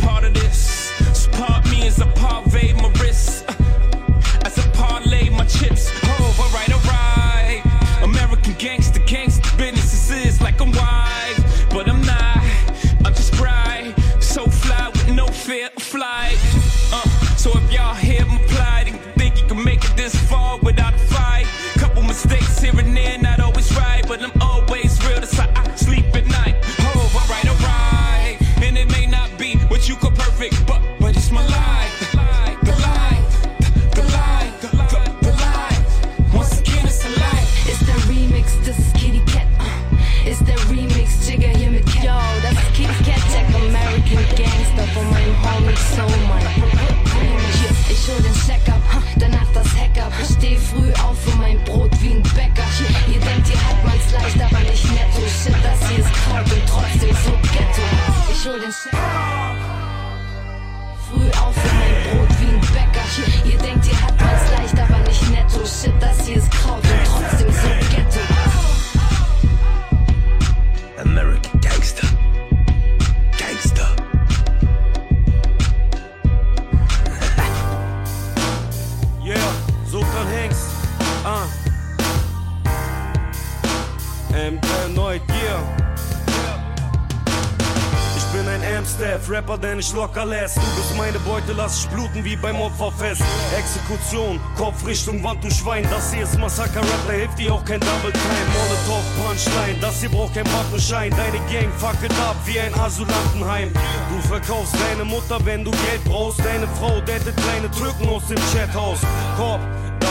Nicht locker lässt. Du bist meine Beute, lass ich bluten wie beim Opferfest. Exekution, Kopf Richtung Wand, du Schwein. Das hier ist Massaker, Rap, hilft dir auch kein Double Time. Molotov, Punchline, das hier braucht kein Waffenschein. Deine Gang fackelt ab wie ein Asylantenheim. Du verkaufst deine Mutter, wenn du Geld brauchst. Deine Frau datet kleine Türken aus dem Chathaus. Korb,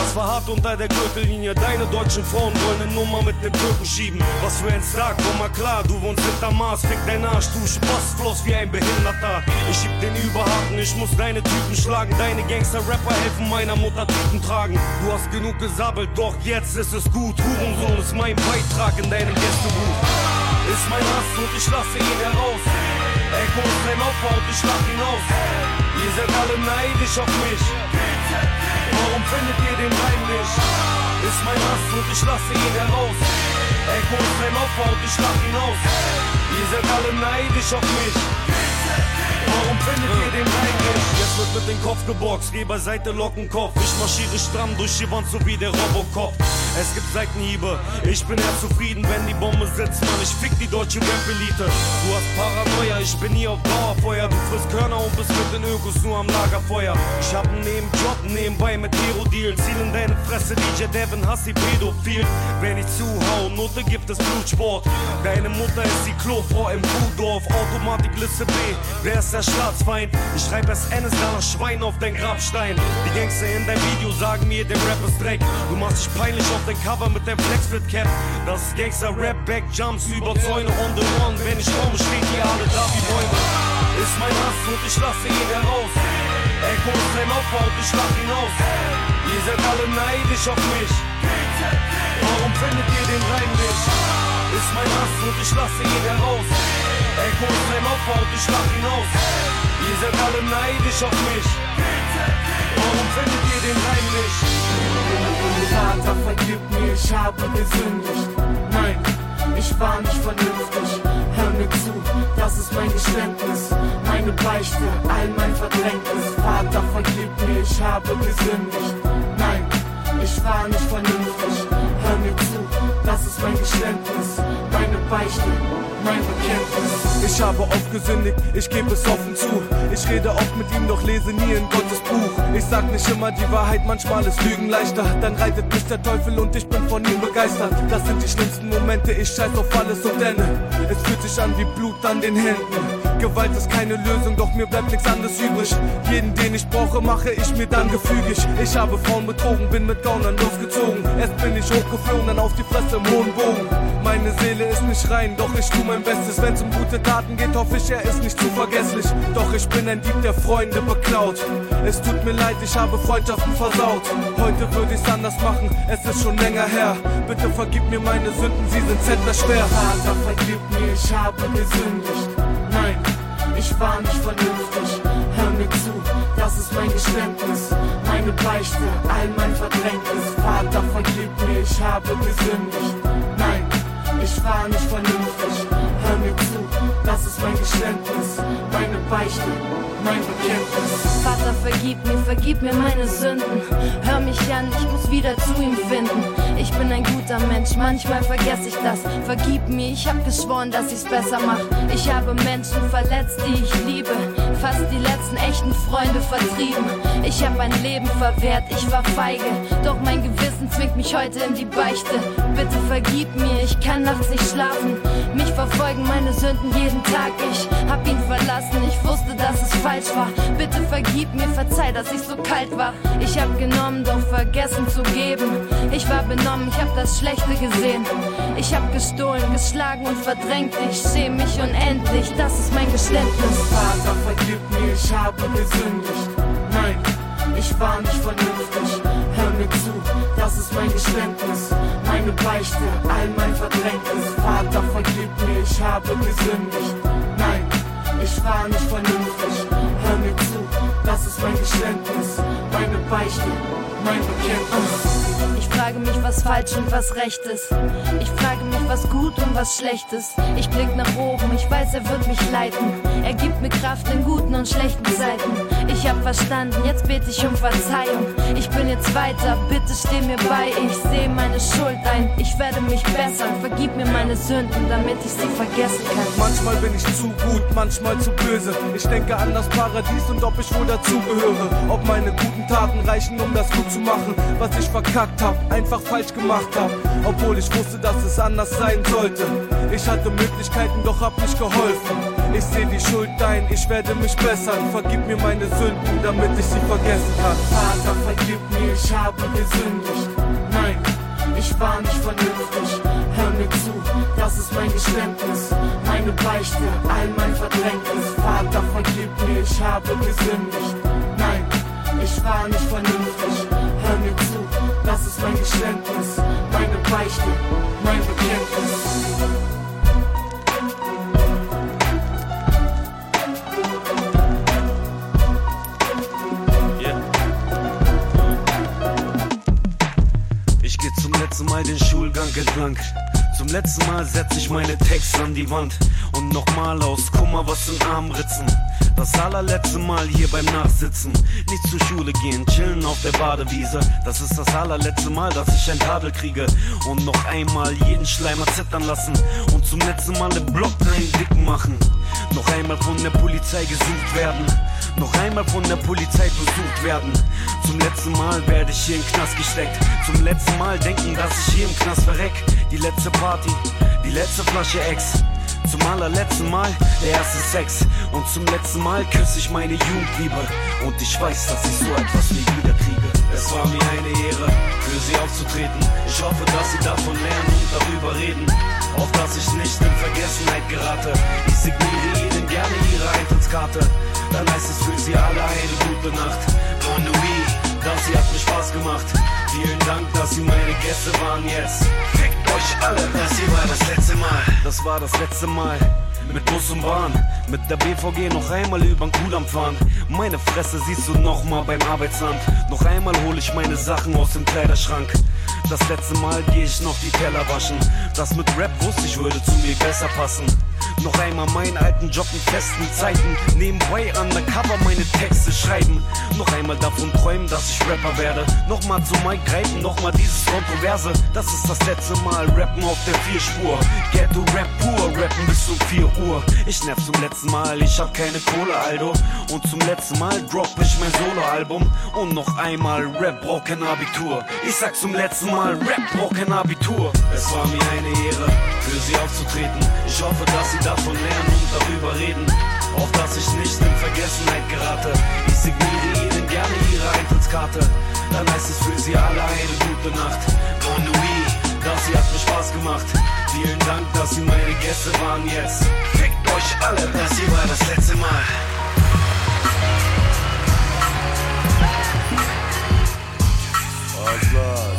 das war hart unter der Gürtellinie. Deine deutschen Frauen wollen eine Nummer mit dem Türken schieben. Was für ein Star, komm mal klar, du wohnst hinterm Mars, fick dein Arsch, du Spaß, floss wie ein Behinderter. Ich schieb den Überharten, ich muss deine Typen schlagen. Deine Gangster-Rapper helfen meiner Mutter Typen tragen. Du hast genug gesabbelt, doch jetzt ist es gut. Hurensohn ist mein Beitrag in deinem Gästebuch. Ist mein Hass und ich lasse ihn heraus. Echo ist dein Opfer und ich lach ihn aus. Ihr seid alle neidisch auf mich. Warum findet ihr den Reim nicht? Ist mein Hass und ich lasse ihn heraus. Echo ist mein Opfer und ich lach ihn aus. Ihr seid alle neidisch auf mich. Warum findet ihr den Reim nicht? Jetzt wird mit dem Kopf geboxt, geh beiseite Lockenkopf. Ich marschiere stramm durch die Wand, so wie der Robocop. Es gibt Seitenhiebe, ich bin eher zufrieden, wenn die Bombe sitzt, Mann. Ich fick die deutsche Rap-Elite. Du hast Paranoia, ich bin hier auf Dauerfeuer. Du frisst Körner und bist mit den Ökos nur am Lagerfeuer. Ich hab einen Nebenjob nebenbei mit Hero-Deal. Ziel in deine Fresse, DJ Devin, Hassi, Pädophil. Wenn ich zuhau, Note gibt es Blutsport. Deine Mutter ist die Klofrau im Kuhdorf. Automatik Liste B, wer ist der Staatsfeind? Ich schreib es NS danach Schwein auf dein Grabstein. Die Gangster in dein Video sagen mir, der Rap ist Dreck. Du machst dich peinlich auf dein Cover mit deinem Flexfit Cap. Das ist Gangster Rap, Backjumps über Zäune on the one. Wenn ich komme, stehen die alle da wie Bäume. Ist mein Hass und ich lasse ihn heraus. Echo ist sein Opfer und ich lach ihn aus. Ihr seid alle neidisch auf mich. Warum findet ihr den Reim nicht? Ist mein Hass und ich lasse ihn heraus. Echo ist sein Opfer und ich lach ihn aus. Ihr seid alle neidisch auf mich. Warum findet ihr den Reim nicht? Vater, vergib mir, ich habe gesündigt. Nein, ich war nicht vernünftig. Hör mir zu, das ist mein Geständnis. Meine Beichte, all mein Verdrängnis. Vater, vergib mir, ich habe gesündigt. Nein, ich war nicht vernünftig. Hör mir zu, das ist mein Geständnis. Meine Beichte, mein Bekenntnis. Ich habe oft gesündigt, ich gebe es offen zu. Ich rede oft mit ihm, doch lese nie in Gottes Buch. Ich sag nicht immer die Wahrheit, manchmal ist Lügen leichter. Dann reitet mich der Teufel und ich bin von ihm begeistert. Das sind die schlimmsten Momente, ich scheiß auf alles und denne. Es fühlt sich an wie Blut an den Händen. Gewalt ist keine Lösung, doch mir bleibt nichts anderes übrig. Jeden, den ich brauche, mache ich mir dann gefügig. Ich habe Frauen betrogen, bin mit Gaunern losgezogen. Erst bin ich hochgeflogen, dann auf die Fresse im hohen Bogen. Meine Seele ist nicht rein, doch ich tu mein Bestes. Wenn's um gute Taten geht, hoffe ich, er ist nicht zu vergesslich. Doch ich bin ein Dieb, der Freunde beklaut. Es tut mir leid, ich habe Freundschaften versaut. Heute würde ich's anders machen, es ist schon länger her. Bitte vergib mir meine Sünden, sie sind zentnerschwer. Vater, vergib mir, ich habe gesündigt. Nein, ich war nicht vernünftig. Hör mir zu, das ist mein Geständnis. Meine Beichte, all mein Verdrängnis. Vater, vergib mir, ich habe gesündigt. Nein, ich war nicht vernünftig. Hör mir zu, das ist mein Geständnis, meine Beichte, mein Bekenntnis. Vater, vergib mir, vergib mir meine Sünden. Hör mich an, ich muss wieder zu ihm finden. Ich bin ein guter Mensch, manchmal vergesse ich das. Vergib mir, ich hab geschworen, dass ich's besser mach. Ich habe Menschen verletzt, die ich liebe. Fast die letzten echten Freunde vertrieben. Ich hab ein Leben verwehrt, ich war feige. Doch mein Gewissen zwingt mich heute in die Beichte. Bitte vergib mir, ich kann nachts nicht schlafen. Mich verfolgen meine Sünden jeden Tag. Ich hab ihn verlassen, ich wusste, dass es falsch war. Bitte vergib mir, verzeih, dass ich so kalt war. Ich hab genommen, doch vergessen zu geben. Ich war benommen, ich hab das Schlechte gesehen. Ich hab gestohlen, geschlagen und verdrängt. Ich schäme mich unendlich, das ist mein Geständnis. Vater, vergib mir, ich habe gesündigt. Nein, ich war nicht vernünftig. Mir zu, das ist mein Geständnis, meine Beichte, all mein Verdrängnis. Vater, vergib mir, ich habe gesündigt. Nein, ich war nicht vernünftig. Hör mir zu, das ist mein Geständnis, meine Beichte. Ich frage mich, was falsch und was recht ist. Ich frage mich, was gut und was schlecht ist. Ich blick nach oben, ich weiß, er wird mich leiten. Er gibt mir Kraft in guten und schlechten Zeiten. Ich hab verstanden, jetzt bete ich um Verzeihung. Ich bin jetzt weiter, bitte steh mir bei. Ich sehe meine Schuld ein, ich werde mich bessern. Vergib mir meine Sünden, damit ich sie vergessen kann. Manchmal bin ich zu gut, manchmal zu böse. Ich denke an das Paradies und ob ich wohl dazugehöre. Ob meine guten Taten reichen, um das gut zu machen, was ich verkackt hab, einfach falsch gemacht hab. Obwohl ich wusste, dass es anders sein sollte. Ich hatte Möglichkeiten, doch hab nicht geholfen. Ich seh die Schuld ein, ich werde mich bessern. Vergib mir meine Sünden, damit ich sie vergessen kann. Vater, vergib mir, ich habe gesündigt. Nein, ich war nicht vernünftig. Hör mir zu, das ist mein Geständnis, meine Beichte, all mein Verdrängnis. Vater, vergib mir, ich habe gesündigt. Nein, ich war nicht vernünftig. Das ist mein Geständnis, meine Beichte, mein Bekenntnis. Ich geh zum letzten Mal den Schulgang entlang. Zum letzten Mal setz ich meine Texte an die Wand und nochmal aus Kummer was in Arm ritzen. Das allerletzte Mal hier beim Nachsitzen. Nicht zur Schule gehen, chillen auf der Badewiese. Das ist das allerletzte Mal, dass ich ein Tadel kriege. Und noch einmal jeden Schleimer zittern lassen. Und zum letzten Mal im Block einen Dicken machen. Noch einmal von der Polizei gesucht werden. Noch einmal von der Polizei besucht werden. Zum letzten Mal werde ich hier den Knast gesteckt. Zum letzten Mal denken, dass ich hier im Knast verreck. Die letzte Party, die letzte Flasche Ex. Zum allerletzten Mal der erste Sex. Und zum letzten Mal küsse ich meine Jugendliebe. Und ich weiß, dass ich so etwas nie wieder kriege. Es war mir eine Ehre, für sie aufzutreten. Ich hoffe, dass sie davon lernen und darüber reden. Auch dass ich nicht in Vergessenheit gerate. Ich signiere ihnen gerne ihre Eintrittskarte. Dann heißt es für sie alle eine gute Nacht. Bonne nuit, das hier hat mir Spaß gemacht. Vielen Dank, dass Sie meine Gäste waren jetzt. Fickt euch alle, das hier war das letzte Mal. Das war das letzte Mal. Mit Bus und Bahn, mit der BVG noch einmal übern Kudamm fahren. Meine Fresse siehst du noch mal beim Arbeitsamt. Noch einmal hol ich meine Sachen aus dem Kleiderschrank. Das letzte Mal geh ich noch die Teller waschen. Das mit Rap wusste ich würde zu mir besser passen. Noch einmal meinen alten Job in festen Zeiten. Nebenbei undercover meine Texte schreiben. Noch einmal davon träumen, dass ich Rapper werde. Nochmal zu Mike greifen, nochmal dieses Kontroverse. Das ist das letzte Mal rappen auf der Vierspur. Ghetto Rap pur, rappen bis um 4 Uhr. Ich nerv zum letzten Mal, ich hab keine Kohle, Aldo. Und zum letzten Mal drop ich mein Soloalbum. Und noch einmal Rap braucht kein Abitur. Ich sag zum letzten Mal, Rap braucht kein Abitur. Es war mir eine Ehre, für sie aufzutreten. Ich hoffe, dass sie davon lernen und darüber reden. Auch dass ich nicht in Vergessenheit gerate. Ich signiere ihnen gerne ihre Eintrittskarte. Dann heißt es für sie alle eine gute Nacht. Bonne nuit, das hier hat mir Spaß gemacht. Vielen Dank, dass Sie meine Gäste waren jetzt. Fickt euch alle, das hier war das letzte Mal. Yeah.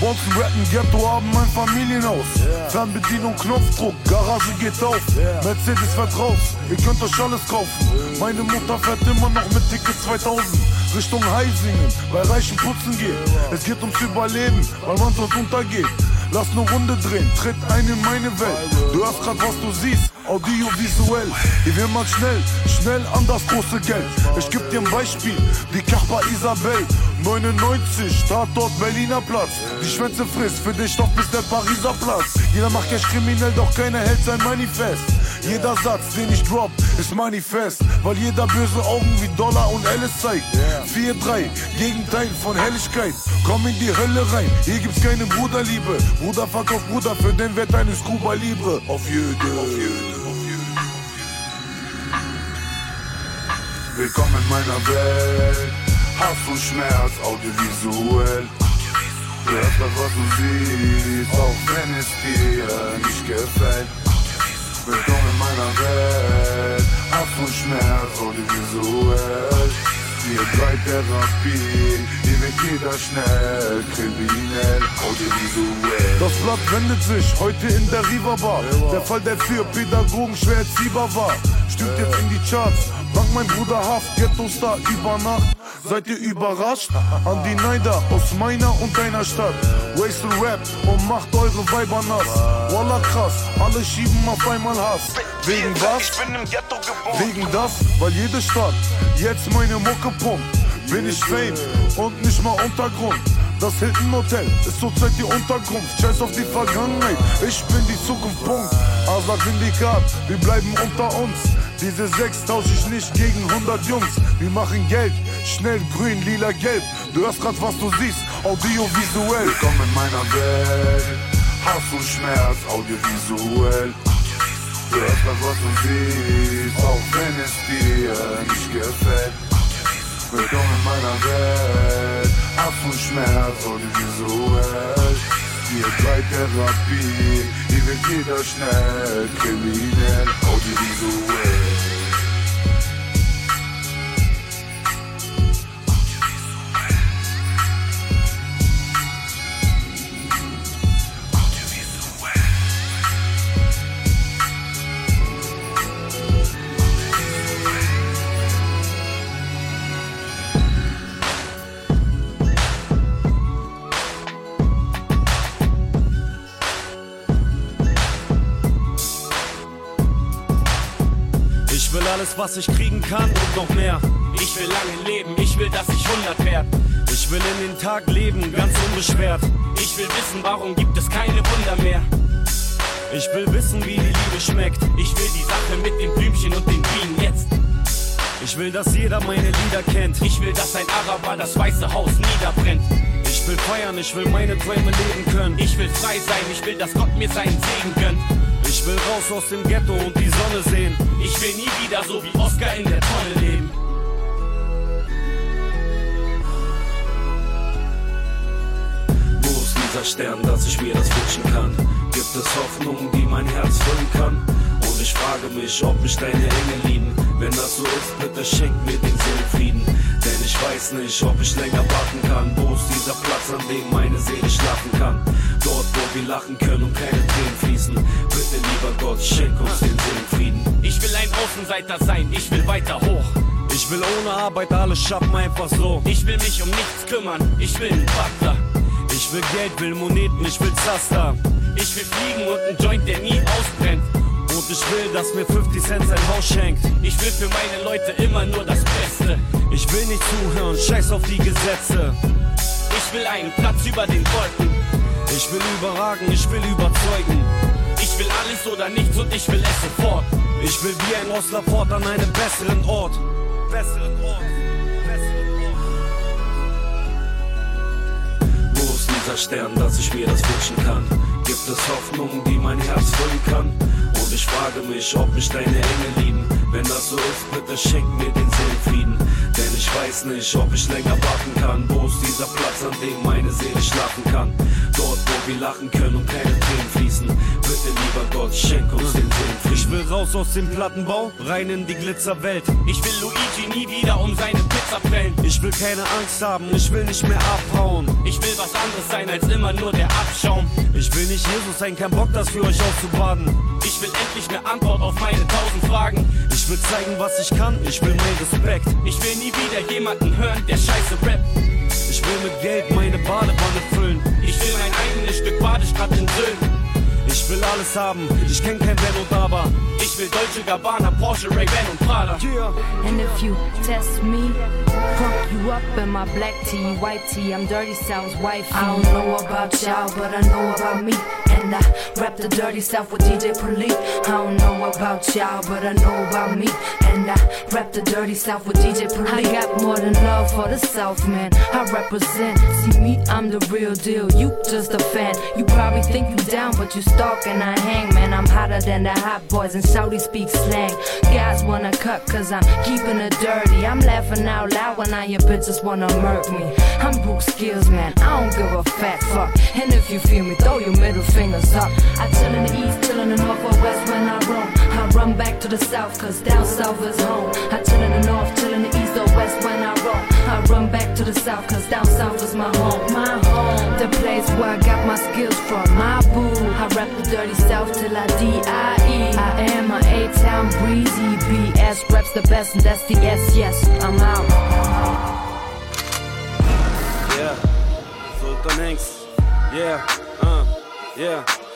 Bonzen rappen, Ghetto haben ein Familienhaus. Fernbedienung, Knopfdruck, Garage geht auf. Mercedes fährt raus, ihr könnt euch alles kaufen. Meine Mutter fährt immer noch mit Ticket 2000. Richtung Heisingen, bei reichen Putzen geht. Es geht ums Überleben, weil man sonst untergeht. Lass ne Runde drehen, tritt ein in meine Welt. Du hörst grad, was du siehst, audiovisuell. Hier will man schnell, schnell an das große Geld. Ich geb dir ein Beispiel, die Kappa Isabel. 99, Tatort Berliner Platz. Die Schwänze frisst, für dich doch bis der Pariser Platz. Jeder macht Cash kriminell, doch keiner hält sein Manifest. Jeder Satz, den ich drop, ist Manifest. Weil jeder böse Augen wie Dollar und Alice zeigt. 4-3, Gegenteil von Helligkeit. Komm in die Hölle rein, hier gibt's keine Bruderliebe. Bruder verkauft Bruder, für den wird eine Scuba Libre. Auf Jüde, auf Jüde. Willkommen in meiner Welt. Hass und Schmerz, audiovisuell. Du hörst das, was du siehst, auch wenn es dir nicht gefällt. Willkommen in meiner Welt. Hass und Schmerz, audiovisuell. Wir drei Therapie, hier wird jeder schnell kriminell, audiovisuell. Das Blatt wendet sich heute in der Riva Bar. Der Fall, der für Pädagogen schwer erziehbar war, stimmt jetzt in die Charts. Dank mein Bruder Haft, Ghetto-Star über Nacht. Seid ihr überrascht? An die Neider aus meiner und deiner Stadt. Wastel Rap und macht eure Weiber nass. Wallah krass, alle schieben auf einmal Hass. Wegen was? Ich bin im Ghetto geboren. Wegen das, weil jede Stadt jetzt meine Mucke pumpt. Bin ich Fame und nicht mal Untergrund. Das Hilton Hotel ist zurzeit die Unterkunft. Scheiß auf die Vergangenheit, ich bin die Zukunft. Punkt. Asad Syndikat, wir bleiben unter uns. Diese sechs tausche ich nicht gegen 100 Jungs. Wir machen Geld, schnell grün, lila, gelb. Du hörst grad, was du siehst, audiovisuell. Willkommen in meiner Welt. Hass und Schmerz, audiovisuell. Du hörst das, was du siehst, auch wenn es dir nicht gefällt. Willkommen in meiner Welt. Hass und Schmerz, audiovisuell. Wir drei Therapie, hier wird jeder schnell kriminell, audiovisuell. Was ich kriegen kann und noch mehr. Ich will lange leben, ich will, dass ich 100 werd. Ich will in den Tag leben, ganz unbeschwert. Ich will wissen, warum gibt es keine Wunder mehr. Ich will wissen, wie die Liebe schmeckt. Ich will die Sache mit den Blümchen und den Bienen jetzt. Ich will, dass jeder meine Lieder kennt. Ich will, dass ein Araber das Weiße Haus niederbrennt. Ich will feiern, ich will meine Träume leben können. Ich will frei sein, ich will, dass Gott mir seinen Segen gönnt. Ich will raus aus dem Ghetto und die Sonne sehen. Ich will nie wieder so wie Oscar in der Tonne leben. Wo ist dieser Stern, dass ich mir das wünschen kann? Gibt es Hoffnung, die mein Herz füllen kann? Und ich frage mich, ob mich deine Engel lieben. Wenn das so ist, bitte schenk mir den Seelenfrieden. Ich weiß nicht, ob ich länger warten kann. Wo ist dieser Platz, an dem meine Seele schlafen kann? Dort, wo wir lachen können und keine Tränen fließen. Bitte, lieber Gott, schenk uns den Seelenfrieden. Ich will ein Außenseiter sein, ich will weiter hoch. Ich will ohne Arbeit alles schaffen, einfach so. Ich will mich um nichts kümmern, ich will einen Butler. Ich will Geld, will Moneten, ich will Zaster. Ich will fliegen und einen Joint, der nie ausbrennt. Und ich will, dass mir 50 Cent sein Haus schenkt. Ich will für meine Leute immer nur das Beste. Ich will nicht zuhören, scheiß auf die Gesetze. Ich will einen Platz über den Wolken. Ich will überragen, ich will überzeugen. Ich will alles oder nichts und ich will es sofort. Ich will wie ein Osler fort an einem besseren Ort. Besseren Ort. Wo ist dieser Stern, dass ich mir das wünschen kann? Gibt es Hoffnung, die mein Herz füllen kann? Und ich frage mich, ob mich deine Engel lieben. Wenn das so ist, bitte schenk mir den Seelenfrieden. Denn ich weiß nicht, ob ich länger warten kann. Wo ist dieser Platz, an dem meine Seele schlafen kann? Dort, wo wir lachen können und keine fließen. Bitte, lieber Gott, schenk uns den Seelenfrieden. Ich will raus aus dem Plattenbau, rein in die Glitzerwelt. Ich will Luigi nie wieder um seine Pizza prellen. Ich will keine Angst haben, ich will nicht mehr abhauen. Ich will was anderes sein als immer nur der Abschaum. Ich will nicht Jesus sein, kein Bock, das für euch auszubaden. Ich will endlich eine Antwort auf meine tausend Fragen. Ich will zeigen, was ich kann, ich will mehr Respekt. Ich will nie wieder jemanden hören, der scheiße rappt. Ich will mit Geld meine Badewanne füllen. Ich will mein eigenes Stück Badestrand Sylt. Ich will alles haben, ich kenn kein Wenn und Aber. Ich will Deutsche Gabbana, Porsche, Ray-Ban und Prada. Yeah. And if you test me, fuck you up in my black tea, white tea, I'm Dirty South's wife. I don't know about y'all, but I know about me. And I rap the dirty South with DJ Police. I don't know about y'all, but I know about me. And I rap the dirty South with DJ Police. I got more than love for the South, man. I represent. See me, I'm the real deal. You just a fan. You probably think you down, but you stalk and I hang, man. I'm hotter than the hot boys and Saudi speak slang. Guys wanna cut cause I'm keeping it dirty. I'm laughing out loud when I hear bitches wanna murk me. I'm Brooke Skills, man. I don't give a fat fuck. And if you feel me, throw your middle fingers up. I chill in the east, chill in the north or west when I roam. Run back to the south cause down south is home. I chill in the north, chill in the east or west when I roam. I run back to the south cause down south is my home. My home, the place where I got my skills from. My boo, I rap the dirty south till I D-I-E. I am a A-town breezy. BS reps the best and that's the S, yes, I'm out. Yeah, Sultan Hengst. Yeah, uh, yeah.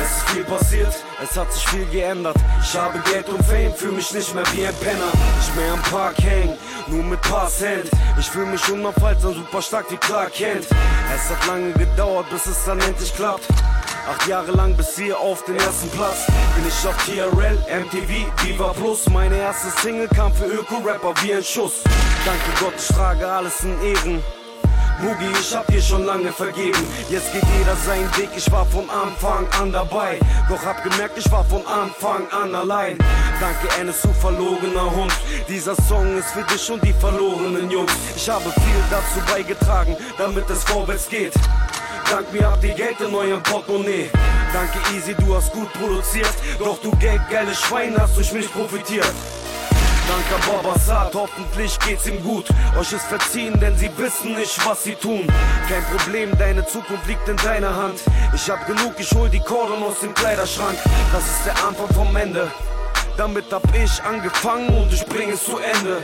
Es ist viel passiert, es hat sich viel geändert. Ich habe Geld und Fame, fühl mich nicht mehr wie ein Penner. Nicht mehr am Park hängen, nur mit paar Cent. Ich fühl mich unaufhaltsam, super stark wie Clark Kent. Es hat lange gedauert, bis es dann endlich klappt. Acht Jahre lang bis hier auf den ersten Platz Bin ich auf TRL, MTV, Viva Plus Meine erste Single kam für Öko-Rapper wie ein Schuss Danke Gott, ich trage alles in Ehren Boogie, ich hab dir schon lange vergeben. Jetzt geht jeder seinen Weg, ich war von Anfang an dabei. Doch hab gemerkt, ich war von Anfang an allein. Danke, NSU, verlorener Hund. Dieser Song ist für dich und die verlorenen Jungs. Ich habe viel dazu beigetragen, damit es vorwärts geht. Dank mir habt ihr Geld in eurem Portemonnaie. Danke Easy, du hast gut produziert. Doch du geldgeile Schwein hast durch mich profitiert. Danke Baba Saad, hoffentlich geht's ihm gut. Euch ist verziehen, denn sie wissen nicht, was sie tun. Kein Problem, deine Zukunft liegt in deiner Hand. Ich hab genug, ich hol die Kordon aus dem Kleiderschrank. Das ist der Anfang vom Ende. Damit hab ich angefangen und ich bring es zu Ende.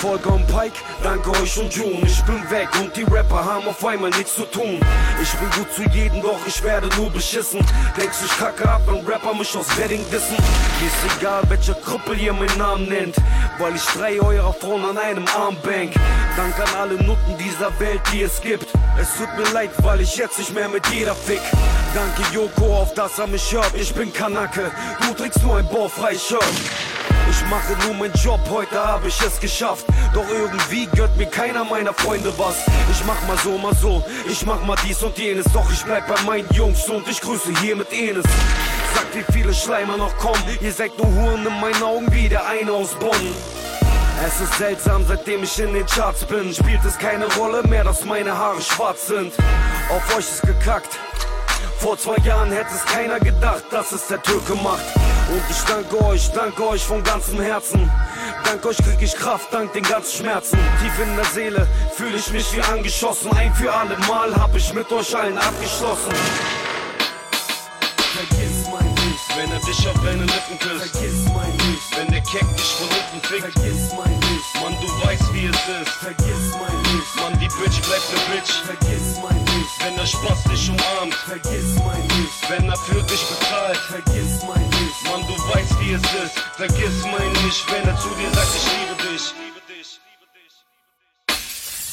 Volker und Pike, danke euch und June. Ich bin weg und die Rapper haben auf einmal nichts zu tun. Ich bin gut zu jedem, doch ich werde nur beschissen. Denkst du, ich kacke ab, wenn Rapper mich aus Wedding dissen? Mir ist egal, welcher Krüppel hier meinen Namen nennt, weil ich drei eurer Frauen an einem Arm bank. Dank an alle Nutten dieser Welt, die es gibt. Es tut mir leid, weil ich jetzt nicht mehr mit jeder fick. Danke Joko, auf das er mich hört. Ich bin Kanake, du trägst nur ein baufreies Shirt. Ich mache nur meinen Job, heute habe ich es geschafft. Doch irgendwie gehört mir keiner meiner Freunde was. Ich mach mal so, mal so, ich mach mal dies und jenes. Doch ich bleib bei meinen Jungs und ich grüße hier mit Enes. Sagt, wie viele Schleimer noch kommen. Ihr seid nur Huren in meinen Augen wie der eine aus Bonn. Es ist seltsam, seitdem ich in den Charts bin, spielt es keine Rolle mehr, dass meine Haare schwarz sind. Auf euch ist gekackt. Vor zwei Jahren hätte es keiner gedacht, dass es der Türke macht. Und ich danke euch, danke euch von ganzem Herzen. Dank euch krieg ich Kraft, dank den ganzen Schmerzen. Tief in der Seele fühle ich mich wie angeschossen. Ein für alle Mal hab ich mit euch allen abgeschlossen. Vergiss mein nicht, wenn er dich auf deine Lippen küsst. Vergiss mein nicht, wenn der Keck dich von unten fickt. Vergiss mein nicht, Mann, du weißt wie es ist. Vergiss mein nicht, Mann, die Bitch bleibt ne Bitch. Vergiss mein nicht, wenn der Spaß dich umarmt. Vergiss mein nicht, wenn er für dich bezahlt. Vergiss mein nicht, Mann, du weißt wie es ist. Vergiss mein nicht, wenn er zu dir sagt, ich liebe dich.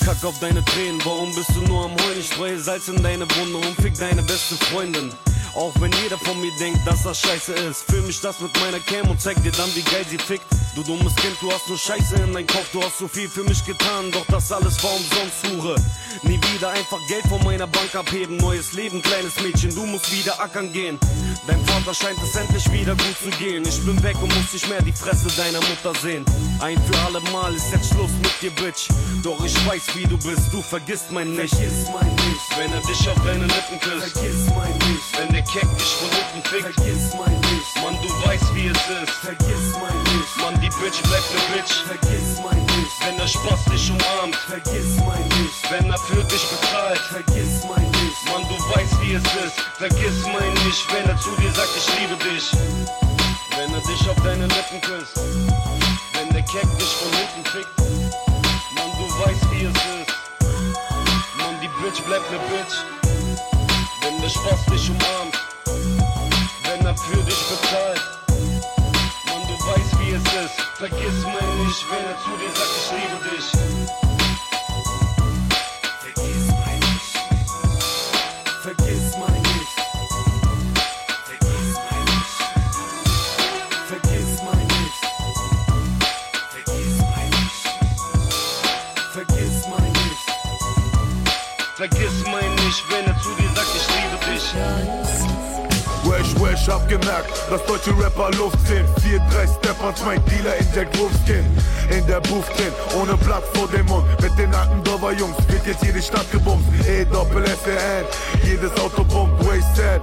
Kack auf deine Tränen, warum bist du nur am Heulen? Ich streue Salz in deine Wunde und fick deine beste Freundin. Auch wenn jeder von mir denkt, dass das scheiße ist. Fühl mich das mit meiner Cam und zeig dir dann, wie geil sie fickt. Du dummes Kind, du hast nur Scheiße in dein Kopf. Du hast so viel für mich getan, doch das alles war umsonst, Hure. Nie wieder einfach Geld von meiner Bank abheben. Neues Leben, kleines Mädchen, du musst wieder ackern gehen. Dein Vater scheint es endlich wieder gut zu gehen. Ich bin weg und muss nicht mehr die Fresse deiner Mutter sehen. Ein für alle Mal ist jetzt Schluss mit dir, Bitch. Doch ich weiß, wie du bist, du vergisst mein nicht. Vergiss mein nicht, wenn er dich auf deine Lippen küsst. Vergiss mein nicht, Wenn der Keck dich von hinten fickt, vergiss mein Licht. Mann, du weißt wie es ist. Vergiss mein Licht. Mann, die Bitch bleibt ne Bitch. Vergiss mein Licht. Wenn der Spaß dich umarmt, vergiss mein Licht. Wenn er für dich bezahlt, vergiss mein Licht. Mann, du weißt wie es ist. Vergiss mein nicht, wenn er zu dir sagt, ich liebe dich. Wenn er dich auf deine Lippen küsst. Wenn der Keck dich von hinten fickt. Mann, du weißt wie es ist. Mann, die Bitch bleibt ne Bitch. Wenn der Spaß dich umarmt. Bezahlt. Mann, du weißt wie es ist. Vergiss mein nicht, wenn er zu dir sagt, ich liebe dich. Wesh, hab gemerkt, dass deutsche Rapper Luft sind. 4, 3 Steppers, mein Dealer in Jack Wolfskin. In der Booth drin, ohne Platz vor dem Mund. Mit den Dorfer Jungs wird jetzt jede Stadt gebumst. E, Doppel, S, E, N, jedes Auto pumpt, wasted.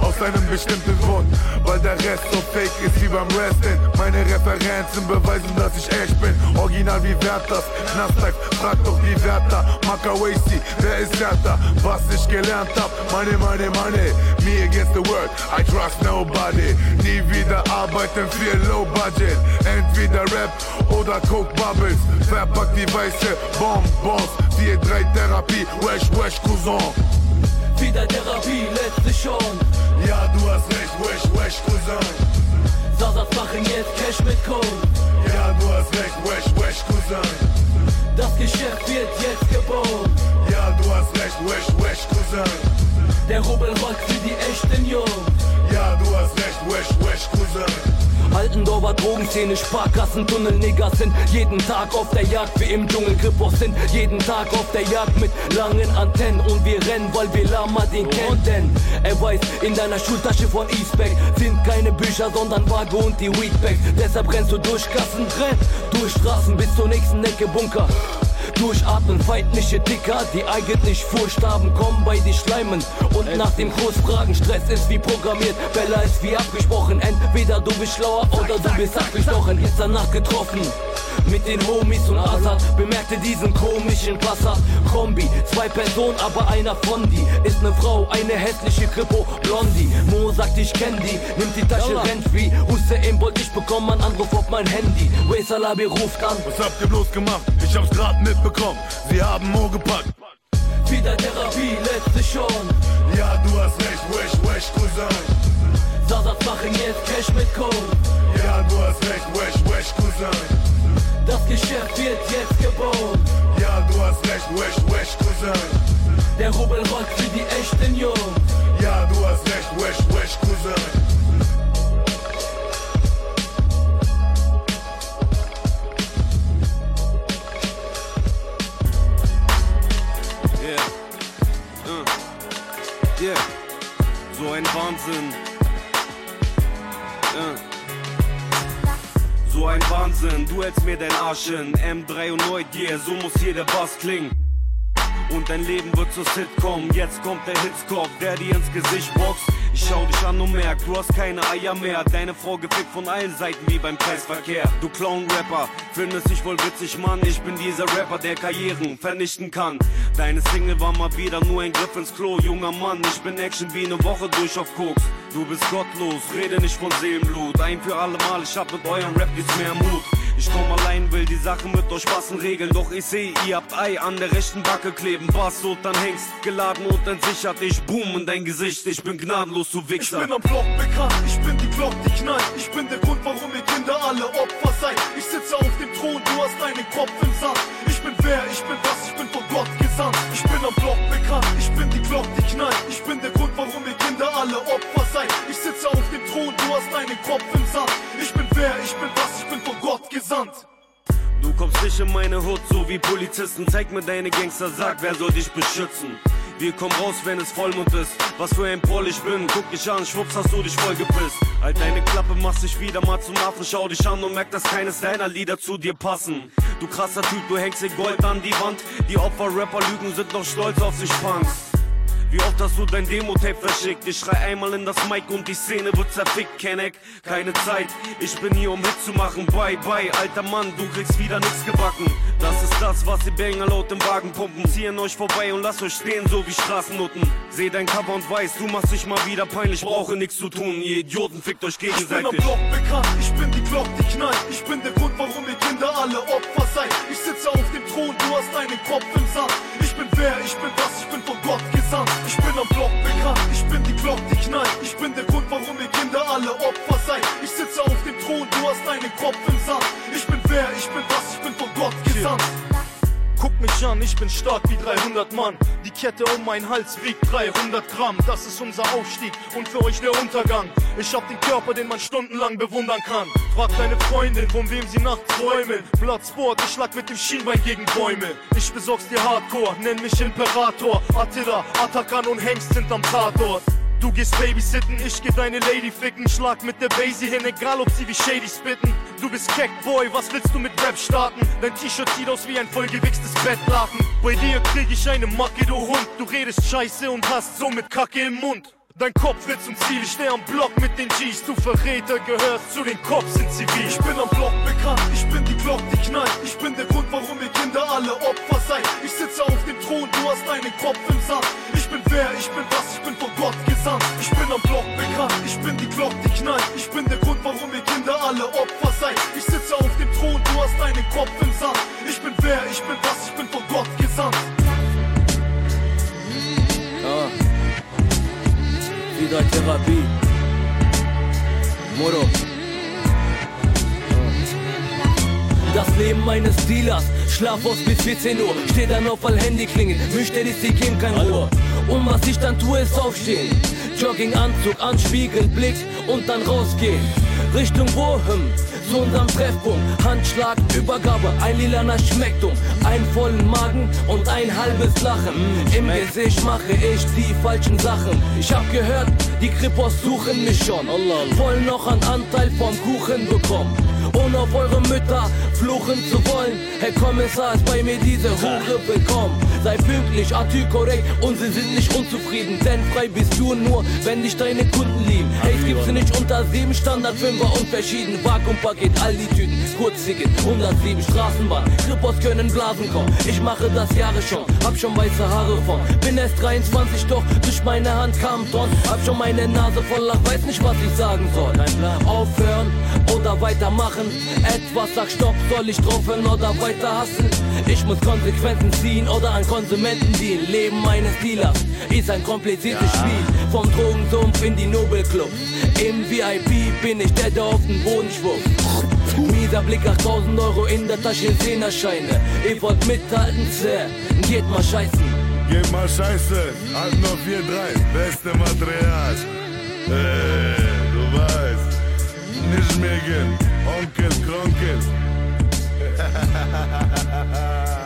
Aus einem bestimmten Grund, weil der Rest so fake ist wie beim Wrestling. Meine Referenzen beweisen, dass ich echt bin. Original wie Werthers, Nasdaq, frag doch die Wärter. Makawasi, wer ist härter? Was ich gelernt hab, money, money, money. Me against the world, I trust nobody. Nie wieder arbeiten für Low Budget. Entweder Rap oder Coke Bubbles. Verpackt die weiße Bonbons. 4-3 Therapie, wesh, wesh, Cousin. Wieder Therapie, letzte Chance. Ja, du hast recht, wesh, wesh, Cousin. Sasas machen jetzt Cash mit Code. Ja, du hast recht, wesh, wesh, Cousin. Das Geschäft wird jetzt gebaut. Ja, du hast recht, wesh, wesh, Cousin. Der Rubbel rollt für die echten Jungs. Ja, du hast recht, wesh, wesh, Cousin. Altendorfer Drogenszene, Sparkassen, Tunnel, Nigger sind jeden Tag auf der Jagd, wie im Dschungel Krippos sind jeden Tag auf der Jagd mit langen Antennen und wir rennen, weil wir Lama den kennen, denn er weiß, in deiner Schultasche von Eastback sind keine Bücher, sondern Waage und die Weedbags, deshalb rennst du durch Gassen, renn durch Straßen bis zur nächsten Ecke Bunker. Durchatmen, feindliche Dicker, die eigentlich Furcht haben, kommen bei dir schleimen. Und nach dem Kurs fragen, Stress ist wie programmiert, Bella ist wie abgesprochen. Entweder du bist schlauer oder du bist abgestochen. Ist danach getroffen. Mit den Homies und Assad bemerkte diesen komischen Passat. Kombi, zwei Personen, aber einer von die. Ist ne Frau, eine hässliche Kripo, Blondie. Mo sagt ich kenn die, nimmt die Tasche, rennt wie Hussein Bolt, ich bekomm einen Anruf auf mein Handy. Waysalabi ruft an. Was habt ihr bloß gemacht? Ich hab's grad mitbekommen, sie haben Mo gepackt. Wieder Therapie, letzte Chance Ja, du hast recht, wesh, wesh, Cousin. Sasas machen jetzt Cash mit Code Ja, du hast recht, wesh, wesh, Cousin Das Geschäft wird jetzt gebaut Ja, du hast recht, wesh, wesh, Cousin Der Rubbel rollt für die echten Jungs Ja, du hast recht, wesh, wesh, Cousin Yeah. Uh. Yeah. So ein Wahnsinn. Uh. So ein Wahnsinn, du hältst mir dein Arsch in M3 und Neugier, so muss hier der Bass klingen und dein Leben wird zur Sitcom. Jetzt kommt der Hitzkopf, der dir ins Gesicht boxt. Ich schau dich an und merk, du hast keine Eier mehr. Deine Frau gefickt von allen Seiten wie beim Preisverkehr. Du Clown-Rapper, findest dich wohl witzig, Mann. Ich bin dieser Rapper, der Karrieren vernichten kann. Deine Single war mal wieder nur ein Griff ins Klo, junger Mann. Ich bin Action wie eine Woche durch auf Koks. Du bist gottlos, rede nicht von Seelenblut. Ein für alle Mal, ich hab mit eurem Rap nichts mehr Mut. Ich komm allein, will die Sache mit euch passen regeln. Doch ich seh, ihr habt Ei an der rechten Backe kleben. Bass und dann hängst, geladen und entsichert. Ich boom in dein Gesicht, ich bin gnadenlos, du Wichser. Ich bin am Block bekannt, ich bin die Glock, die knallt. Ich bin der Grund, warum ihr Kinder alle Opfer seid. Ich sitze auf dem Thron, du hast deinen Kopf im Sand. Ich bin wer, ich bin was, ich bin von Gott gesandt. Ich bin am Block bekannt, ich bin die Glock, die knallt. Ich bin der Grund, warum ihr Kinder alle Opfer seid. Ich sitze auf dem Thron, du hast deinen Kopf im Sand. Ich bin wer, ich bin was, ich bin von Gott gesandt. Du kommst nicht in meine Hut, so wie Polizisten. Zeig mir deine Gangster, sag, wer soll dich beschützen? Wir kommen raus, wenn es Vollmond ist. Was für ein Proll ich bin, guck dich an, schwupps hast du dich voll gepisst. Halt deine Klappe, machst dich wieder mal zum Affen. Schau dich an und merk, dass keines deiner Lieder zu dir passen. Du krasser Typ, du hängst dir Gold an die Wand. Die Opfer-Rapper lügen, sind noch stolz auf sich Punks. Wie oft hast du dein Demo-Tape verschickt? Ich schrei einmal in das Mic und die Szene wird zerfickt, Kenneck. Keine Zeit, ich bin hier um Hit zu machen. Bye, bye, alter Mann, du kriegst wieder nix gebacken. Das ist das, was die Banger laut im Wagen pumpen. Ziehen euch vorbei und lasst euch stehen, so wie Straßennutten. Seh dein Cover und weiß, du machst dich mal wieder peinlich, brauche nichts zu tun. Ihr Idioten fickt euch gegenseitig. Ich bin am Block bekannt, ich bin die Glock, die knallt. Ich bin der Grund, warum ihr Kinder alle Opfer seid. Ich sitze auf dem Thron, du hast deinen Kopf im Sand. Ich bin wer, ich bin was, ich bin von Gott gesandt. Ich bin am Block bekannt, ich bin die Glock, die knallt. Ich bin der Grund, warum ihr Kinder alle Opfer seid. Ich sitze auf dem Thron, du hast deinen Kopf im Sand. Ich bin wer, ich bin was, ich bin von Gott gesandt. Guck mich an, ich bin stark wie 300 Mann. Die Kette um meinen Hals wiegt 300 Gramm. Das ist unser Aufstieg und für euch der Untergang. Ich hab den Körper, den man stundenlang bewundern kann. Frag deine Freundin, von wem sie nachts träumen. Bloodsport, ich schlag mit dem Schienbein gegen Bäume. Ich besorg's dir Hardcore, nenn mich Imperator. Attila, Atakan und Hengst sind am Tatort. Du gehst babysitten, ich geh deine Lady ficken. Schlag mit der Basie hin, egal ob sie wie Shady spitten. Du bist Keck Boy, was willst du mit Rap starten? Dein T-Shirt sieht aus wie ein vollgewichstes Bettlaken. Bei dir krieg ich eine Macke, du Hund. Du redest scheiße und hast somit Kacke im Mund. Dein Kopf wird zum Ziel, ich steh am Block mit den G's. Du Verräter gehörst zu den Cops in Zivil. Ich bin am Block bekannt, ich bin die Glock, die knallt. Ich bin der Grund, warum ihr Kinder alle Opfer seid. Ich sitze auf dem Thron, du hast deinen Kopf im Sand. Ich bin wer, ich bin was, ich bin von Gott gesandt. Ich bin am Block bekannt, ich bin die Glock, die knallt. Ich bin der Grund, warum ihr Kinder alle Opfer seid. Ich sitze auf dem Thron, du hast deinen Kopf im Sand. Ich bin wer, ich bin was, ich bin von Gott gesandt. Ah. Wieder Therapie. Moro. Das Leben meines Dealers, Schlaf aus bis 14 Uhr, steh dann auf, weil Handy klingelt, mich stell die geben kein Ruhe. Und was ich dann tue, ist aufstehen. Jogginganzug, anspiegeln, Blick und dann rausgehen. Richtung wohin? Zu unserem Treffpunkt. Handschlag, Übergabe, ein lilaner Schmecktum. Einen vollen Magen und ein halbes Lachen. Im Gesicht mache ich die falschen Sachen. Ich hab gehört, die Krippos suchen mich schon. Wollen noch einen Anteil vom Kuchen bekommen. Ohne auf eure Mütter fluchen zu wollen. Herr Kommissar ist bei mir diese Hure willkommen. Sei pünktlich, artikorrekt und sie sind nicht unzufrieden. Denn frei bist du nur, wenn dich deine Kunden lieben. Hey, gibt sie nicht unter sieben Standard, Fünfer und verschieden. Vakuumpaket, all die Tüten, Kurzticket, 107 Straßenbahn. Krippos können Blasen kommen. Ich mache das Jahre schon, hab schon weiße Haare von. Bin erst 23, doch durch meine Hand kam Don. Hab schon meine Nase voll Lach, weiß nicht, was ich sagen soll. Aufhören oder weitermachen. Etwas sagt Stopp, soll ich draufhören oder weiter hassen? Ich muss Konsequenzen ziehen oder an Konsumenten dienen. Leben meines Dealers ist ein kompliziertes Spiel. Vom Drogensumpf in die Nobelclub. Im VIP bin ich der, der auf den Boden schwuppt. Mieser Blick, 8000 Euro in der Tasche, Zehnerscheine. Ihr wollt mithalten, zäh. Geht mal scheißen. Geh mal scheiße, halt nur 4-3, beste Material. Äh, du weißt, nicht Onkel Kronkel.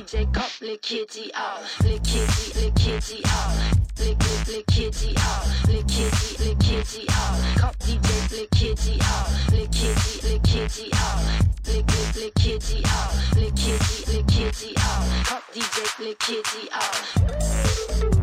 DJ Cup, lick kitty out, lick kitty, lick kitty out, lick lick lick kitty out, lick kitty, lick kitty out, Cup DJ, lick kitty out, lick kitty, lick kitty out, lick lick lick kitty out, lick kitty, lick kitty out, Cup DJ, lick kitty out.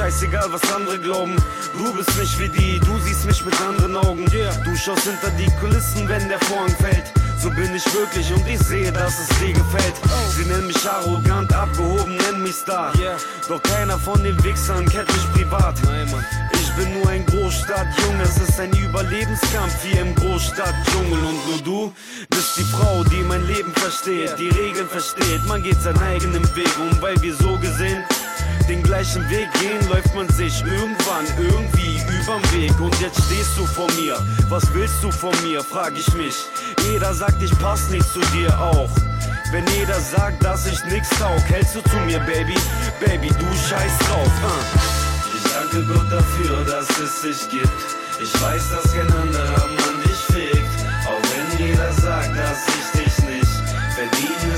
Scheißegal, was andere glauben. Du bist nicht wie die, du siehst mich mit anderen Augen. Du schaust hinter die Kulissen, wenn der Vorhang fällt. So bin ich wirklich und ich sehe, dass es dir gefällt. Sie nennen mich arrogant, abgehoben, nennen mich Star. Doch keiner von den Wichsern kennt mich privat. Ich bin nur ein Großstadtjunge, es ist ein Überlebenskampf hier im Großstadtdschungel. Und nur du bist die Frau, die mein Leben versteht, die Regeln versteht. Man geht seinen eigenen Weg und weil wir so gesehen den gleichen Weg gehen, läuft man sich irgendwann irgendwie überm Weg. Und jetzt stehst du vor mir. Was willst du von mir, frag ich mich. Jeder sagt, ich pass nicht zu dir auch. Wenn jeder sagt, dass ich nix taug, hältst du zu mir, Baby, Baby, du scheiß drauf. Uh. Ich danke Gott dafür, dass es dich gibt. Ich weiß, dass kein anderer Mann dich fickt. Auch wenn jeder sagt, dass ich dich nicht verdiene,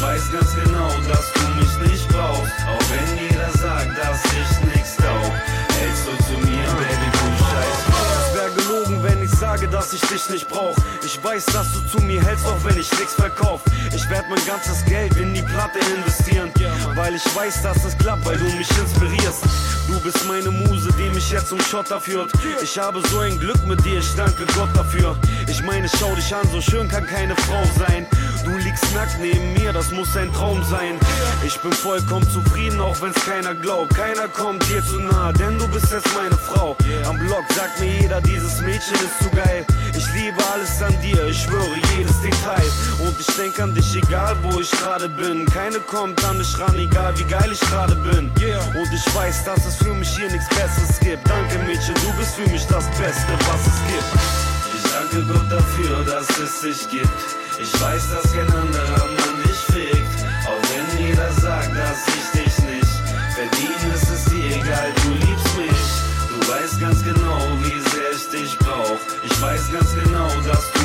weiß ganz genau, dass du mich nicht brauchst. Auch wenn jeder sagt, dass ich nix taug, hältst du zu mir, Baby, du scheiß Es wär gelogen, wenn ich sage, dass ich dich nicht brauch. Ich weiß, dass du zu mir hältst, auch wenn ich nix verkauf. Ich werd mein ganzes Geld in die Platte investieren, weil ich weiß, dass es klappt, weil du mich inspirierst. Du bist meine Muse, die mich jetzt zum Schotter führt. Ich habe so ein Glück mit dir, ich danke Gott dafür. Ich meine, schau dich an, so schön kann keine Frau sein. Du liegst nackt neben mir, das muss ein Traum sein. Ich bin vollkommen zufrieden, auch wenn's keiner glaubt. Keiner kommt dir zu nah, denn du bist jetzt meine Frau. Am Block sagt mir jeder, dieses Mädchen ist zu geil. Ich liebe alles an dir, ich schwöre jedes Detail. Und ich denk an dich, egal wo ich gerade bin. Keine kommt an mich ran, egal wie geil ich gerade bin. Und ich weiß, dass es für mich hier nichts Besseres gibt. Danke Mädchen, du bist für mich das Beste, was es gibt. Ich danke Gott dafür, dass es dich gibt. Ich weiß, dass kein anderer Mann dich fickt. Auch wenn jeder sagt, dass ich dich nicht verdiene, ist es dir egal, du liebst mich. Du weißt ganz genau, wie sehr ich dich brauch. Ich weiß ganz genau, dass du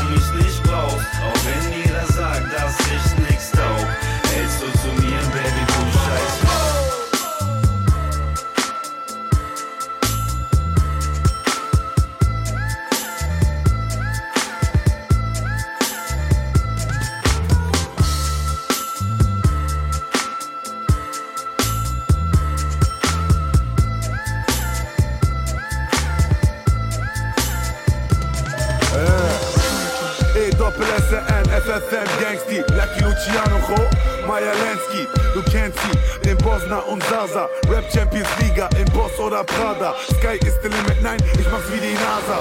N FFM Gangsti Lucky Luciano Ho Maja Lenski Du kennst sie Den Bosna und Sasa Rap Champions Liga In Boss oder Prada Sky ist the limit Nein ich mach's wie die NASA.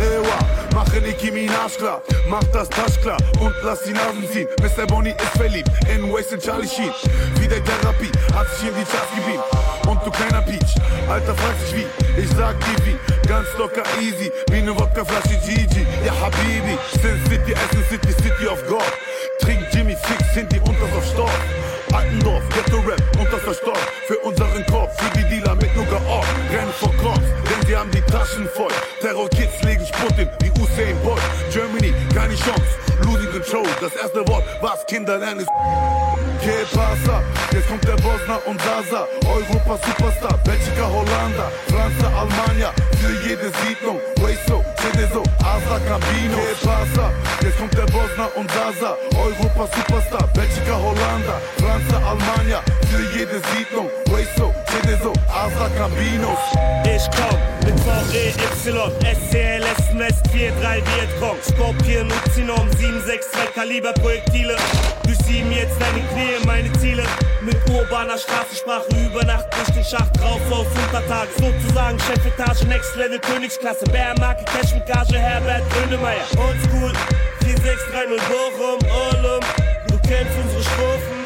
Ewa Mache Nicki Minaj klar Mach das Tasch klar Und lass die Nasen ziehen. Mr. Bonnie ist verliebt In Waste und Charlie Sheen. Wie der Therapie Hat sich in die Charts gebeamt und du kleiner Peach. Alter, frag dich wie, ich sag dir wie, ganz locker easy, wie ne Wodkaflasche Gigi. Ja, Habibi, Sin City, Essen City, City of God. Trink Jimmy Six, sind die unters auf Storch. Altendorf, Ghetto Rap, unters Verstock. Für unseren Kopf, für die Dealer mit Nougat Ort. Rennen vor Cops, denn sie haben die Taschen voll. Terror Kids legen Sport in, wie Usain Bolt. Germany, keine Chance, losing control. Das erste Wort, was Kinder lernen, ist Que pasa? Jetzt kommt der Bosner und Sasa, Europa Superstar, Belgica, Hollanda, Franza, Almania, für jede Siedlung, Hueso, Cedeso, Asa. Que pasa? Jetzt kommt der Bosner und Sasa, Europa Superstar, Belgica, Hollanda, Franza, Almania, für jede Siedlung, Hueso, Cedeso, Asa, Cabinos. Ich komm mit VEY, SCLS, Nest 4-3 Vietcong, Scorpion, Uzinom, 762 Kaliber Projektile. Durch sieben jetzt deine Knie, meine Ziele. Mit urbaner Straßensprache über Nacht durch den Schacht drauf auf Untertag. Sozusagen Chefetage, Next Level, Königsklasse. Bärmarke, Cash mit Gage, Herbert Grönemeyer. Oldschool, 4630 Bochum, Olum. Du kennst unsere Strophen.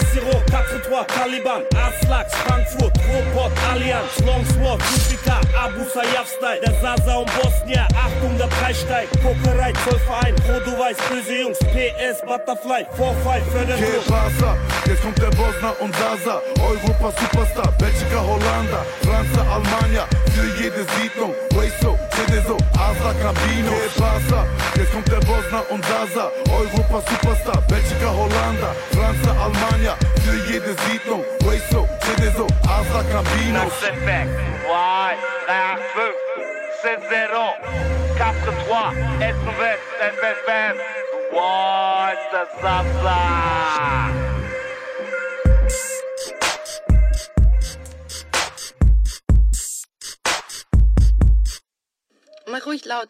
Cicero, 4-3, Taliban, Aslax, Frankfurt, Ruhrpott, Allianz, Longsword, Jupiter, Abu Sayyaf Style, der Sasa und Bosnia, Achtung, der Preis steigt, Kokerei, Zollverein, weißt, böse Jungs, PS, Butterfly, Vorfall, Förderung. pasa? Jetzt kommt der Bosner und Sasa, Europa Superstar, Belgica, Hollanda, Franza, Almania, für jede Siedlung, Hueso, Cedeso, Asa. Que pasa? Jetzt kommt der Bosner und Sasa, Europa Superstar, Belgica, Hollanda, Franza, Almania, für jede Siedlung, Hueso, Cedeso, Asa. FX, Y, 3, 5, 7, 0, 4, 3, S, FFM, What the Sasa. Mach ruhig laut.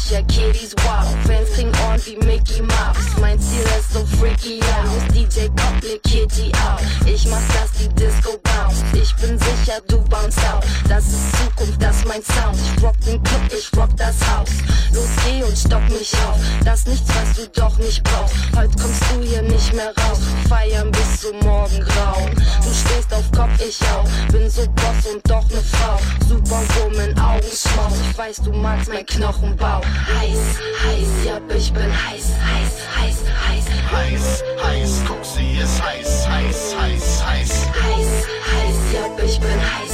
Ist sicher, Kiddies wow. Fans kriegen Ohren wie Mickey Mouse. Mein Ziel ist so freaky aus. DJ komplett Kitty out. Ich mach das, die Disco bounce. Ich bin sicher, du bounce out. Das ist Zukunft, das ist mein Sound. Ich rock den Club, ich rock das Haus. Los, geh und stopp mich auf. Das nichts, was du doch nicht brauchst. Heute kommst du hier nicht mehr raus. Feiern bis zum Morgengrauen. Du stehst auf Kopf, ich auch. Bin so Boss und doch ne Frau. Superwoman, Augenschmaus. Ich weiß, du magst mein Knochenbau. Heiß, heiß, ja, ich bin heiß, heiß, heiß, heiß. Heiß, heiß, guck, sie ist heiß, heiß, heiß, heiß. Heiß, heiß, ja, ich bin heiß, heiß,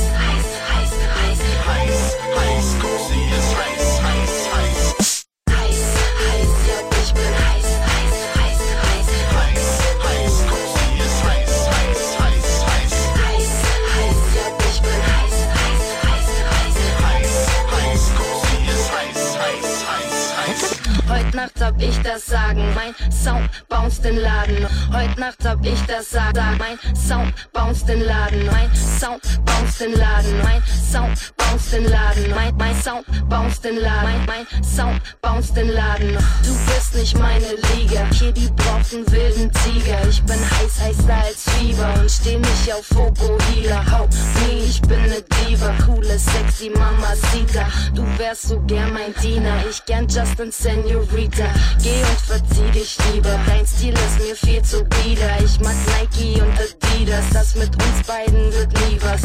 Nacht hab ich das Sagen, mein Sound bounce den Laden. Heute Nacht hab ich das Sagen, mein Sound bounce den Laden. Mein Sound bounce den Laden. Mein Sound bounce den Laden. Mein, mein Sound bounce den Laden. Mein, mein Sound bounce den Laden. Du bist nicht meine Liga. Kitty braucht einen wilden Tiger. Ich bin heiß, heißer als Fieber und steh nicht auf Healer. Hau nee, ich bin ne Diva. Coole, sexy Mamacita. Du wärst so gern mein Diener. Ich gern Justin Senorita. Geh und verzieh dich lieber. Dein Stil ist mir viel zu bieder. Ich mag Nike und Adidas. Das mit uns beiden wird nie was.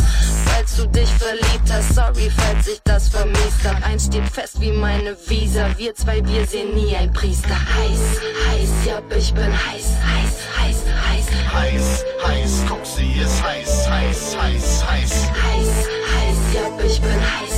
Falls du dich verliebt hast, sorry, falls ich das vermisst hab. Eins steht fest wie meine Visa. Wir zwei, wir sehen nie ein Priester. Heiß, heiß, ja, ich bin heiß, heiß, heiß, heiß. Heiß, heiß, guck, sie ist heiß, heiß, heiß, heiß. Heiß, heiß, ja, ich bin heiß,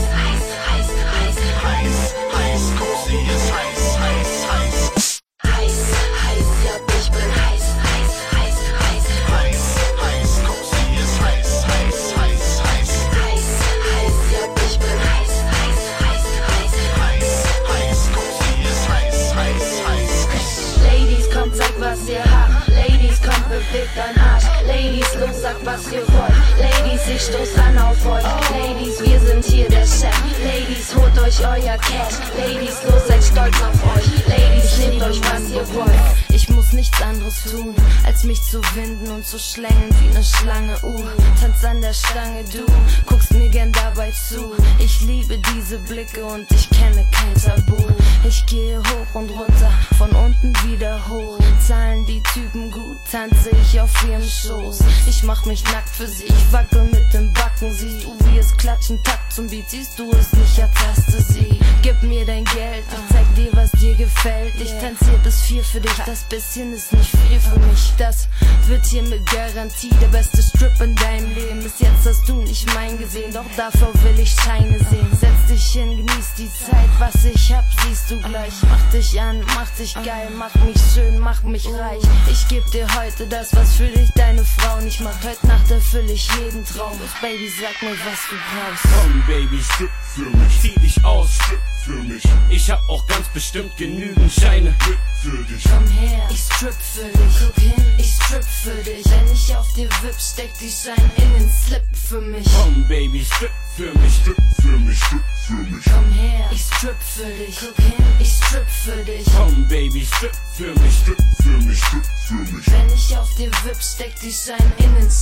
Ladies, los, sag, was ihr wollt. Ladies, ich stoß an auf euch. Ladies, wir sind hier der Chef. Ladies, holt euch euer Cash. Ladies, los, seid stolz auf euch. Ladies, nehmt euch, was ihr wollt. Ich muss nichts anderes tun, als mich zu winden und zu schlängeln wie ne Schlange. Uh, tanz an der Stange, du guckst mir gern dabei zu. Ich liebe diese Blicke und ich kenne kein Tabu. Ich gehe hoch und runter, von unten wieder hoch. Zahlen die Typen gut, tanze ich auf ihrem Schoß. Ich mach mich nackt für sie, ich wackel mit dem Backen. Siehst du, wie es klatschen, Takt zum Beat. Siehst du es nicht, ertaste sie. Gib mir dein Geld, ich zeig dir, was dir gefällt. Ich tanziere bis vier für dich, das bisschen ist nicht viel für mich. Das wird hier mit Garantie der beste Strip in deinem Leben. Bis jetzt hast du nicht mein gesehen, doch davor will ich Scheine sehen. Setz dich hin, genieß die Zeit, was ich hab, siehst du gleich. Mach dich an, mach dich geil, mach mich schön, mach mich reich. Ich geb dir heute das, was für dich deine Frau nicht macht. Heute Nacht erfülle ich jeden Traum. Baby, sag mir, was du brauchst. Komm, Baby, strip für mich. Zieh dich aus, strip für mich. Ich hab auch ganz bestimmt genügend Scheine. Strip für dich. Komm her, ich strip für dich. Guck hin, ich strip für dich. Wenn ich auf dir wipp, steck die Scheine in den Slip für mich. Komm, Baby, strip für mich. Strip für mich, strip für mich. Komm her, ich strip für dich. Guck hin, ich strip für dich. Komm, Baby, strip für mich. Strip für mich, strip für mich. Wenn ich auf dir wipp, steck die Scheine in den.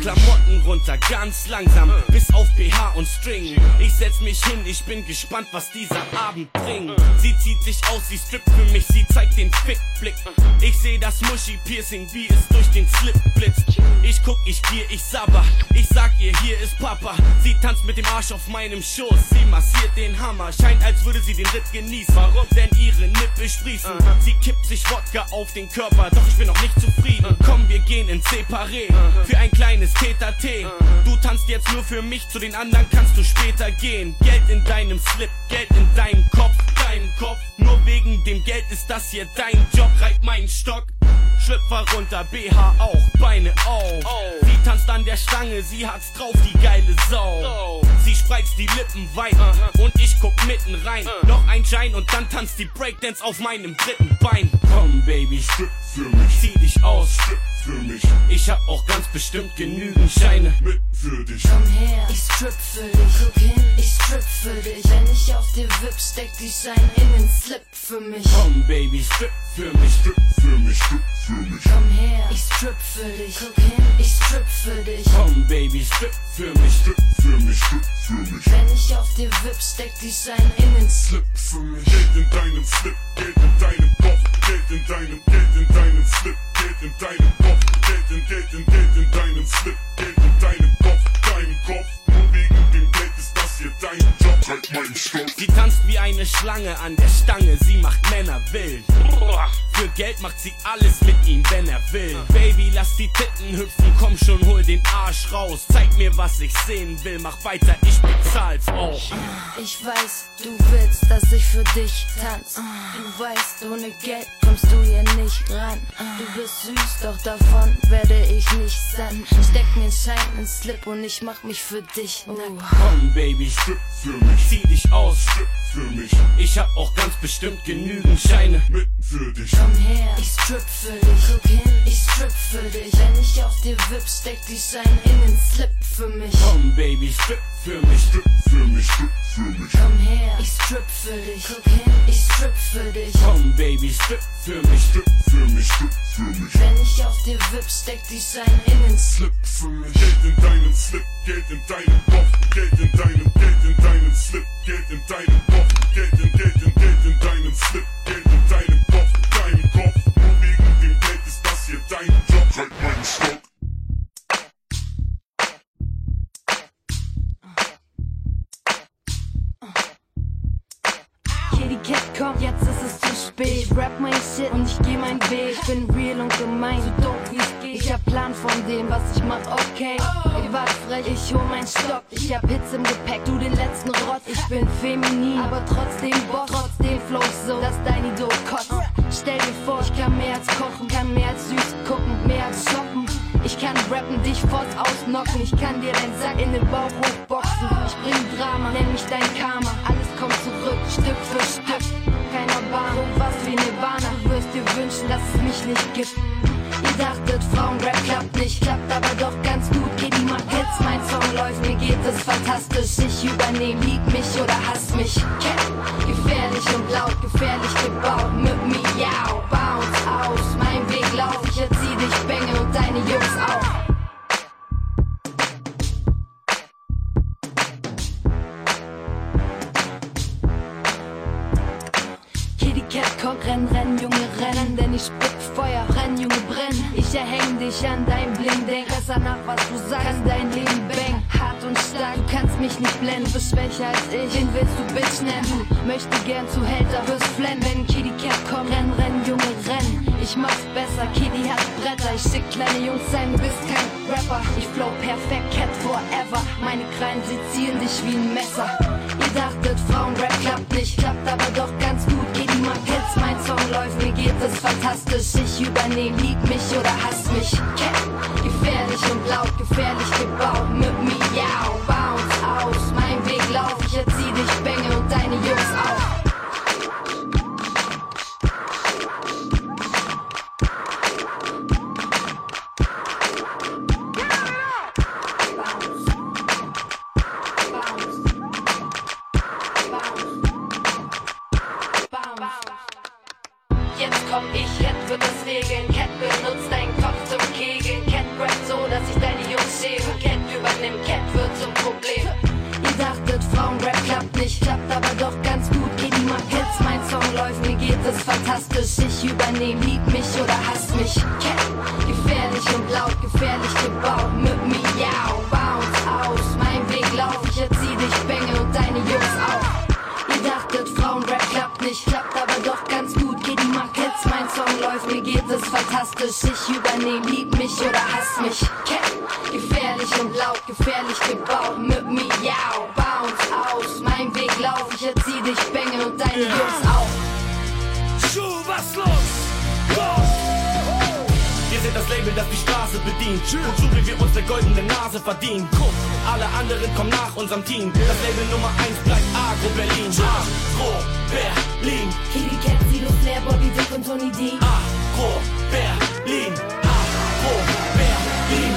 Klamotten runter, ganz langsam, bis auf BH und String. Ich setz mich hin, ich bin gespannt, was dieser Abend bringt. Sie zieht sich aus, sie strippt für mich, sie zeigt den Fickblick. Ich seh das Muschi-Piercing, wie es durch den Slip blitzt. Ich guck, ich gier, ich sabber. Ich sag ihr, hier ist Papa. Sie tanzt mit dem Arsch auf meinem Schoß, sie massiert den Hammer. Scheint, als würde sie den Ritt genießen. Warum? Denn ihre Nippel sprießen. Sie kippt sich Wodka auf den Körper, doch ich bin noch nicht zufrieden. Komm, wir gehen in Separé für ein kleines Tete-T. Du tanzt jetzt nur für mich, zu den anderen kannst du später gehen. Geld in deinem Slip, Geld in deinem Kopf, deinem Kopf. Nur wegen dem Geld ist das hier dein Job. Reib meinen Stock, Schlüpfer runter, BH auch, Beine auf. Sie tanzt an der Stange, sie hat's drauf, die geile Sau. Sie spreizt die Lippen weit und ich guck mitten rein. Noch ein Schein und dann tanzt die Breakdance auf meinem dritten Bein. Komm, Baby, strip für mich. Zieh dich aus, strip für mich. Ich hab auch ganz bestimmt genügend Scheine mit für dich. Komm her, ich strip für dich. Guck hin, ich strip für dich. Wenn ich auf dir wipp, steck die Scheine in den Slip für mich. Komm, Baby, strip für mich, strip für mich, strip für mich. Komm her, ich strip für dich. Guck hin, ich strip für dich. Komm, Baby, strip für mich, strip für mich, strip für mich. Wenn ich auf dir wipp, steck die Scheine in den Slip für mich. Geld in deinem Slip, Geld in deinem Kopf, Geld in deinem, Geld in deinem Slip, Geld in deinem Kopf, Geld in, Geld in, Geld in deinem Slip, Geld in deinem Kopf, deinem Kopf. Nur wegen dem Geld ist dein Job. Halt meinen Stock. Sie tanzt wie eine Schlange an der Stange, sie macht Männer wild. Für Geld macht sie alles mit ihm, wenn er will. Baby, lass die Titten hüpfen, komm schon, hol den Arsch raus. Zeig mir, was ich sehen will, mach weiter, ich bezahl's auch. Ich weiß, du willst, dass ich für dich tanz. Du weißt, ohne Geld kommst du hier nicht ran. Du bist süß, doch davon werde ich nicht satt. Steck mir einen Schein ins Slip und ich mach mich für dich nackt. Komm, Baby, mich. Zieh dich aus, für mich. Ich hab auch ganz bestimmt genügend Scheine mit für dich. Komm her, ich strip für dich. Guck hin, ich strip für dich. Wenn ich auf dir wipp, steck die Scheine in den Slip für mich. Komm, Baby, strip für mich, strip für mich, strip für mich. Komm her, ich strip für dich. Guck hin, ich strip für dich. Komm, Baby, strip für mich, strip für mich, strip für mich. Wenn ich auf dir wipp, steck die Scheine in den Slip für mich. Geld in deinem Slip, Geld in deinem Kopf, Geld in deinem, Geld in deinem Slip, Geld in deinem Kopf, Geld in, Geld in, Geld in deinem Slip, Geld in deinem Kopf, deinem Kopf. Nur wegen dem Geld ist das hier dein Job. Halt meinen Stock. Kitty Cat kommt, jetzt ist es zu spät. Rap mein Shit und ich geh mein Weg. Ich bin real und gemein, so dope wie es geht. Ich hab Plan von dem, was ich mach, okay. Ihr wart frech, ich hol mein Stock. Ich hab Hits im Gepäck, du den letzten Rott. Ich bin feminin, aber trotzdem Boss. Trotzdem flow so, dass dein Idol kotzt. Stell dir vor, ich kann mehr als kochen, kann mehr als süß gucken, mehr als shoppen. Ich kann rappen, dich forts ausnocken. Ich kann dir deinen Sack in den Bauch hochboxen. Ich bring Drama, nenn mich dein Karma. Alles kommt zurück, Stück für Stück. Keiner Bahn, so was wie Nirvana. Wünschen, dass es mich nicht gibt. Ihr dachtet, Frauenrap klappt nicht, klappt aber doch ganz gut. Geht die mal Hits, mein Song läuft, mir geht es fantastisch. Ich übernehm, lieb mich oder hass mich. Gefährlich und laut, gefährlich gebaut. Mit mir, Bling, denk besser nach, was du sagst, kann dein Leben bang. Hart und stark, du kannst mich nicht blenden, du bist schwächer als ich. Den willst du Bitch nennen, du möchte gern zu Hälter, wirst flennen, wenn Kitty Cat kommt, renn, renn, Junge, renn. Ich mach's besser, Kitty hat Bretter, ich schick kleine Jungs sein, du bist kein Rapper. Ich flow perfekt, Cat forever, meine Krallen sezieren dich wie ein Messer. Ihr dachtet, Frauenrap klappt nicht, klappt aber doch ganz gut. Hits, mein Song läuft, mir geht es fantastisch. Ich übernehm, lieb mich oder hass mich. Cat, gefährlich und laut, gefährlich gebaut. Mit ja, bounce aus. Mein Weg lauf, ich erzieh dich, Bänge und deine Jungs auch. Unserem Team. Das Label Nummer 1 bleibt Agro Berlin. Agro Berlin. Kitty Cat, Sido, Flair, Bobby Dick und Tony D. Agro Berlin. Agro Berlin.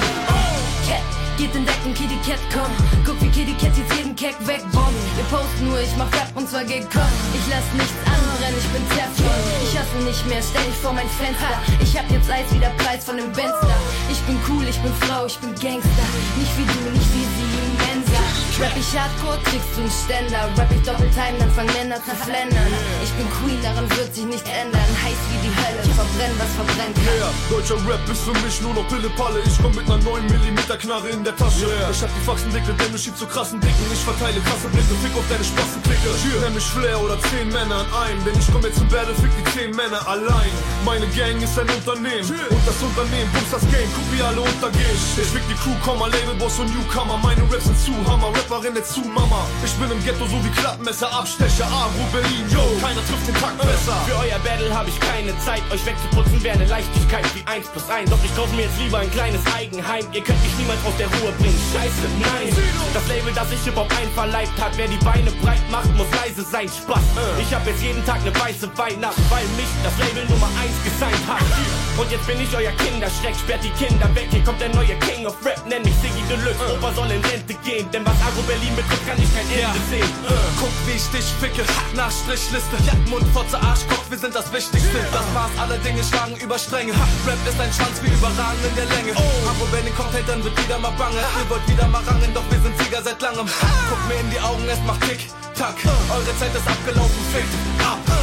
Cat, geht in Deckung, Kitty Cat, komm. Guck wie Kitty Cat jetzt jeden Keck wegbombt. Ihr post nur, ich mach Rap und zwar gekommen. Ich lass nichts anbrennen, ich bin Teflon. Ich hasse nicht mehr, stell dich vor mein Fenster. Ich hab jetzt Eis wie der Preis von dem Benster. Ich bin cool, ich bin Frau, ich bin Gangster. Nicht wie du, nicht wie sie, Mensa. Rap ich hardcore, kriegst du einen Ständer. Rap ich Doppeltime, dann fangen Männer zu flendern. Ich bin Queen, daran wird sich nichts ändern. Heiß wie die Hölle, verbrennen, was verbrennt. Yeah, deutscher Rap ist für mich nur noch Pille-Palle. Ich komm mit ner 9 mm Knarre in der Tasche. Ich hab die Faxen dicke, denn ich schieb zu krassen Dicken. Ich verteile krasse Blicke, fick auf deine Spassenklicke. Nenn mich Flair oder 10 Männer an einem. Denn ich komm jetzt zum Battle, fick die 10 Männer allein. Meine Gang ist ein Unternehmen. Und das Unternehmen bumst das Game, guck wie alle untergehen. Ich fick die Crew, Komma, Labelboss und Newcomer. Meine Raps sind zu Hammer, Rapperin nicht zu Mama. Ich bin im Ghetto so wie Klappmesser, Abstecher, Agro, Berlin, yo. Keiner trifft den Takt besser. Für euer Battle habe ich keine Zeit, euch wegzuputzen wäre eine Leichtigkeit wie 1 plus 1. Doch ich kaufe mir jetzt lieber ein kleines Eigenheim. Ihr könnt mich niemals aus der Ruhe bringen. Scheiße, nein. Das Label, das sich Hip-Hop einverleibt hat, wer die Beine breit macht, muss leise sein. Spaß. Ich hab jetzt jeden Tag eine weiße Weihnacht, weil mich das Label Nummer 1 gesigned hat. Und jetzt bin ich euer Kinderschreck, sperrt die Kinder weg. Hier kommt der neue King of Rap, nenn mich Siggy Deluxe. Opa soll in Rente gehen, denn was Agro Berlin betrifft, kann ich kein Ende sehen. Guck, wie ich dich ficke, nach Strichliste. Mund, Fotze, Arschkopf, wir sind das Wichtigste. Das Maß aller Dinge schlagen über Stränge. Rap ist ein Schwanz wie überragend in der Länge. Agro Berlin kommt hinter, wird wieder mal bange. Ihr wollt wieder mal rangen, doch wir sind Sieger seit langem. Guck mir in die Augen, es macht Tick, Tack. Eure Zeit ist abgelaufen, fickt ab.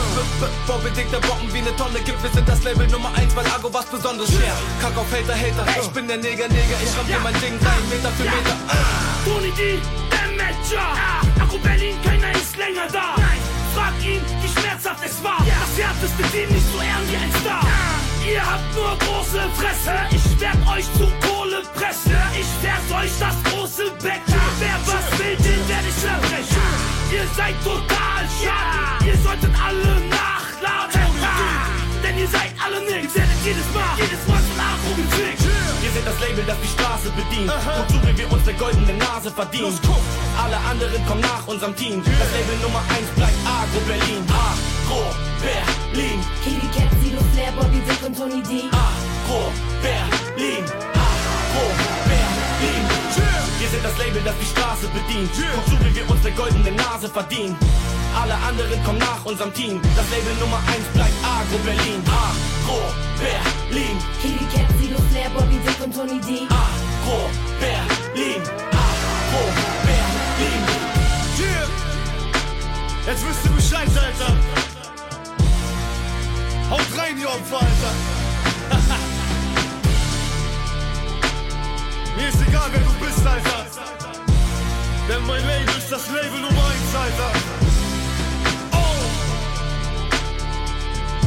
Vorbedingte Bomben wie eine Tonne gibt. Wir sind das Label Nummer 1, weil Argo was Besonderes schwer. Kack auf Hater, Hater. Ich bin der Neger, Neger. Ich ramm dir mein Ding rein, Meter für Meter. Tony D, der Matcher. Akku Berlin, keiner ist länger da. Frag ihn, wie schmerzhaft es war. Das härteste Team nicht so ehren wie ein Star. Ihr habt nur große Fresse. Ich werd euch zu Kohle pressen. Ich werd euch das große Becken. Wer was will, den werd ich zerbrechen. Ihr seid total jedes Mal, jedes Mal von Agro gefickt. Wir sind das Label, das die Straße bedient. Und so wie wir uns der goldene Nase verdienen. Alle anderen kommen nach unserem Team. Das Label Nummer 1 bleibt Agro Berlin. Agro Berlin. Kitty Cat, Sido, Flair, Bobby Dick und Tony D. Agro Berlin. Agro Berlin. Wir sind das Label, das die Straße bedient. Und so wie wir uns der goldene Nase verdienen. Alle anderen kommen nach unserem Team. Das Label Nummer 1 bleibt Agro Berlin. Agro Berlin. Kitty Cat, Sido, Flair, Bobby Dick und Tony D. Agro Berlin. Agro Berlin. Yeah. Jetzt wisst ihr Bescheid, Alter. Haut rein, ihr Opfer, Alter. Ist egal, wer du bist, Alter. Denn mein Label ist das Label Nummer 1, Alter. Oh!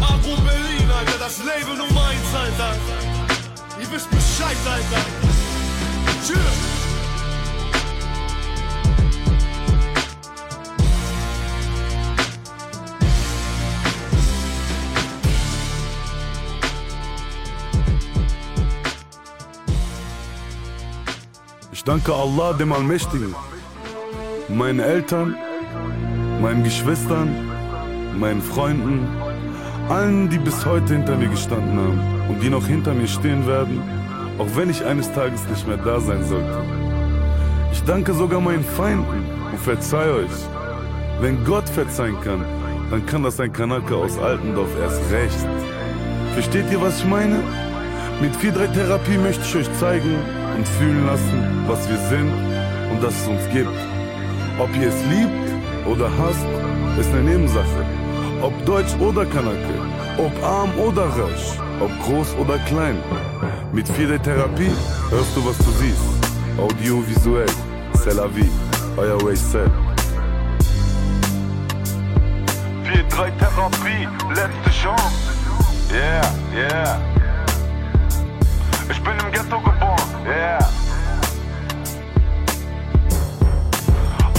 Agro Berlin, Alter, das Label Nummer 1, Alter. Ihr wisst Bescheid, Alter. Tschüss. Danke Allah, dem Allmächtigen, meinen Eltern, meinen Geschwistern, meinen Freunden, allen, die bis heute hinter mir gestanden haben und die noch hinter mir stehen werden, auch wenn ich eines Tages nicht mehr da sein sollte. Ich danke sogar meinen Feinden und verzeih euch. Wenn Gott verzeihen kann, dann kann das ein Kanake aus Altendorf erst recht. Versteht ihr, was ich meine? Mit 4-3-Therapie möchte ich euch zeigen und fühlen lassen, was wir sind und dass es uns gibt. Ob ihr es liebt oder hasst, ist eine Nebensache. Ob Deutsch oder Kanake, ob arm oder reich, ob groß oder klein. Mit 4D-Therapie hörst du, was du siehst. Audiovisuell, c'est la vie, euer Waysel. 4-3 Therapie, letzte Chance. Yeah, yeah. Ich bin im Ghetto geboren, yeah.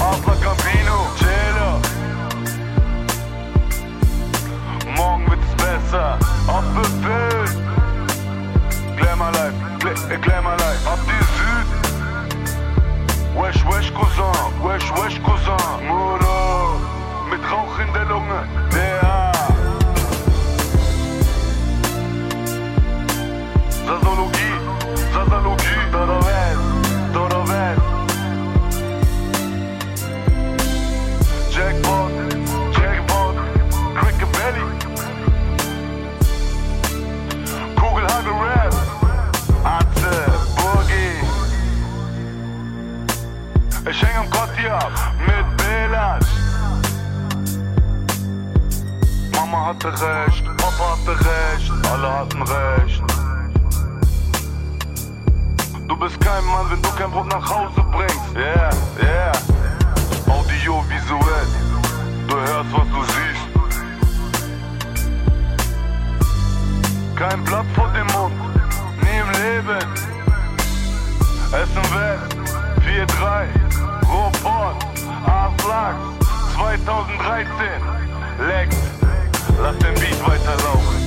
Adler Gambino, Jailer. Morgen wird's besser, auf Befehl. Glamour Life, erklär mal live. Habt ihr Süd? Wesh, wesh, Cousin, wesh, wesh, Cousin. Muro, mit Rauch in der Lunge, der Kotti ab mit Belasch. Mama hatte recht, Papa hatte recht, alle hatten recht. Du bist kein Mann, wenn du kein Brot nach Hause bringst. Yeah, yeah. Audiovisuell. Du hörst, was du siehst. Kein Blatt vor dem Mund. Nie im Leben. Essen West. 4-3. Ruhrport. A-Flachs. 2013. Lex. Lass den Beat weiterlaufen.